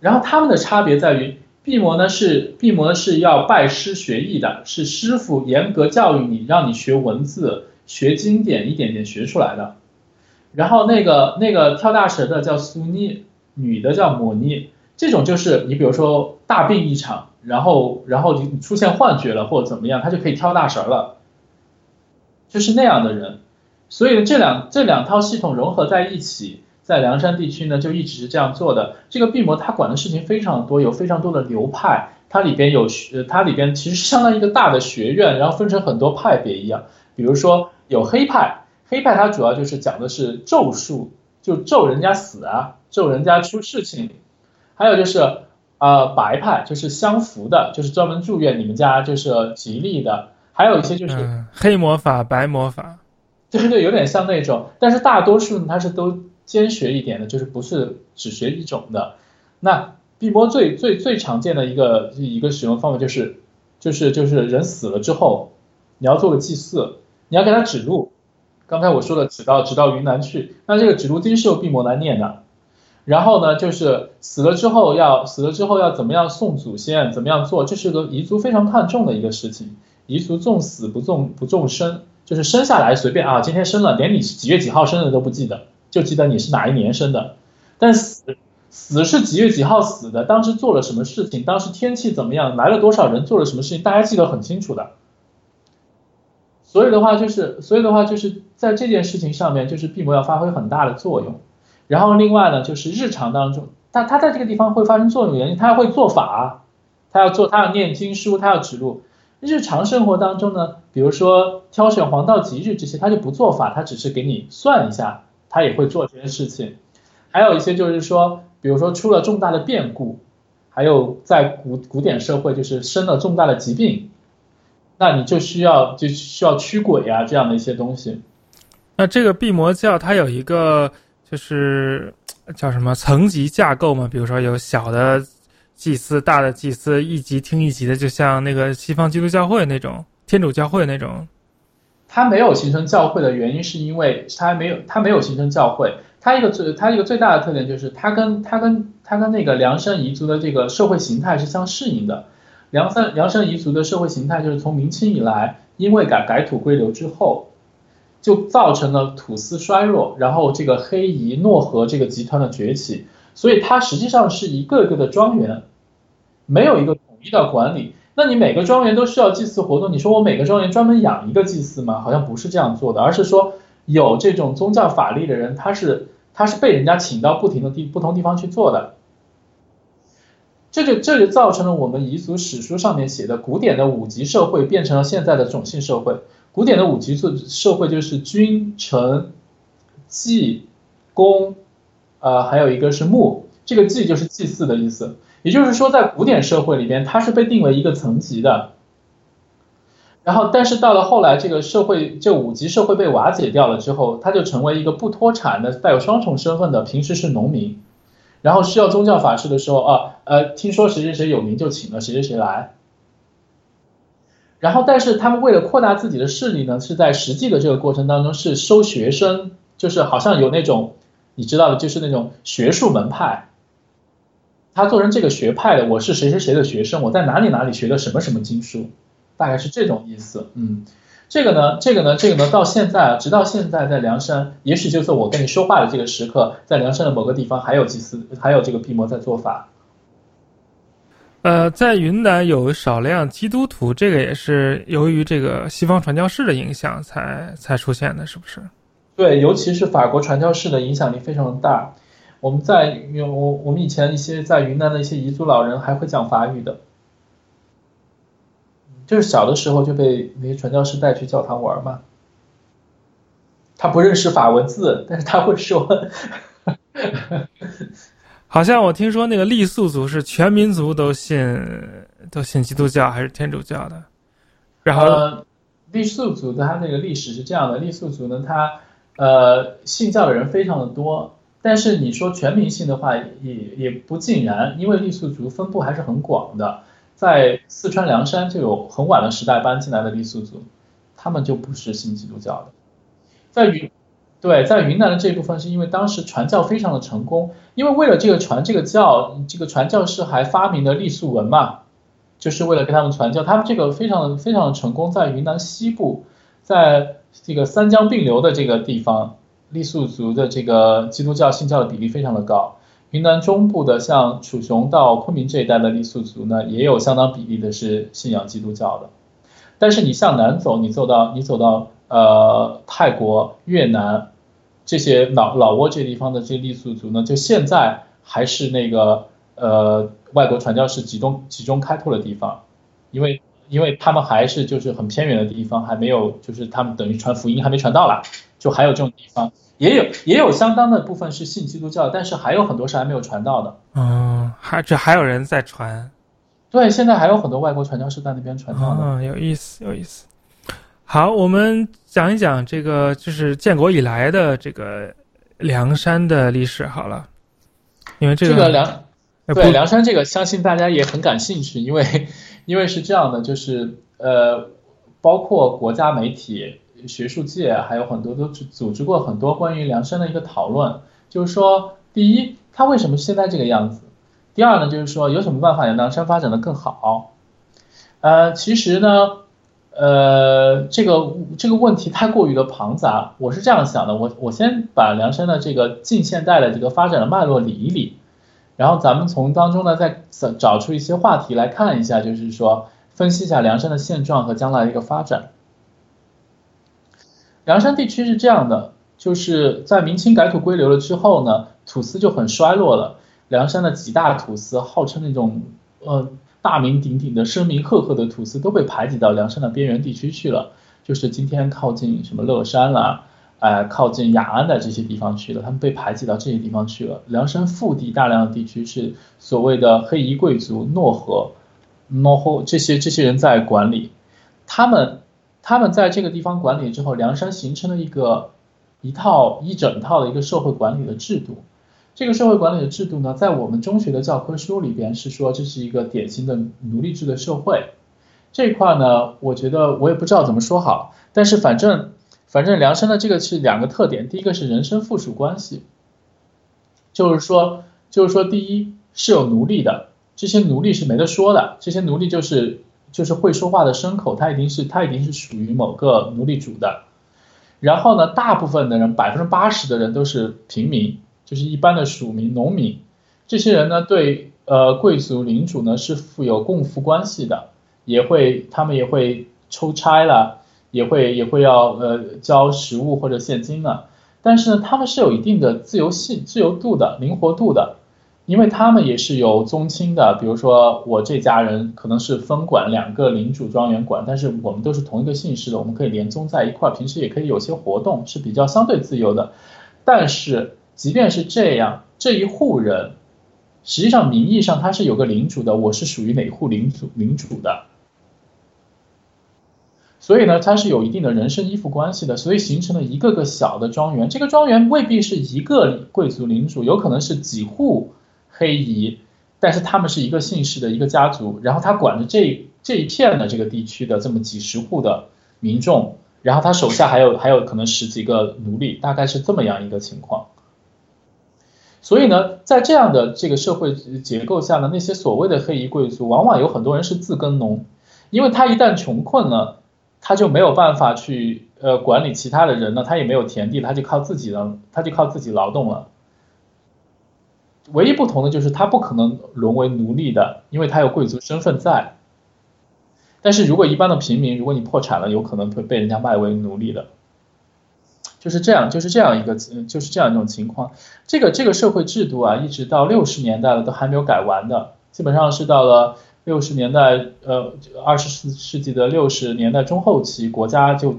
然后他们的差别在于，毕摩呢是毕摩是要拜师学艺的，是师傅严格教育你，让你学文字、学经典，一点点学出来的。然后那个那个跳大神的叫苏妮，女的叫摩妮，这种就是你比如说大病一场，然后然后你出现幻觉了或者怎么样，他就可以跳大神了，就是那样的人。所以这两这两套系统融合在一起。在凉山地区呢，就一直是这样做的。这个闭魔它管的事情非常多，有非常多的流派，它里边有学，它里边其实相当于一个大的学院，然后分成很多派别一样。比如说有黑派，黑派它主要就是讲的是咒术，就咒人家死啊，咒人家出事情。还有就是呃白派，就是相符的，就是专门祝愿你们家就是吉利的。还有一些就是黑魔法、白魔法，对对对，有点像那种，但是大多数呢，它是都。兼学一点的，就是不是只学一种的。那碧波最最最常见的一个一个使用方法就是，就是就是人死了之后，你要做个祭祀，你要给他指路。刚才我说的指到指到云南去，那这个指路经是由碧摩来念的。然后呢，就是死了之后要死了之后要怎么样送祖先，怎么样做，这是个彝族非常看重的一个事情。彝族重死不重不重生，就是生下来随便啊，今天生了，连你几月几号生的都不记得。就记得你是哪一年生的，但死死是几月几号死的，当时做了什么事情，当时天气怎么样，来了多少人，做了什么事情，大家记得很清楚的。所以的话就是，所以的话就是在这件事情上面，就是闭魔要发挥很大的作用。然后另外呢，就是日常当中，他他在这个地方会发生作用原因，他要会做法，他要做，他要念经书，他要指路。日常生活当中呢，比如说挑选黄道吉日这些，他就不做法，他只是给你算一下。他也会做这些事情，还有一些就是说，比如说出了重大的变故，还有在古古典社会就是生了重大的疾病，那你就需要就需要驱鬼啊这样的一些东西。那这个闭魔教它有一个就是叫什么层级架构嘛？比如说有小的祭司、大的祭司，一级听一级的，就像那个西方基督教会那种天主教会那种。它没有形成教会的原因，是因为它没有它没有形成教会。它一个最它一个最大的特点就是它跟它跟它跟那个凉山彝族的这个社会形态是相适应的。凉山凉山彝族的社会形态就是从明清以来，因为改改土归流之后，就造成了土司衰弱，然后这个黑彝诺河这个集团的崛起，所以它实际上是一个个的庄园，没有一个统一的管理。那你每个庄园都需要祭祀活动？你说我每个庄园专门养一个祭祀吗？好像不是这样做的，而是说有这种宗教法力的人，他是他是被人家请到不停的地不同地方去做的。这就这就造成了我们彝族史书上面写的古典的五级社会变成了现在的种姓社会。古典的五级社社会就是君臣祭公，呃，还有一个是牧。这个祭就是祭祀的意思。也就是说，在古典社会里边，它是被定为一个层级的。然后，但是到了后来，这个社会这五级社会被瓦解掉了之后，它就成为一个不脱产的、带有双重身份的，平时是农民，然后需要宗教法事的时候啊，呃，听说谁谁谁有名，就请了谁谁谁来。然后，但是他们为了扩大自己的势力呢，是在实际的这个过程当中是收学生，就是好像有那种你知道的，就是那种学术门派。他做成这个学派的，我是谁谁谁的学生，我在哪里哪里学的什么什么经书，大概是这种意思。嗯，这个呢，这个呢，这个呢，到现在，直到现在，在凉山，也许就是我跟你说话的这个时刻，在凉山的某个地方还有祭祀，还有这个闭魔在做法。呃，在云南有少量基督徒，这个也是由于这个西方传教士的影响才才出现的，是不是？对，尤其是法国传教士的影响力非常大。我们在有我我们以前一些在云南的一些彝族老人还会讲法语的，就是小的时候就被那些传教士带去教堂玩嘛。他不认识法文字，但是他会说。好像我听说那个傈僳族是全民族都信都信基督教还是天主教的？然后傈僳族的他那个历史是这样的，傈僳族呢，他呃信教的人非常的多。但是你说全民性的话，也也不尽然，因为傈僳族分布还是很广的，在四川凉山就有很晚的时代搬进来的傈僳族，他们就不是信基督教的。在云，对，在云南的这部分是因为当时传教非常的成功，因为为了这个传这个教，这个传教士还发明了傈僳文嘛，就是为了给他们传教。他们这个非常非常的成功，在云南西部，在这个三江并流的这个地方，傈僳族的这个基督教信教的比例非常的高。云南中部的像楚雄到昆明这一带的傈僳族呢，也有相当比例的是信仰基督教的。但是你向南走，你走到你走到呃泰国、越南这些老老挝这地方的这些傈僳族呢，就现在还是那个呃外国传教士集中集中开拓的地方，因为因为他们还是就是很偏远的地方，还没有就是他们等于传福音还没传到啦，就还有这种地方。也有也有相当的部分是信基督教，但是还有很多是还没有传到的。嗯，还这还有人在传。对，现在还有很多外国传教士在那边传教呢。嗯，有意思，有意思。好，我们讲一讲这个就是建国以来的这个梁山的历史好了，因为这个梁对梁山这个，相信大家也很感兴趣，因为因为是这样的，就是呃，包括国家媒体。学术界还有很多都组织过很多关于梁山的一个讨论，就是说，第一，他为什么现在这个样子？第二呢，就是说，有什么办法让梁山发展的更好？呃，其实呢，呃，这个这个问题太过于的庞杂，我是这样想的，我我先把梁山的这个近现代的这个发展的脉络理一理，然后咱们从当中呢再找出一些话题来看一下，就是说，分析一下梁山的现状和将来的一个发展。凉山地区是这样的，就是在明清改土归流了之后呢，土司就很衰落了。凉山的几大土司，号称那种呃大名鼎鼎的、声名赫赫的土司，都被排挤到凉山的边缘地区去了。就是今天靠近什么乐山啦，哎，靠近雅安的这些地方去了，他们被排挤到这些地方去了。凉山腹地大量的地区是所谓的黑夷贵族、诺河、诺后这些这些人在管理，他们。他们在这个地方管理之后，梁山形成了一个一套一整套的一个社会管理的制度。这个社会管理的制度呢，在我们中学的教科书里边是说这是一个典型的奴隶制的社会。这一块呢，我觉得我也不知道怎么说好，但是反正反正梁山的这个是两个特点，第一个是人身附属关系，就是说就是说第一是有奴隶的，这些奴隶是没得说的，这些奴隶就是。就是会说话的牲口，他一定是他一定是属于某个奴隶主的。然后呢，大部分的人，百分之八十的人都是平民，就是一般的属民、农民。这些人呢，对呃贵族领主呢是负有共负关系的，也会他们也会抽差了，也会也会要呃交实物或者现金的。但是呢，他们是有一定的自由性、自由度的、灵活度的。因为他们也是有宗亲的，比如说我这家人可能是分管两个领主庄园管，但是我们都是同一个姓氏的，我们可以连宗在一块，平时也可以有些活动，是比较相对自由的。但是即便是这样，这一户人实际上名义上他是有个领主的，我是属于哪户领主领主的，所以呢，他是有一定的人身依附关系的，所以形成了一个个小的庄园。这个庄园未必是一个贵族领主，有可能是几户。黑夷，但是他们是一个姓氏的一个家族，然后他管着这这一片的这个地区的这么几十户的民众，然后他手下还有还有可能十几个奴隶，大概是这么样一个情况。所以呢，在这样的这个社会结构下呢，那些所谓的黑夷贵族，往往有很多人是自耕农，因为他一旦穷困了，他就没有办法去呃管理其他的人呢，他也没有田地，他就靠自己的，他就靠自己劳动了。唯一不同的就是他不可能沦为奴隶的，因为他有贵族身份在。但是如果一般的平民，如果你破产了，有可能会被人家卖为奴隶的。就是这样，就是这样一个，就是这样一种情况。这个这个社会制度啊，一直到六十年代了都还没有改完的，基本上是到了六十年代，呃，二十世世纪的六十年代中后期，国家就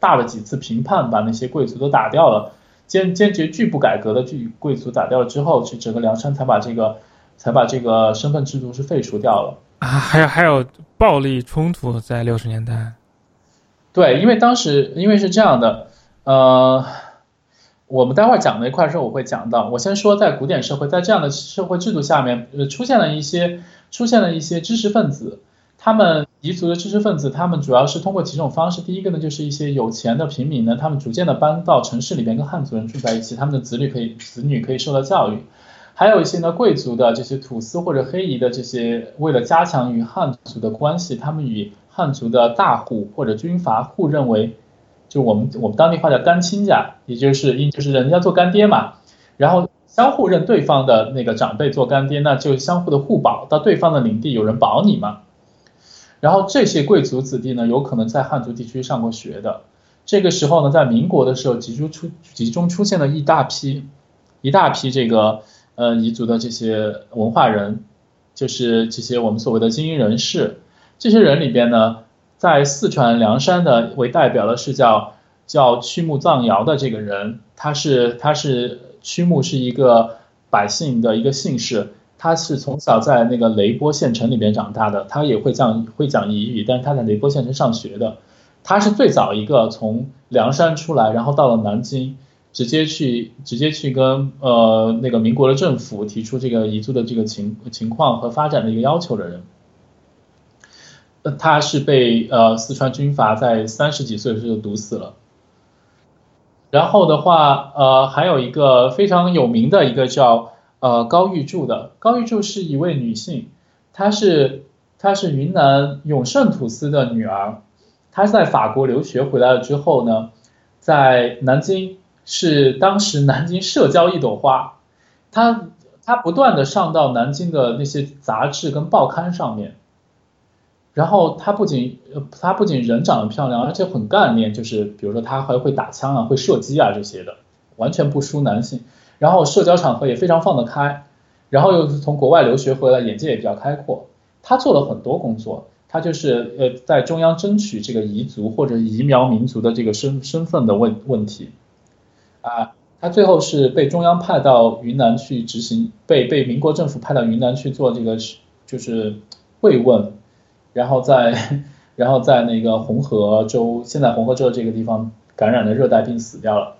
大了几次评判，把那些贵族都打掉了。坚坚决拒不改革的巨贵族打掉了之后，去整个梁山才把这个才把这个身份制度是废除掉了啊！还有还有暴力冲突在六十年代，对，因为当时因为是这样的，呃，我们待会儿讲那块时候我会讲到。我先说在古典社会，在这样的社会制度下面，呃，出现了一些出现了一些知识分子，他们彝族的知识分子，他们主要是通过几种方式。第一个呢，就是一些有钱的平民呢，他们逐渐的搬到城市里边，跟汉族人住在一起，他们的子女可以子女可以受到教育。还有一些呢，贵族的这些土司或者黑夷的这些，为了加强与汉族的关系，他们与汉族的大户或者军阀互认为，就我们我们当地话叫干亲家，也就是因就是人家做干爹嘛，然后相互认对方的那个长辈做干爹，那就相互的互保，到对方的领地有人保你嘛。然后这些贵族子弟呢，有可能在汉族地区上过学的。这个时候呢，在民国的时候，集中出集中出现了一大批，一大批这个呃彝族的这些文化人，就是这些我们所谓的精英人士。这些人里边呢，在四川凉山的为代表的是叫叫曲木藏瑶的这个人，他是他是曲木是一个百姓的一个姓氏。他是从小在那个雷波县城里边长大的，他也会讲会讲彝语，但是他在雷波县城上学的。他是最早一个从凉山出来，然后到了南京，直接去直接去跟呃那个民国的政府提出这个彝族的这个情情况和发展的一个要求的人。他是被呃四川军阀在三十几岁的时候毒死了。然后的话，呃还有一个非常有名的一个叫。呃，高玉柱的。高玉柱是一位女性，她是她是云南永胜土司的女儿，她在法国留学回来了之后呢，在南京是当时南京社交一朵花，她她不断的上到南京的那些杂志跟报刊上面，然后她不仅她不仅人长得漂亮，而且很干练，就是比如说她还会打枪啊，会射击啊这些的，完全不输男性。然后社交场合也非常放得开，然后又从国外留学回来，眼界也比较开阔。他做了很多工作，他就是呃在中央争取这个彝族或者彝苗民族的这个身身份的问问题。啊，他最后是被中央派到云南去执行，被被民国政府派到云南去做这个就是慰问，然后在 然后在那个红河州，现在红河州这个地方感染了热带病死掉了。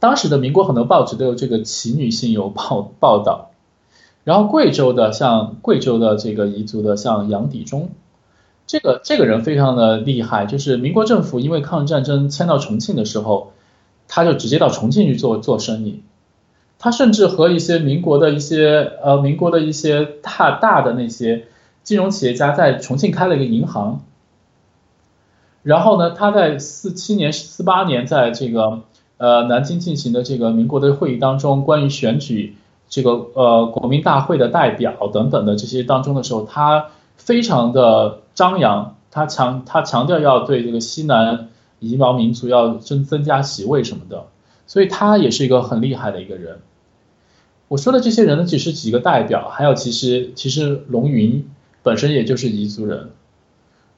当时的民国很多报纸都有这个奇女性有报报道，然后贵州的像贵州的这个彝族的像杨底中，这个这个人非常的厉害，就是民国政府因为抗日战争迁到重庆的时候，他就直接到重庆去做做生意，他甚至和一些民国的一些呃民国的一些大大的那些金融企业家在重庆开了一个银行，然后呢，他在四七年四八年在这个。呃，南京进行的这个民国的会议当中，关于选举这个呃国民大会的代表等等的这些当中的时候，他非常的张扬，他强他强调要对这个西南彝苗民族要增增加席位什么的，所以他也是一个很厉害的一个人。我说的这些人呢，只是几个代表，还有其实其实龙云本身也就是彝族人，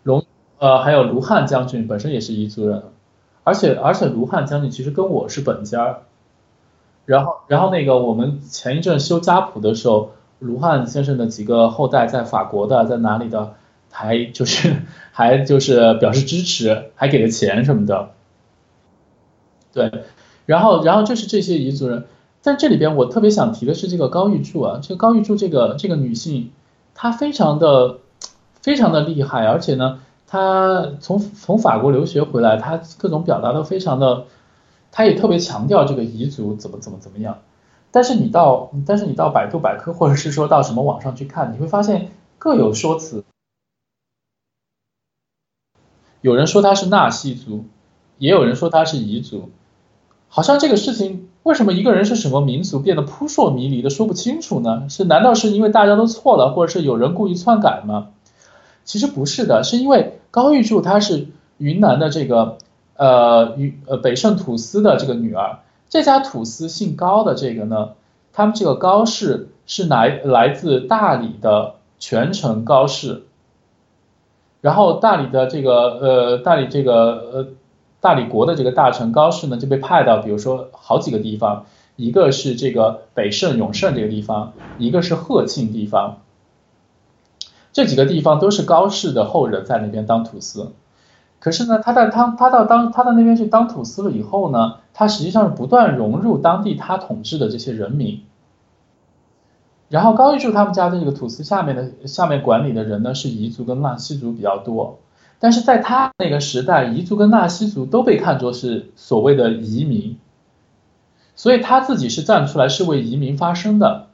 龙呃还有卢汉将军本身也是彝族人。而且而且卢汉将军其实跟我是本家，然后然后那个我们前一阵修家谱的时候，卢汉先生的几个后代在法国的在哪里的，还就是还就是表示支持，还给了钱什么的，对，然后然后就是这些彝族人，在这里边我特别想提的是这个高玉柱啊，这个高玉柱这个这个女性，她非常的非常的厉害，而且呢。他从从法国留学回来，他各种表达都非常的，他也特别强调这个彝族怎么怎么怎么样。但是你到但是你到百度百科或者是说到什么网上去看，你会发现各有说辞。有人说他是纳西族，也有人说他是彝族，好像这个事情为什么一个人是什么民族变得扑朔迷离的说不清楚呢？是难道是因为大家都错了，或者是有人故意篡改吗？其实不是的，是因为高玉柱她是云南的这个呃云呃北胜土司的这个女儿，这家土司姓高的这个呢，他们这个高氏是来来自大理的全城高氏，然后大理的这个呃大理这个呃大理国的这个大臣高氏呢就被派到比如说好几个地方，一个是这个北胜永胜这个地方，一个是鹤庆地方。这几个地方都是高氏的后人在那边当土司，可是呢，他在他他到当他到那边去当土司了以后呢，他实际上是不断融入当地他统治的这些人民，然后高玉柱他们家的这个土司下面的下面管理的人呢是彝族跟纳西族比较多，但是在他那个时代，彝族跟纳西族都被看作是所谓的移民，所以他自己是站出来是为移民发声的。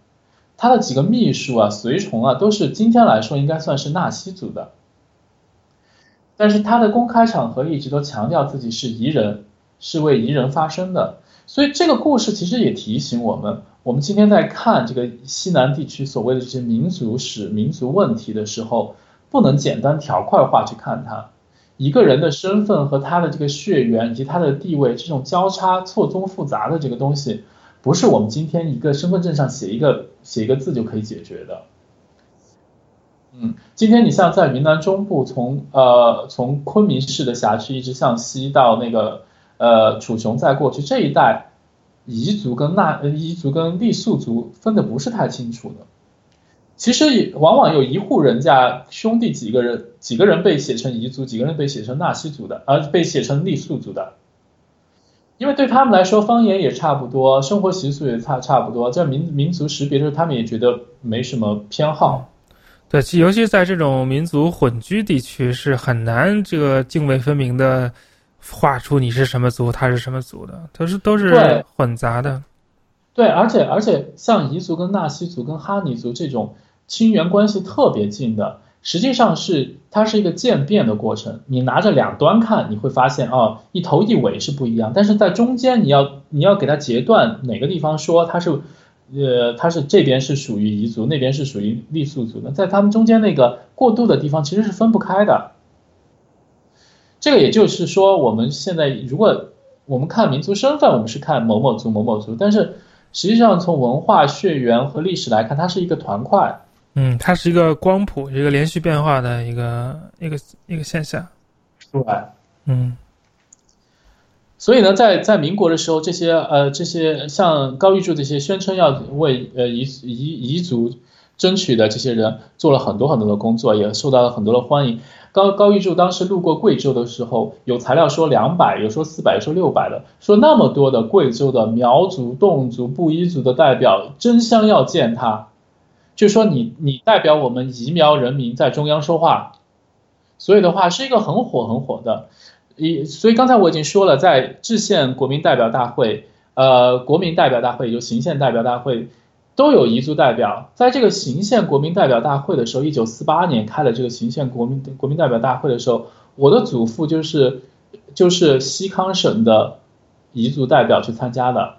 他的几个秘书啊、随从啊，都是今天来说应该算是纳西族的，但是他的公开场合一直都强调自己是彝人，是为彝人发声的。所以这个故事其实也提醒我们，我们今天在看这个西南地区所谓的这些民族史、民族问题的时候，不能简单条块化去看它。一个人的身份和他的这个血缘以及他的地位，这种交叉错综复杂的这个东西。不是我们今天一个身份证上写一个写一个字就可以解决的。嗯，今天你像在云南中部，从呃从昆明市的辖区一直向西到那个呃楚雄再过去这一带，彝族跟那彝族跟傈僳族分的不是太清楚的。其实往往有一户人家兄弟几个人几个人被写成彝族，几个人被写成纳西族的，而被写成傈僳族的。因为对他们来说，方言也差不多，生活习俗也差差不多，在民民族识别的时候，他们也觉得没什么偏好。对，尤其在这种民族混居地区，是很难这个泾渭分明的画出你是什么族，他是什么族的，都是都是混杂的。对，而且而且像彝族跟纳西族跟哈尼族这种亲缘关系特别近的。实际上是它是一个渐变的过程，你拿着两端看，你会发现哦，一头一尾是不一样，但是在中间你要你要给它截断哪个地方说它是，呃，它是这边是属于彝族，那边是属于傈僳族的，在他们中间那个过渡的地方其实是分不开的。这个也就是说，我们现在如果我们看民族身份，我们是看某某族某某族，但是实际上从文化血缘和历史来看，它是一个团块。嗯，它是一个光谱，一个连续变化的一个一个一个现象。对，嗯。所以呢，在在民国的时候，这些呃这些像高玉柱这些宣称要为呃彝彝彝族争取的这些人，做了很多很多的工作，也受到了很多的欢迎。高高玉柱当时路过贵州的时候，有材料说两百，有说四百，有说六百的，说那么多的贵州的苗族、侗族、布依族的代表争相要见他。就说你你代表我们移苗人民在中央说话，所以的话是一个很火很火的，一所以刚才我已经说了，在制宪国民代表大会、呃国民代表大会、也就行宪代表大会都有彝族代表，在这个行宪国民代表大会的时候，一九四八年开了这个行宪国民国民代表大会的时候，我的祖父就是就是西康省的彝族代表去参加的。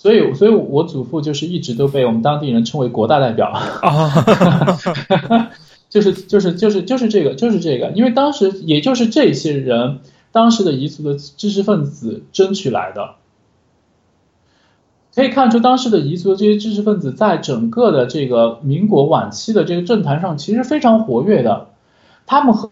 所以，所以我祖父就是一直都被我们当地人称为国大代表。啊，就是就是就是就是这个就是这个，因为当时也就是这些人，当时的彝族的知识分子争取来的，可以看出当时的彝族的这些知识分子在整个的这个民国晚期的这个政坛上其实非常活跃的，他们和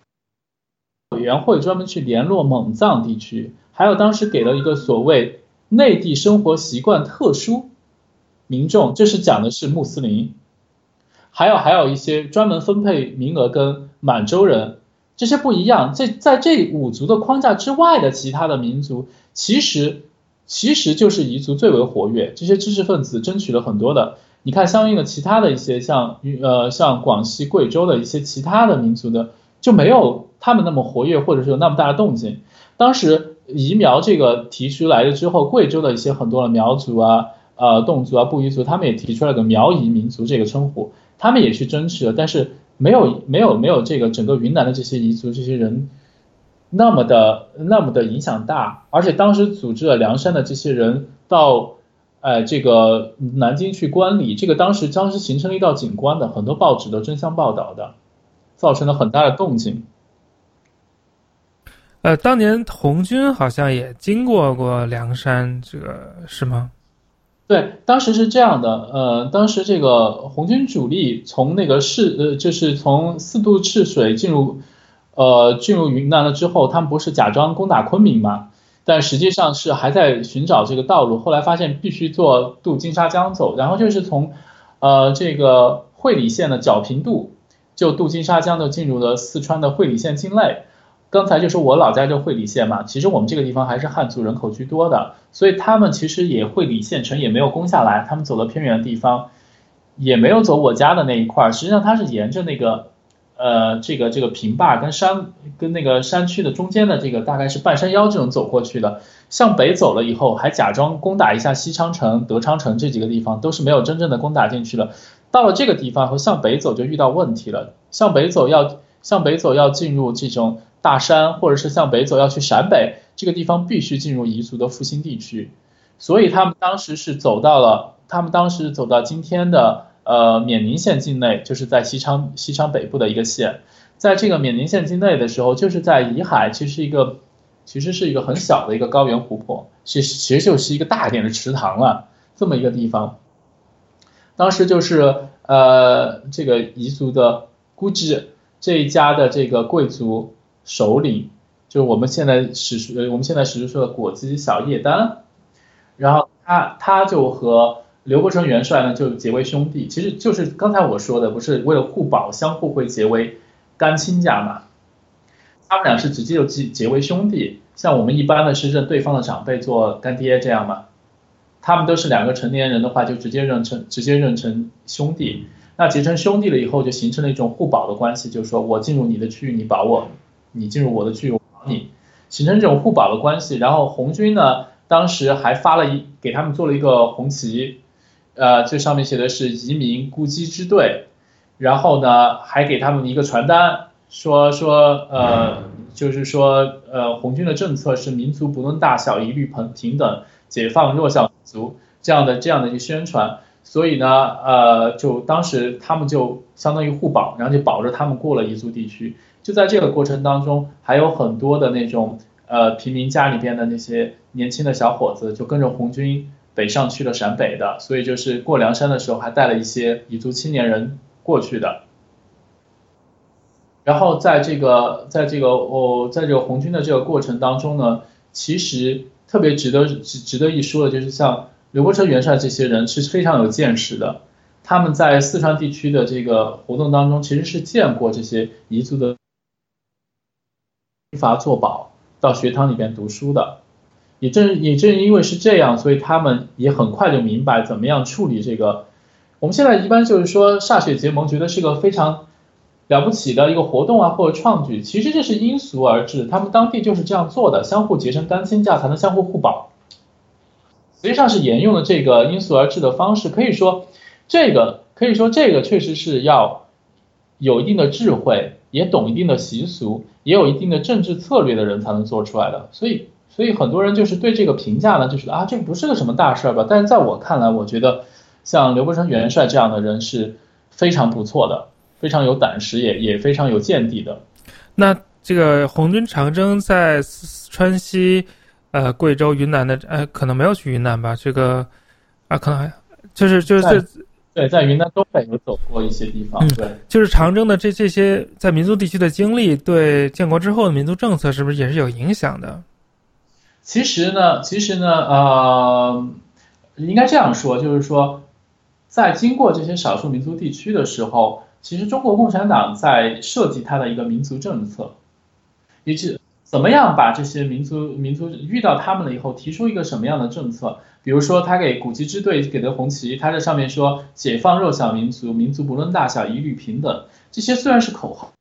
委员会专门去联络蒙藏地区，还有当时给了一个所谓。内地生活习惯特殊民众，这是讲的是穆斯林，还有还有一些专门分配名额跟满洲人这些不一样。这在这五族的框架之外的其他的民族，其实其实就是彝族最为活跃。这些知识分子争取了很多的。你看相应的其他的一些像呃像广西、贵州的一些其他的民族的，就没有他们那么活跃，或者是有那么大的动静。当时。移苗这个提出来了之后，贵州的一些很多的苗族啊、呃侗族啊、布依族，他们也提出了个苗移民族这个称呼，他们也去争取了，但是没有没有没有这个整个云南的这些彝族这些人那么的那么的影响大，而且当时组织了凉山的这些人到呃这个南京去观礼，这个当时当时形成了一道景观的，很多报纸都争相报道的，造成了很大的动静。呃，当年红军好像也经过过凉山，这个是吗？对，当时是这样的。呃，当时这个红军主力从那个市，呃，就是从四渡赤水进入，呃，进入云南了之后，他们不是假装攻打昆明嘛？但实际上是还在寻找这个道路。后来发现必须坐渡金沙江走，然后就是从，呃，这个会理县的皎平渡，就渡金沙江就进入了四川的会理县境内。刚才就说我老家就会理县嘛，其实我们这个地方还是汉族人口居多的，所以他们其实也会理县城，也没有攻下来，他们走到偏远的地方，也没有走我家的那一块儿，实际上他是沿着那个，呃，这个这个平坝跟山跟那个山区的中间的这个大概是半山腰这种走过去的，向北走了以后，还假装攻打一下西昌城、德昌城这几个地方，都是没有真正的攻打进去了。到了这个地方和，向北走就遇到问题了，向北走要向北走要进入这种。大山，或者是向北走要去陕北这个地方，必须进入彝族的复兴地区，所以他们当时是走到了，他们当时走到今天的呃冕宁县境内，就是在西昌西昌北部的一个县，在这个冕宁县境内的时候，就是在彝海，其实一个其实是一个很小的一个高原湖泊，其实其实就是一个大一点的池塘了，这么一个地方，当时就是呃这个彝族的估计这一家的这个贵族。首领就是我们现在史书，我们现在史书说的果基小叶丹，然后他他就和刘伯承元帅呢就结为兄弟，其实就是刚才我说的，不是为了互保，相互会结为干亲家嘛？他们俩是直接就结结为兄弟，像我们一般的是认对方的长辈做干爹这样嘛？他们都是两个成年人的话，就直接认成直接认成兄弟，那结成兄弟了以后，就形成了一种互保的关系，就是说我进入你的区域，你保我。你进入我的区域，我保你，形成这种互保的关系。然后红军呢，当时还发了一给他们做了一个红旗，呃，这上面写的是移民孤击支队。然后呢，还给他们一个传单，说说呃，就是说呃，红军的政策是民族不论大小一律平平等，解放弱小族这样的这样的一个宣传。所以呢，呃，就当时他们就相当于互保，然后就保着他们过了彝族地区。就在这个过程当中，还有很多的那种呃平民家里边的那些年轻的小伙子，就跟着红军北上去了陕北的，所以就是过凉山的时候还带了一些彝族青年人过去的。然后在这个在这个哦，在这个红军的这个过程当中呢，其实特别值得值值得一说的就是像刘伯承元帅这些人是非常有见识的，他们在四川地区的这个活动当中，其实是见过这些彝族的。法作保到学堂里边读书的，也正也正因为是这样，所以他们也很快就明白怎么样处理这个。我们现在一般就是说歃血结盟，觉得是个非常了不起的一个活动啊，或者创举。其实这是因俗而治，他们当地就是这样做的，相互结成干亲家才能相互互保。实际上是沿用了这个因俗而治的方式，可以说这个可以说这个确实是要有一定的智慧。也懂一定的习俗，也有一定的政治策略的人才能做出来的。所以，所以很多人就是对这个评价呢，就是啊，这不是个什么大事儿吧？但是在我看来，我觉得像刘伯承元帅这样的人是非常不错的，非常有胆识，也也非常有见地的。那这个红军长征在川西、呃贵州、云南的，呃可能没有去云南吧？这个啊，可能还就是就是。对，在云南东北有走过一些地方。对，就是长征的这这些在民族地区的经历，对建国之后的民族政策是不是也是有影响的？其实呢，其实呢，呃，应该这样说，就是说，在经过这些少数民族地区的时候，其实中国共产党在设计它的一个民族政策，也是怎么样把这些民族民族遇到他们了以后，提出一个什么样的政策？比如说，他给古籍支队给的红旗，他在上面说“解放弱小民族，民族不论大小一律平等”。这些虽然是口号，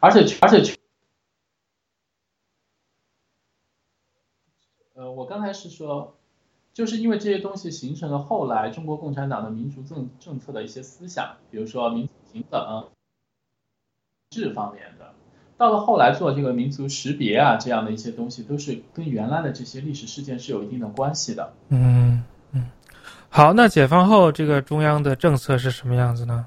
而且而且，呃，我刚才是说，就是因为这些东西形成了后来中国共产党的民族政政策的一些思想，比如说民族平等。制方面的，到了后来做这个民族识别啊，这样的一些东西，都是跟原来的这些历史事件是有一定的关系的。嗯嗯，好，那解放后这个中央的政策是什么样子呢？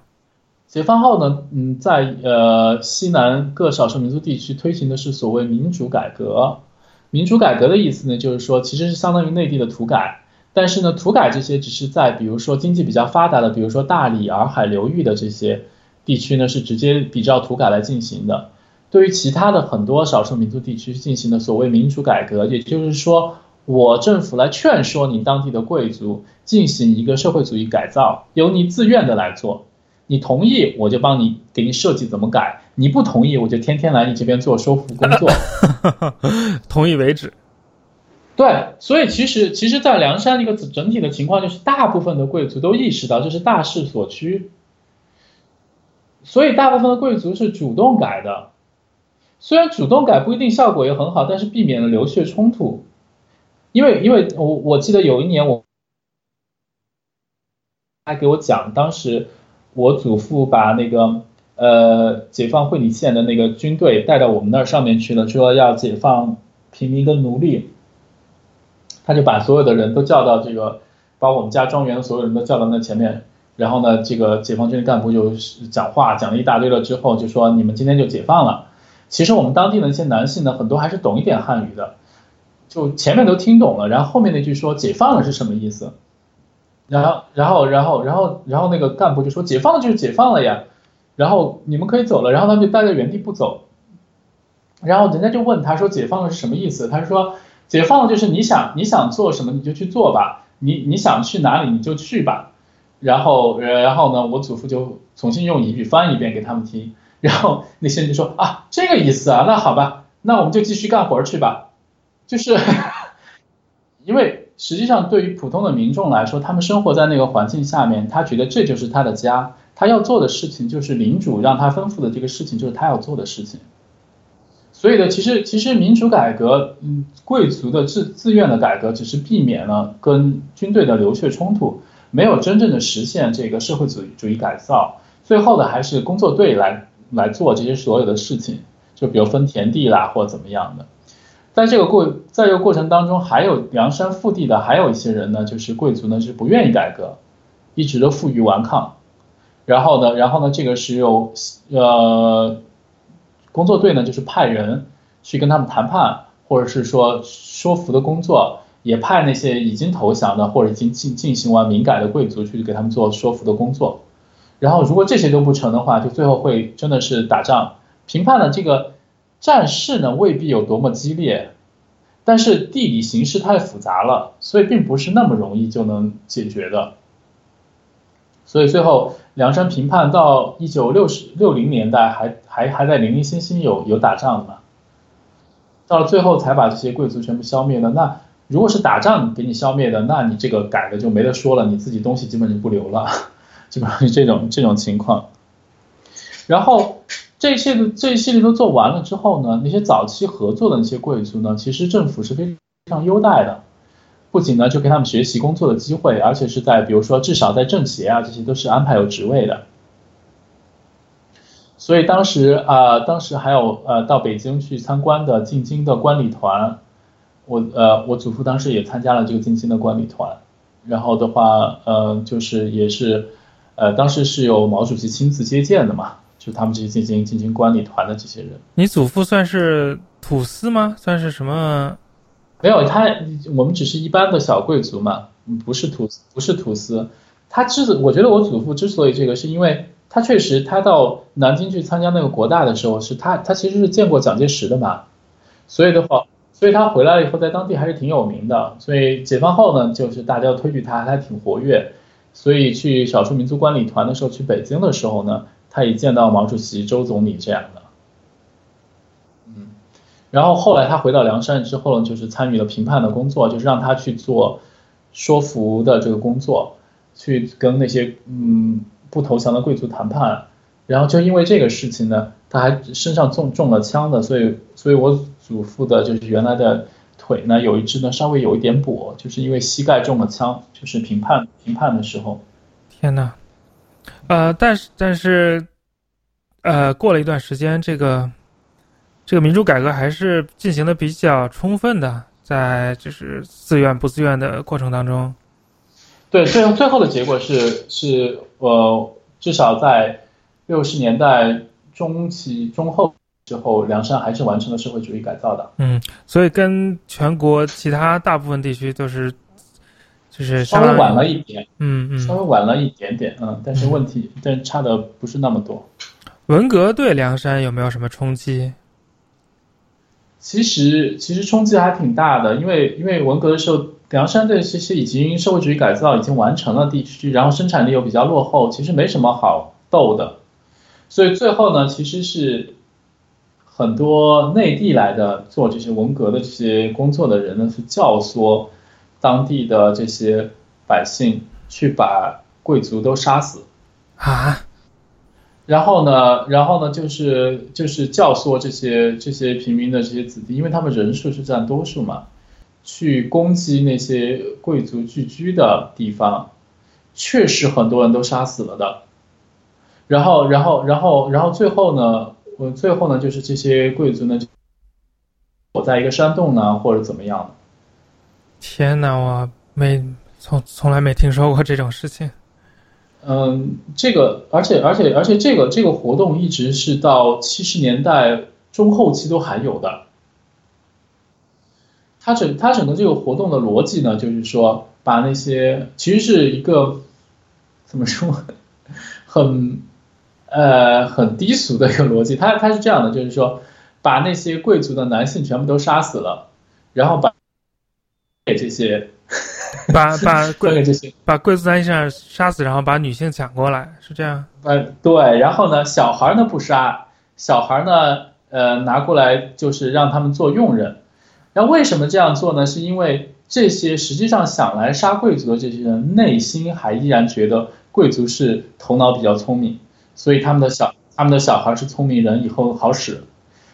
解放后呢，嗯，在呃西南各少数民族地区推行的是所谓民主改革。民主改革的意思呢，就是说其实是相当于内地的土改，但是呢，土改这些只是在比如说经济比较发达的，比如说大理、洱海流域的这些。地区呢是直接比照土改来进行的，对于其他的很多少数民族地区进行的所谓民主改革，也就是说我政府来劝说你当地的贵族进行一个社会主义改造，由你自愿的来做。你同意，我就帮你给你设计怎么改；你不同意，我就天天来你这边做说服工作。同意为止。对，所以其实其实，在梁山一个整体的情况就是，大部分的贵族都意识到这是大势所趋，所以大部分的贵族是主动改的。虽然主动改不一定效果也很好，但是避免了流血冲突。因为因为我我记得有一年我他给我讲，当时我祖父把那个呃解放会理县的那个军队带到我们那儿上面去了，说要解放平民跟奴隶。他就把所有的人都叫到这个，把我们家庄园所有人都叫到那前面，然后呢，这个解放军的干部就讲话，讲了一大堆了之后，就说你们今天就解放了。其实我们当地的一些男性呢，很多还是懂一点汉语的，就前面都听懂了，然后后面那句说解放了是什么意思？然后，然后，然后，然后，然后那个干部就说解放了就是解放了呀，然后你们可以走了，然后他们就待在原地不走，然后人家就问他说解放了是什么意思？他说。解放就是你想你想做什么你就去做吧，你你想去哪里你就去吧，然后然后呢，我祖父就重新用英语翻一遍给他们听，然后那些人就说啊这个意思啊，那好吧，那我们就继续干活去吧，就是 因为实际上对于普通的民众来说，他们生活在那个环境下面，他觉得这就是他的家，他要做的事情就是领主让他吩咐的这个事情就是他要做的事情。所以呢，其实其实民主改革，嗯，贵族的自自愿的改革，只是避免了跟军队的流血冲突，没有真正的实现这个社会主义主义改造。最后的还是工作队来来做这些所有的事情，就比如分田地啦，或怎么样的。在这个过在这个过程当中，还有梁山腹地的还有一些人呢，就是贵族呢是不愿意改革，一直都负隅顽抗。然后呢，然后呢，这个是由呃。工作队呢，就是派人去跟他们谈判，或者是说说服的工作，也派那些已经投降的或者已经进进行完民改的贵族去给他们做说服的工作。然后如果这些都不成的话，就最后会真的是打仗。评判的这个战事呢，未必有多么激烈，但是地理形势太复杂了，所以并不是那么容易就能解决的。所以最后。梁山平叛到一九六十六零年代还还还在零零星星有有打仗的嘛，到了最后才把这些贵族全部消灭了。那如果是打仗给你消灭的，那你这个改的就没得说了，你自己东西基本就不留了，基本上是这种这种情况。然后这一系列这一系列都做完了之后呢，那些早期合作的那些贵族呢，其实政府是非常优待的。不仅呢，就给他们学习工作的机会，而且是在比如说至少在政协啊，这些都是安排有职位的。所以当时啊，当时还有呃到北京去参观的进京的观礼团，我呃我祖父当时也参加了这个进京的观礼团。然后的话，呃就是也是呃当时是有毛主席亲自接见的嘛，就他们这些进京进京观礼团的这些人。你祖父算是土司吗？算是什么？没有他，我们只是一般的小贵族嘛，不是土不是土司。他之所我觉得我祖父之所以这个，是因为他确实他到南京去参加那个国大的时候，是他他其实是见过蒋介石的嘛，所以的话，所以他回来了以后在当地还是挺有名的。所以解放后呢，就是大家推举他，他还挺活跃。所以去少数民族管理团的时候，去北京的时候呢，他也见到毛主席、周总理这样的。然后后来他回到梁山之后呢，就是参与了评判的工作，就是让他去做说服的这个工作，去跟那些嗯不投降的贵族谈判。然后就因为这个事情呢，他还身上中中了枪的，所以所以我祖父的就是原来的腿呢有一只呢稍微有一点跛，就是因为膝盖中了枪，就是评判评判的时候。天呐，呃，但是但是，呃，过了一段时间，这个。这个民主改革还是进行的比较充分的，在就是自愿不自愿的过程当中，对，最后最后的结果是是呃，至少在六十年代中期中后之后，梁山还是完成了社会主义改造的。嗯，所以跟全国其他大部分地区都是就是稍微晚了一点，嗯嗯，稍微晚了一点点，嗯，但是问题但差的不是那么多。文革对梁山有没有什么冲击？其实其实冲击还挺大的，因为因为文革的时候，凉山这些已经社会主义改造已经完成了地区，然后生产力又比较落后，其实没什么好斗的，所以最后呢，其实是很多内地来的做这些文革的这些工作的人呢，是教唆当地的这些百姓去把贵族都杀死啊。然后呢，然后呢，就是就是教唆这些这些平民的这些子弟，因为他们人数是占多数嘛，去攻击那些贵族聚居的地方，确实很多人都杀死了的。然后，然后，然后，然后最后呢，我最后呢，就是这些贵族呢，躲在一个山洞呢，或者怎么样天哪，我没从从来没听说过这种事情。嗯，这个，而且，而且，而且，这个这个活动一直是到七十年代中后期都还有的。它整它整个这个活动的逻辑呢，就是说把那些其实是一个怎么说，很呃很低俗的一个逻辑。它它是这样的，就是说把那些贵族的男性全部都杀死了，然后把给这些。把 把贵把贵族男性杀死，然后把女性抢过来，是这样？呃，对。然后呢，小孩呢不杀，小孩呢，呃，拿过来就是让他们做佣人。那为什么这样做呢？是因为这些实际上想来杀贵族的这些人，内心还依然觉得贵族是头脑比较聪明，所以他们的小他们的小孩是聪明人，以后好使。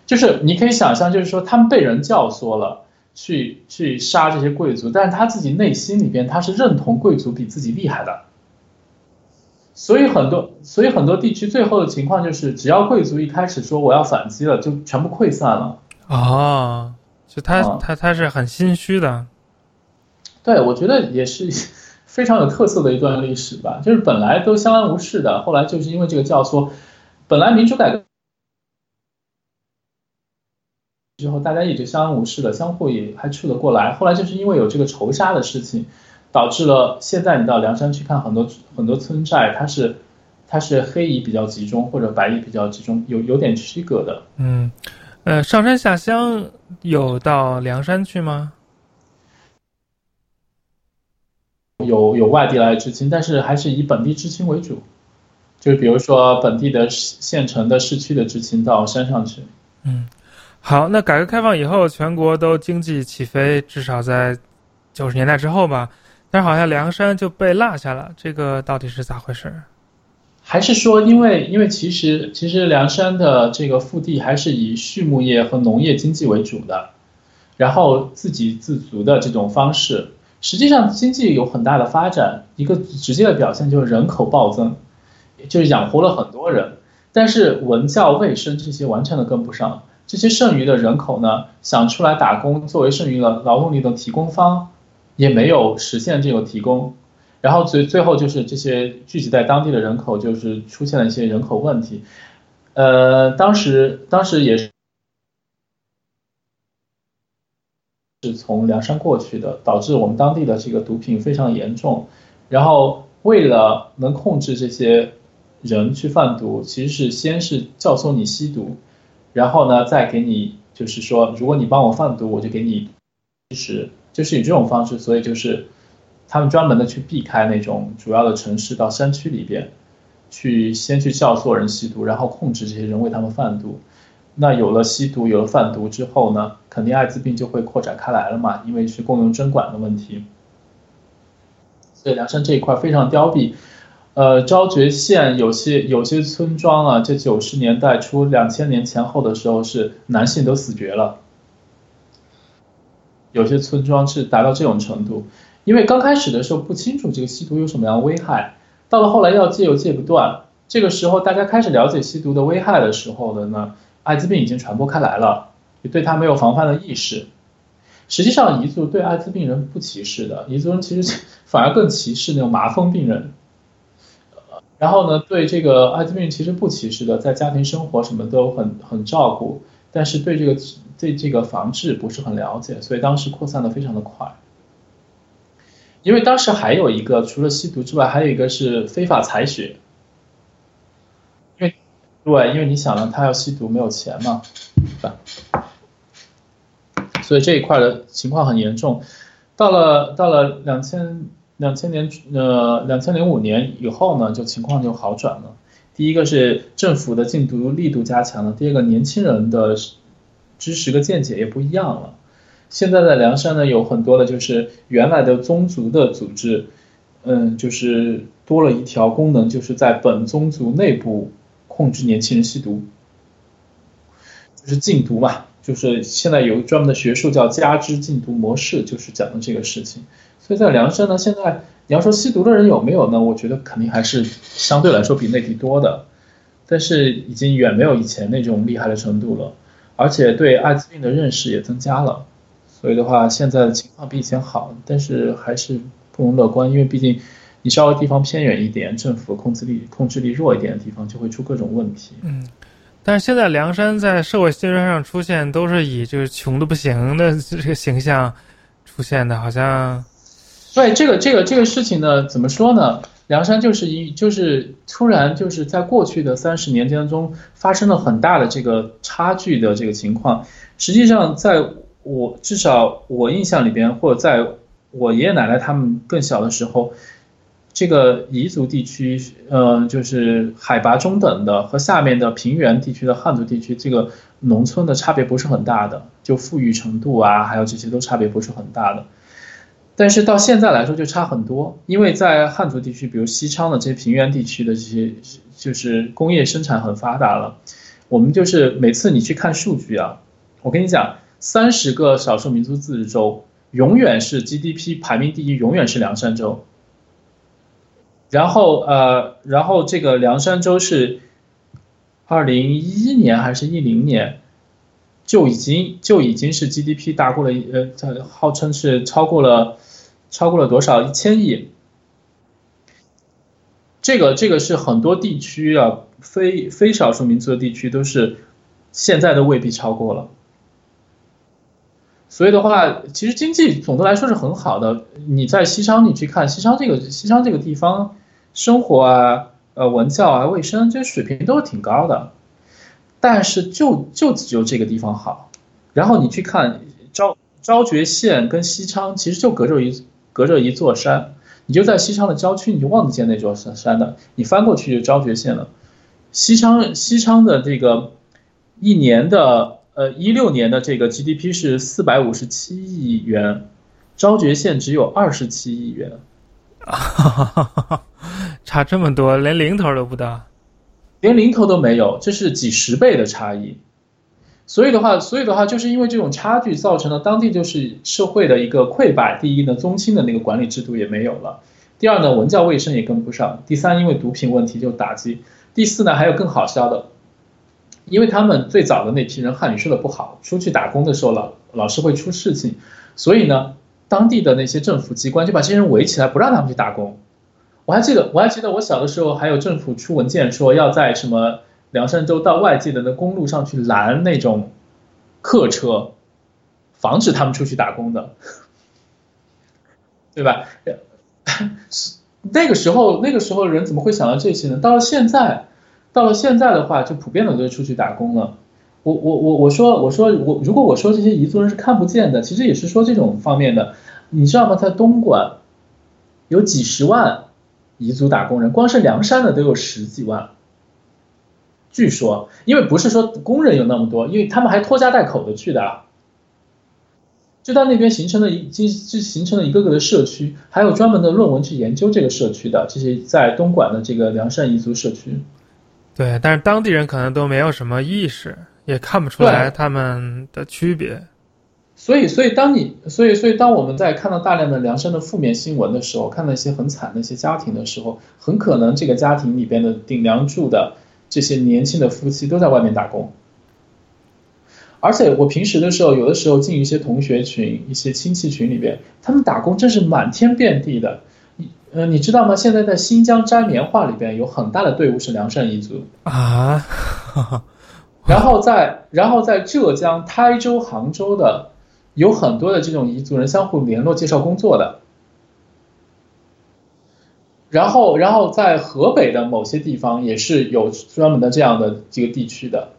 就是你可以想象，就是说他们被人教唆了。去去杀这些贵族，但是他自己内心里边他是认同贵族比自己厉害的，所以很多所以很多地区最后的情况就是，只要贵族一开始说我要反击了，就全部溃散了。哦，就他他他是很心虚的。对，我觉得也是 非常有特色的一段历史吧，就是本来都相安无事的，后来就是因为这个教唆，本来民主改革。之后大家一直相安无事的，相互也还处得过来。后来就是因为有这个仇杀的事情，导致了现在你到凉山去看很多很多村寨，它是它是黑蚁比较集中或者白蚁比较集中，有有点区隔的。嗯，呃，上山下乡有到凉山去吗？有有外地来知青，但是还是以本地知青为主，就是比如说本地的县城的市区的知青到山上去。嗯。好，那改革开放以后，全国都经济起飞，至少在九十年代之后吧。但是好像梁山就被落下了，这个到底是咋回事？还是说，因为因为其实其实梁山的这个腹地还是以畜牧业和农业经济为主的，然后自给自足的这种方式，实际上经济有很大的发展，一个直接的表现就是人口暴增，就是养活了很多人，但是文教卫生这些完全的跟不上。这些剩余的人口呢，想出来打工，作为剩余的劳动力的提供方，也没有实现这个提供，然后最最后就是这些聚集在当地的人口，就是出现了一些人口问题，呃，当时当时也是是从凉山过去的，导致我们当地的这个毒品非常严重，然后为了能控制这些人去贩毒，其实是先是教唆你吸毒。然后呢，再给你，就是说，如果你帮我贩毒，我就给你，其实就是以这种方式，所以就是他们专门的去避开那种主要的城市，到山区里边，去先去教唆人吸毒，然后控制这些人为他们贩毒。那有了吸毒，有了贩毒之后呢，肯定艾滋病就会扩展开来了嘛，因为是共用针管的问题。所以凉山这一块非常凋敝。呃，昭觉县有些有些村庄啊，这九十年代初、两千年前后的时候，是男性都死绝了。有些村庄是达到这种程度，因为刚开始的时候不清楚这个吸毒有什么样的危害，到了后来要戒又戒不断，这个时候大家开始了解吸毒的危害的时候的呢，艾滋病已经传播开来了，也对它没有防范的意识。实际上，彝族对艾滋病人不歧视的，彝族人其实 反而更歧视那种麻风病人。然后呢，对这个艾滋病其实不歧视的，在家庭生活什么都很很照顾，但是对这个对这个防治不是很了解，所以当时扩散的非常的快。因为当时还有一个除了吸毒之外，还有一个是非法采血。因为对，因为你想呢，他要吸毒没有钱嘛，对吧？所以这一块的情况很严重。到了到了两千两千年呃两千零五年以后呢，就情况就好转了。第一个是政府的禁毒力度加强了，第二个年轻人的知识和见解也不一样了。现在的凉山呢，有很多的就是原来的宗族的组织，嗯，就是多了一条功能，就是在本宗族内部控制年轻人吸毒，就是禁毒嘛。就是现在有专门的学术叫加之禁毒模式，就是讲的这个事情。所以在凉山呢，现在你要说吸毒的人有没有呢？我觉得肯定还是相对来说比内地多的，但是已经远没有以前那种厉害的程度了，而且对艾滋病的认识也增加了。所以的话，现在的情况比以前好，但是还是不容乐观，因为毕竟你稍微地方偏远一点，政府控制力控制力弱一点的地方，就会出各种问题。嗯。但是现在梁山在社会新闻上出现，都是以就是穷的不行的这个形象出现的，好像。对这个这个这个事情呢，怎么说呢？梁山就是一就是突然就是在过去的三十年当中发生了很大的这个差距的这个情况。实际上，在我至少我印象里边，或者在我爷爷奶奶他们更小的时候。这个彝族地区，呃，就是海拔中等的和下面的平原地区的汉族地区，这个农村的差别不是很大的，就富裕程度啊，还有这些都差别不是很大的。但是到现在来说就差很多，因为在汉族地区，比如西昌的这些平原地区的这些，就是工业生产很发达了。我们就是每次你去看数据啊，我跟你讲，三十个少数民族自治州，永远是 GDP 排名第一，永远是凉山州。然后呃，然后这个凉山州是二零一一年还是一零年就已经就已经是 GDP 大过了呃，它号称是超过了超过了多少一千亿？这个这个是很多地区啊，非非少数民族的地区都是现在都未必超过了。所以的话，其实经济总的来说是很好的。你在西昌，你去看西昌这个西昌这个地方。生活啊，呃，文教啊，卫生这些水平都是挺高的，但是就就只有这个地方好。然后你去看昭昭觉县跟西昌，其实就隔着一隔着一座山，你就在西昌的郊区，你就望得见那座山山的，你翻过去就昭觉县了。西昌西昌的这个一年的呃一六年的这个 GDP 是四百五十七亿元，昭觉县只有二十七亿元。差这么多，连零头都不到，连零头都没有，这是几十倍的差异。所以的话，所以的话，就是因为这种差距造成了当地就是社会的一个溃败。第一呢，宗亲的那个管理制度也没有了；第二呢，文教卫生也跟不上；第三，因为毒品问题就打击；第四呢，还有更好笑的，因为他们最早的那批人汉语说的不好，出去打工的时候老老是会出事情，所以呢。当地的那些政府机关就把这些人围起来，不让他们去打工。我还记得，我还记得我小的时候，还有政府出文件说要在什么凉山州到外界的那公路上去拦那种客车，防止他们出去打工的，对吧？那个时候，那个时候人怎么会想到这些呢？到了现在，到了现在的话，就普遍的都出去打工了。我我我我说我说我如果我说这些彝族人是看不见的，其实也是说这种方面的，你知道吗？在东莞有几十万彝族打工人，光是凉山的都有十几万。据说，因为不是说工人有那么多，因为他们还拖家带口的去的，就在那边形成了一就就形成了一个个的社区，还有专门的论文去研究这个社区的这些在东莞的这个良善彝族社区。对，但是当地人可能都没有什么意识。也看不出来他们的区别，所以，所以当你，所以，所以当我们在看到大量的梁山的负面新闻的时候，看到一些很惨的一些家庭的时候，很可能这个家庭里边的顶梁柱的这些年轻的夫妻都在外面打工，而且我平时的时候，有的时候进一些同学群、一些亲戚群里边，他们打工真是满天遍地的。你，呃，你知道吗？现在在新疆摘棉花里边有很大的队伍是凉山彝族啊。然后在，然后在浙江台州、杭州的，有很多的这种彝族人相互联络介绍工作的。然后，然后在河北的某些地方也是有专门的这样的这个地区的。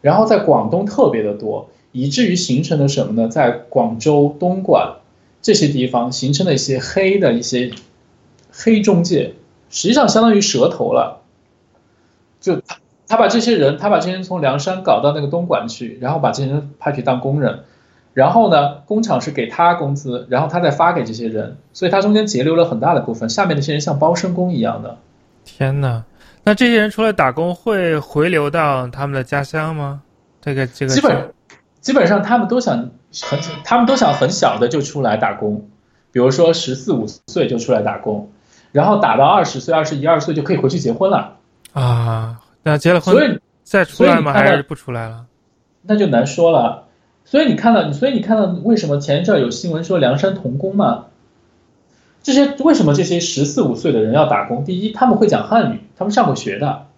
然后在广东特别的多，以至于形成了什么呢？在广州、东莞这些地方形成了一些黑的一些黑中介，实际上相当于蛇头了。就他他把这些人，他把这些人从凉山搞到那个东莞去，然后把这些人派去当工人，然后呢，工厂是给他工资，然后他再发给这些人，所以他中间截留了很大的部分，下面那些人像包身工一样的。天哪！那这些人出来打工会回流到他们的家乡吗？这个这个基本基本上他们都想很他们都想很小的就出来打工，比如说十四五岁就出来打工，然后打到二十岁、二十一二岁就可以回去结婚了啊。那结了婚，所以再出来吗？还是不出来了？那就难说了。所以你看到，所以你看到为什么前一阵有新闻说梁山童工嘛？这些为什么这些十四五岁的人要打工？第一，他们会讲汉语，他们上过学的；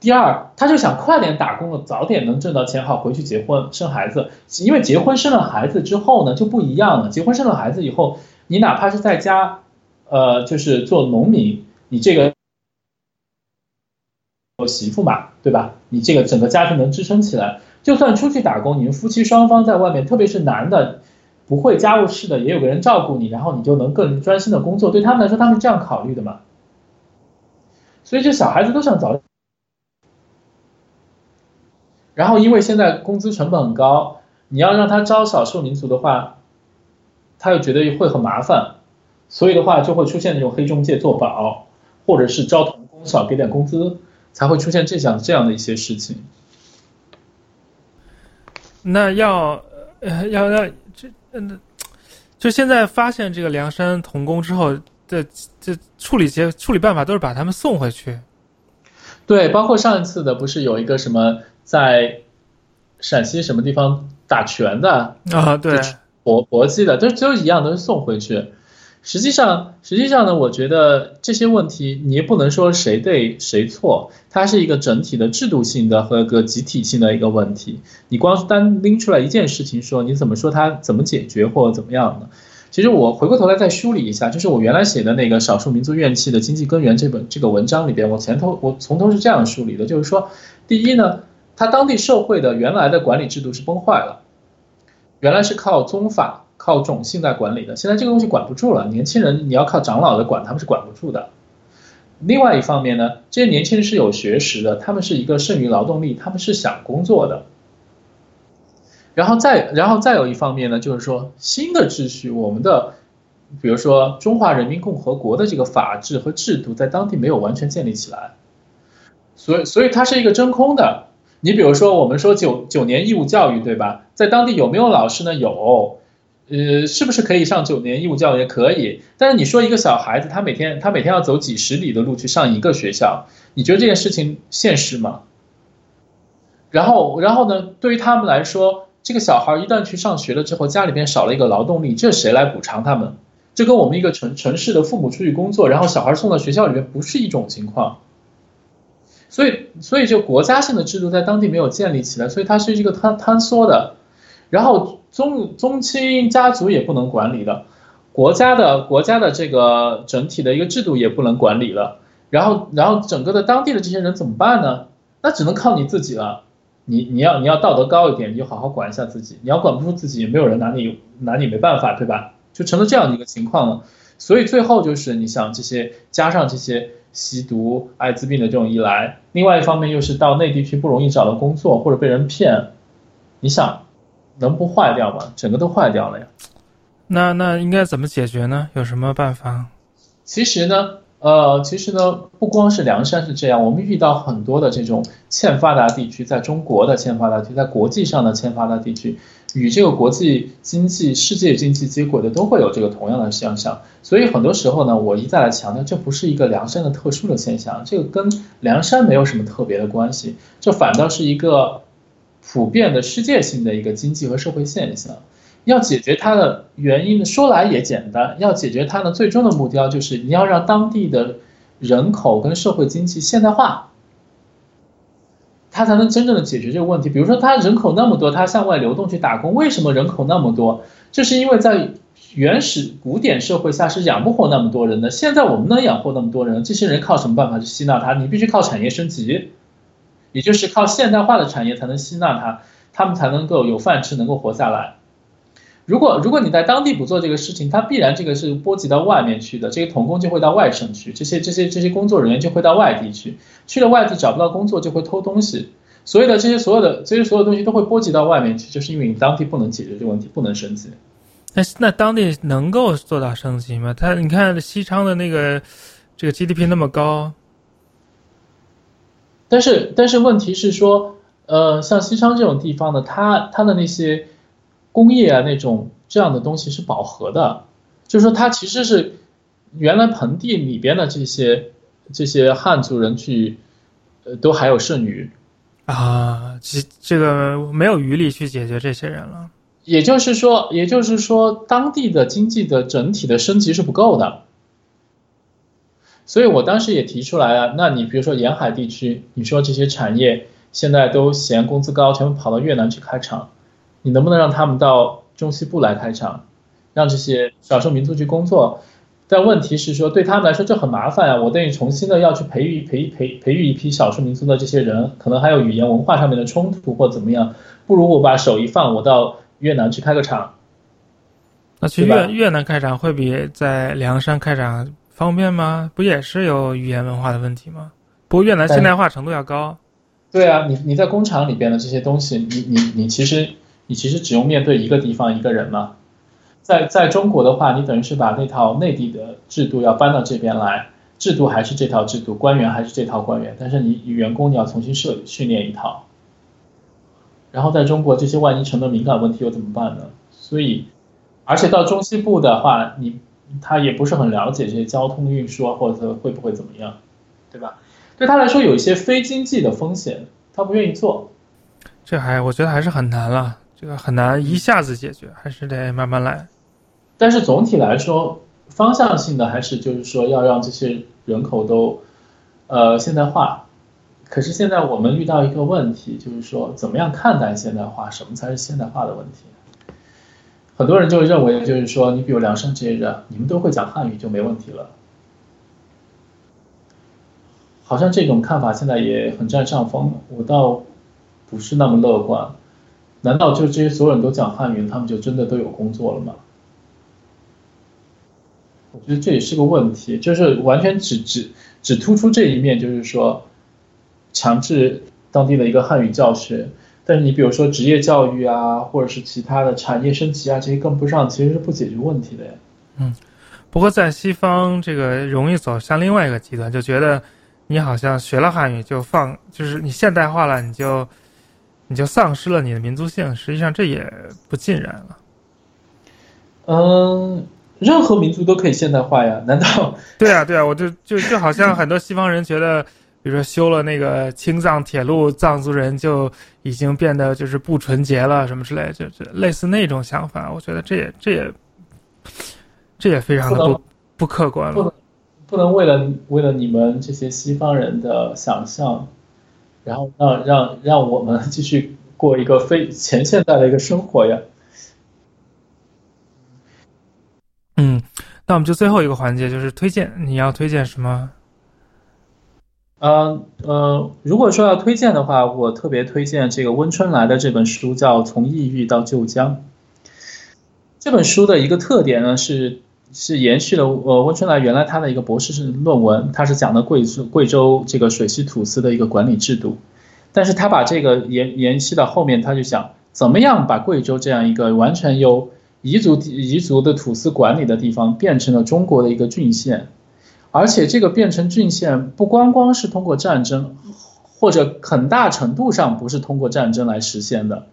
第二，他就想快点打工了，早点能挣到钱，好回去结婚生孩子。因为结婚生了孩子之后呢，就不一样了。结婚生了孩子以后，你哪怕是在家，呃，就是做农民，你这个有媳妇嘛，对吧？你这个整个家庭能支撑起来。就算出去打工，你们夫妻双方在外面，特别是男的。不会家务事的也有个人照顾你，然后你就能更专心的工作。对他们来说，他们是这样考虑的嘛？所以这小孩子都想早。然后因为现在工资成本很高，你要让他招少数民族的话，他又觉得会很麻烦，所以的话就会出现那种黑中介做保，或者是招童工少给点工资，才会出现这样这样的一些事情。那要呃要要这。嗯，就现在发现这个梁山童工之后的这处理些处理办法都是把他们送回去。对，包括上一次的不是有一个什么在陕西什么地方打拳的啊？对，搏搏击的都都一样，都是送回去。实际上，实际上呢，我觉得这些问题你也不能说谁对谁错，它是一个整体的制度性的和个集体性的一个问题。你光单拎出来一件事情说，你怎么说它怎么解决或者怎么样呢？其实我回过头来再梳理一下，就是我原来写的那个《少数民族怨气的经济根源》这本这个文章里边，我前头我从头是这样梳理的，就是说，第一呢，它当地社会的原来的管理制度是崩坏了，原来是靠宗法。靠种姓在管理的，现在这个东西管不住了。年轻人你要靠长老的管，他们是管不住的。另外一方面呢，这些年轻人是有学识的，他们是一个剩余劳动力，他们是想工作的。然后再然后再有一方面呢，就是说新的秩序，我们的比如说中华人民共和国的这个法治和制度在当地没有完全建立起来，所以所以它是一个真空的。你比如说我们说九九年义务教育，对吧？在当地有没有老师呢？有。呃，是不是可以上九年义务教育也？可以，但是你说一个小孩子，他每天他每天要走几十里的路去上一个学校，你觉得这件事情现实吗？然后，然后呢？对于他们来说，这个小孩一旦去上学了之后，家里边少了一个劳动力，这谁来补偿他们？这跟我们一个城城市的父母出去工作，然后小孩送到学校里面，不是一种情况。所以，所以就国家性的制度在当地没有建立起来，所以它是一个坍坍缩的，然后。宗宗亲家族也不能管理了，国家的国家的这个整体的一个制度也不能管理了，然后然后整个的当地的这些人怎么办呢？那只能靠你自己了。你你要你要道德高一点，你就好好管一下自己。你要管不住自己，没有人拿你拿你没办法，对吧？就成了这样的一个情况了。所以最后就是你想这些加上这些吸毒、艾滋病的这种一来，另外一方面又是到内地去不容易找到工作或者被人骗，你想。能不坏掉吗？整个都坏掉了呀。那那应该怎么解决呢？有什么办法？其实呢，呃，其实呢，不光是凉山是这样，我们遇到很多的这种欠发达地区，在中国的欠发达地区，在国际上的欠发达地区，与这个国际经济、世界经济接轨的，都会有这个同样的现象。所以很多时候呢，我一再来强调，这不是一个凉山的特殊的现象，这个跟凉山没有什么特别的关系，这反倒是一个。普遍的世界性的一个经济和社会现象，要解决它的原因呢，说来也简单。要解决它呢，最终的目标就是你要让当地的人口跟社会经济现代化，它才能真正的解决这个问题。比如说，它人口那么多，它向外流动去打工，为什么人口那么多？就是因为在原始古典社会下是养不活那么多人的。现在我们能养活那么多人，这些人靠什么办法去吸纳它？你必须靠产业升级。也就是靠现代化的产业才能吸纳它。他们才能够有饭吃，能够活下来。如果如果你在当地不做这个事情，它必然这个是波及到外面去的，这些童工就会到外省去，这些这些这些工作人员就会到外地去，去了外地找不到工作就会偷东西，所有的这些所有的这些所有东西都会波及到外面去，就是因为你当地不能解决这个问题，不能升级。那那当地能够做到升级吗？他你看西昌的那个这个 GDP 那么高，但是但是问题是说，呃，像西昌这种地方呢，它它的那些。工业啊，那种这样的东西是饱和的，就是说它其实是原来盆地里边的这些这些汉族人去，呃，都还有剩余啊，这这个没有余力去解决这些人了。也就是说，也就是说，当地的经济的整体的升级是不够的。所以我当时也提出来啊，那你比如说沿海地区，你说这些产业现在都嫌工资高，全部跑到越南去开厂。你能不能让他们到中西部来开厂，让这些少数民族去工作？但问题是说，对他们来说这很麻烦啊！我等于重新的要去培育、培培培育一批少数民族的这些人，可能还有语言文化上面的冲突或怎么样。不如我把手一放，我到越南去开个厂。那去越越南开厂会比在凉山开厂方便吗？不也是有语言文化的问题吗？不过越南现代化程度要高。对啊，你你在工厂里边的这些东西，你你你其实。你其实只用面对一个地方一个人嘛，在在中国的话，你等于是把那套内地的制度要搬到这边来，制度还是这套制度，官员还是这套官员，但是你员工你要重新设训练一套，然后在中国这些万一成了敏感问题又怎么办呢？所以，而且到中西部的话，你他也不是很了解这些交通运输啊，或者会不会怎么样，对吧？对他来说有一些非经济的风险，他不愿意做，这还我觉得还是很难了。这个很难一下子解决，还是得慢慢来。但是总体来说，方向性的还是就是说要让这些人口都，呃，现代化。可是现在我们遇到一个问题，就是说怎么样看待现代化？什么才是现代化的问题？很多人就认为，就是说你比如梁山这些人，你们都会讲汉语就没问题了。好像这种看法现在也很占上风，我倒不是那么乐观。难道就这些所有人都讲汉语，他们就真的都有工作了吗？我觉得这也是个问题，就是完全只只只突出这一面，就是说强制当地的一个汉语教学，但是你比如说职业教育啊，或者是其他的产业升级啊，这些跟不上，其实是不解决问题的呀。嗯，不过在西方，这个容易走向另外一个极端，就觉得你好像学了汉语就放，就是你现代化了，你就。你就丧失了你的民族性，实际上这也不尽然了。嗯，任何民族都可以现代化呀？难道？对啊，对啊，我就就就好像很多西方人觉得，比如说修了那个青藏铁路，藏族人就已经变得就是不纯洁了，什么之类，就就类似那种想法。我觉得这也这也这也非常的不不客观了。不能不能为了为了你们这些西方人的想象。然后让让让我们继续过一个非前现代的一个生活呀。嗯，那我们就最后一个环节就是推荐，你要推荐什么？嗯呃，如果说要推荐的话，我特别推荐这个温春来的这本书，叫《从异域到旧疆》。这本书的一个特点呢是。是延续了呃温春来原来他的一个博士论文，他是讲的贵州贵州这个水系土司的一个管理制度，但是他把这个延延续到后面，他就想怎么样把贵州这样一个完全由彝族彝族的土司管理的地方变成了中国的一个郡县，而且这个变成郡县不光光是通过战争，或者很大程度上不是通过战争来实现的，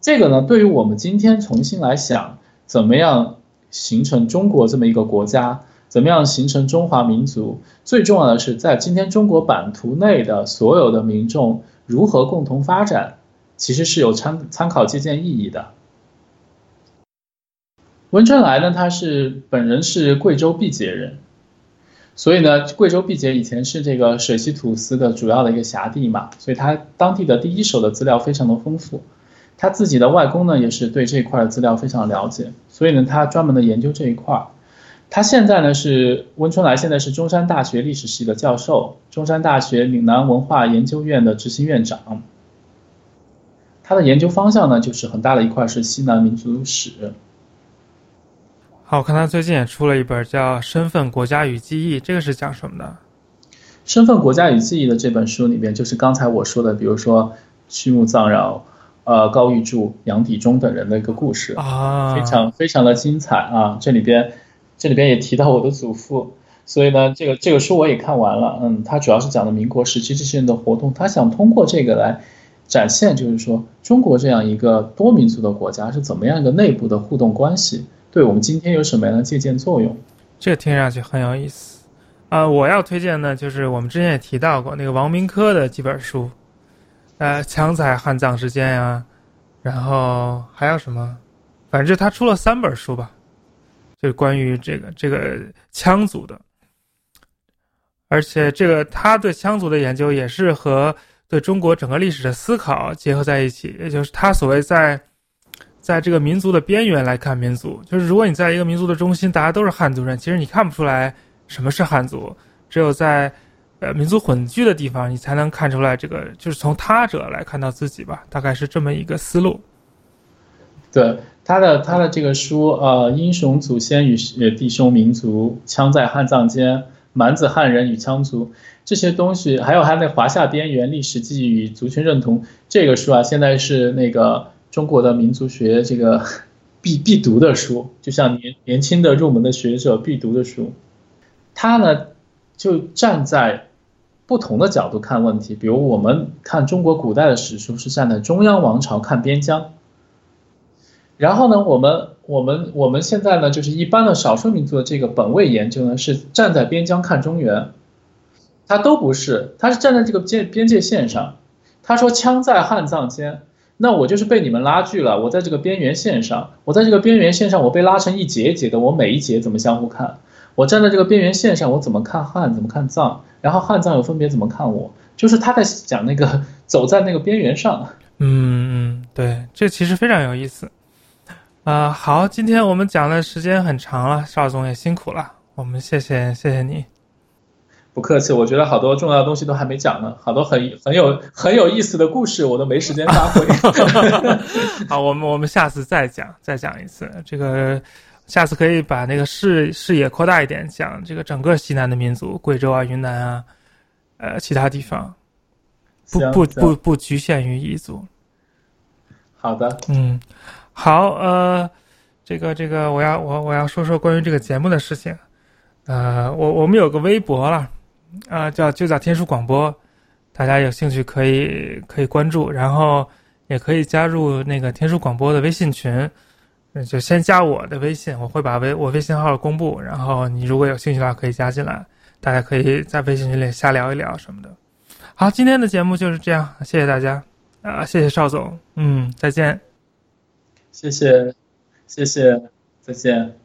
这个呢对于我们今天重新来想怎么样。形成中国这么一个国家，怎么样形成中华民族？最重要的是，在今天中国版图内的所有的民众如何共同发展，其实是有参参考借鉴意义的。温春来呢，他是本人是贵州毕节人，所以呢，贵州毕节以前是这个水系土司的主要的一个辖地嘛，所以他当地的第一手的资料非常的丰富。他自己的外公呢，也是对这一块的资料非常了解，所以呢，他专门的研究这一块。他现在呢是温春来，现在是中山大学历史系的教授，中山大学岭南文化研究院的执行院长。他的研究方向呢，就是很大的一块是西南民族史。好，我看他最近也出了一本叫《身份、国家与记忆》，这个是讲什么的？《身份、国家与记忆》的这本书里面，就是刚才我说的，比如说曲木藏饶、呃高玉柱、杨底中等人的一个故事啊，非常非常的精彩啊！这里边这里边也提到我的祖父，所以呢，这个这个书我也看完了。嗯，他主要是讲的民国时期这些人的活动，他想通过这个来展现，就是说中国这样一个多民族的国家是怎么样一个内部的互动关系。对我们今天有什么样的借鉴作用？这个听上去很有意思啊！我要推荐的就是我们之前也提到过那个王明科的几本书，呃，羌在汉藏之间呀，然后还有什么？反正他出了三本书吧，就关于这个这个羌族的，而且这个他对羌族的研究也是和对中国整个历史的思考结合在一起，也就是他所谓在。在这个民族的边缘来看民族，就是如果你在一个民族的中心，大家都是汉族人，其实你看不出来什么是汉族。只有在呃民族混居的地方，你才能看出来这个，就是从他者来看到自己吧，大概是这么一个思路。对他的他的这个书，呃，英雄祖先与弟兄民族，羌在汉藏间，蛮子汉人与羌族这些东西，还有他那华夏边缘历史记忆与族群认同这个书啊，现在是那个。中国的民族学这个 必必读的书，就像年年轻的入门的学者必读的书，他呢就站在不同的角度看问题。比如我们看中国古代的史书是站在中央王朝看边疆，然后呢，我们我们我们现在呢就是一般的少数民族的这个本位研究呢是站在边疆看中原，他都不是，他是站在这个边边界线上。他说枪在汉藏间。那我就是被你们拉锯了，我在这个边缘线上，我在这个边缘线上，我被拉成一节一节的，我每一节怎么相互看？我站在这个边缘线上，我怎么看汉，怎么看藏？然后汉藏又分别怎么看我？就是他在讲那个走在那个边缘上。嗯嗯，对，这其实非常有意思。啊，好，今天我们讲的时间很长了，邵总也辛苦了，我们谢谢谢谢你。不客气，我觉得好多重要的东西都还没讲呢，好多很很有很有意思的故事我都没时间发挥。好，我们我们下次再讲，再讲一次。这个下次可以把那个视视野扩大一点，讲这个整个西南的民族，贵州啊、云南啊，呃，其他地方，不不不不局限于彝族。好的，嗯，好，呃，这个这个，我要我我要说说关于这个节目的事情。呃，我我们有个微博了。啊，叫就叫天书广播，大家有兴趣可以可以关注，然后也可以加入那个天书广播的微信群，就先加我的微信，我会把微我微信号公布，然后你如果有兴趣的话可以加进来，大家可以在微信群里瞎聊一聊什么的。好，今天的节目就是这样，谢谢大家，啊，谢谢邵总，嗯，再见，谢谢，谢谢，再见。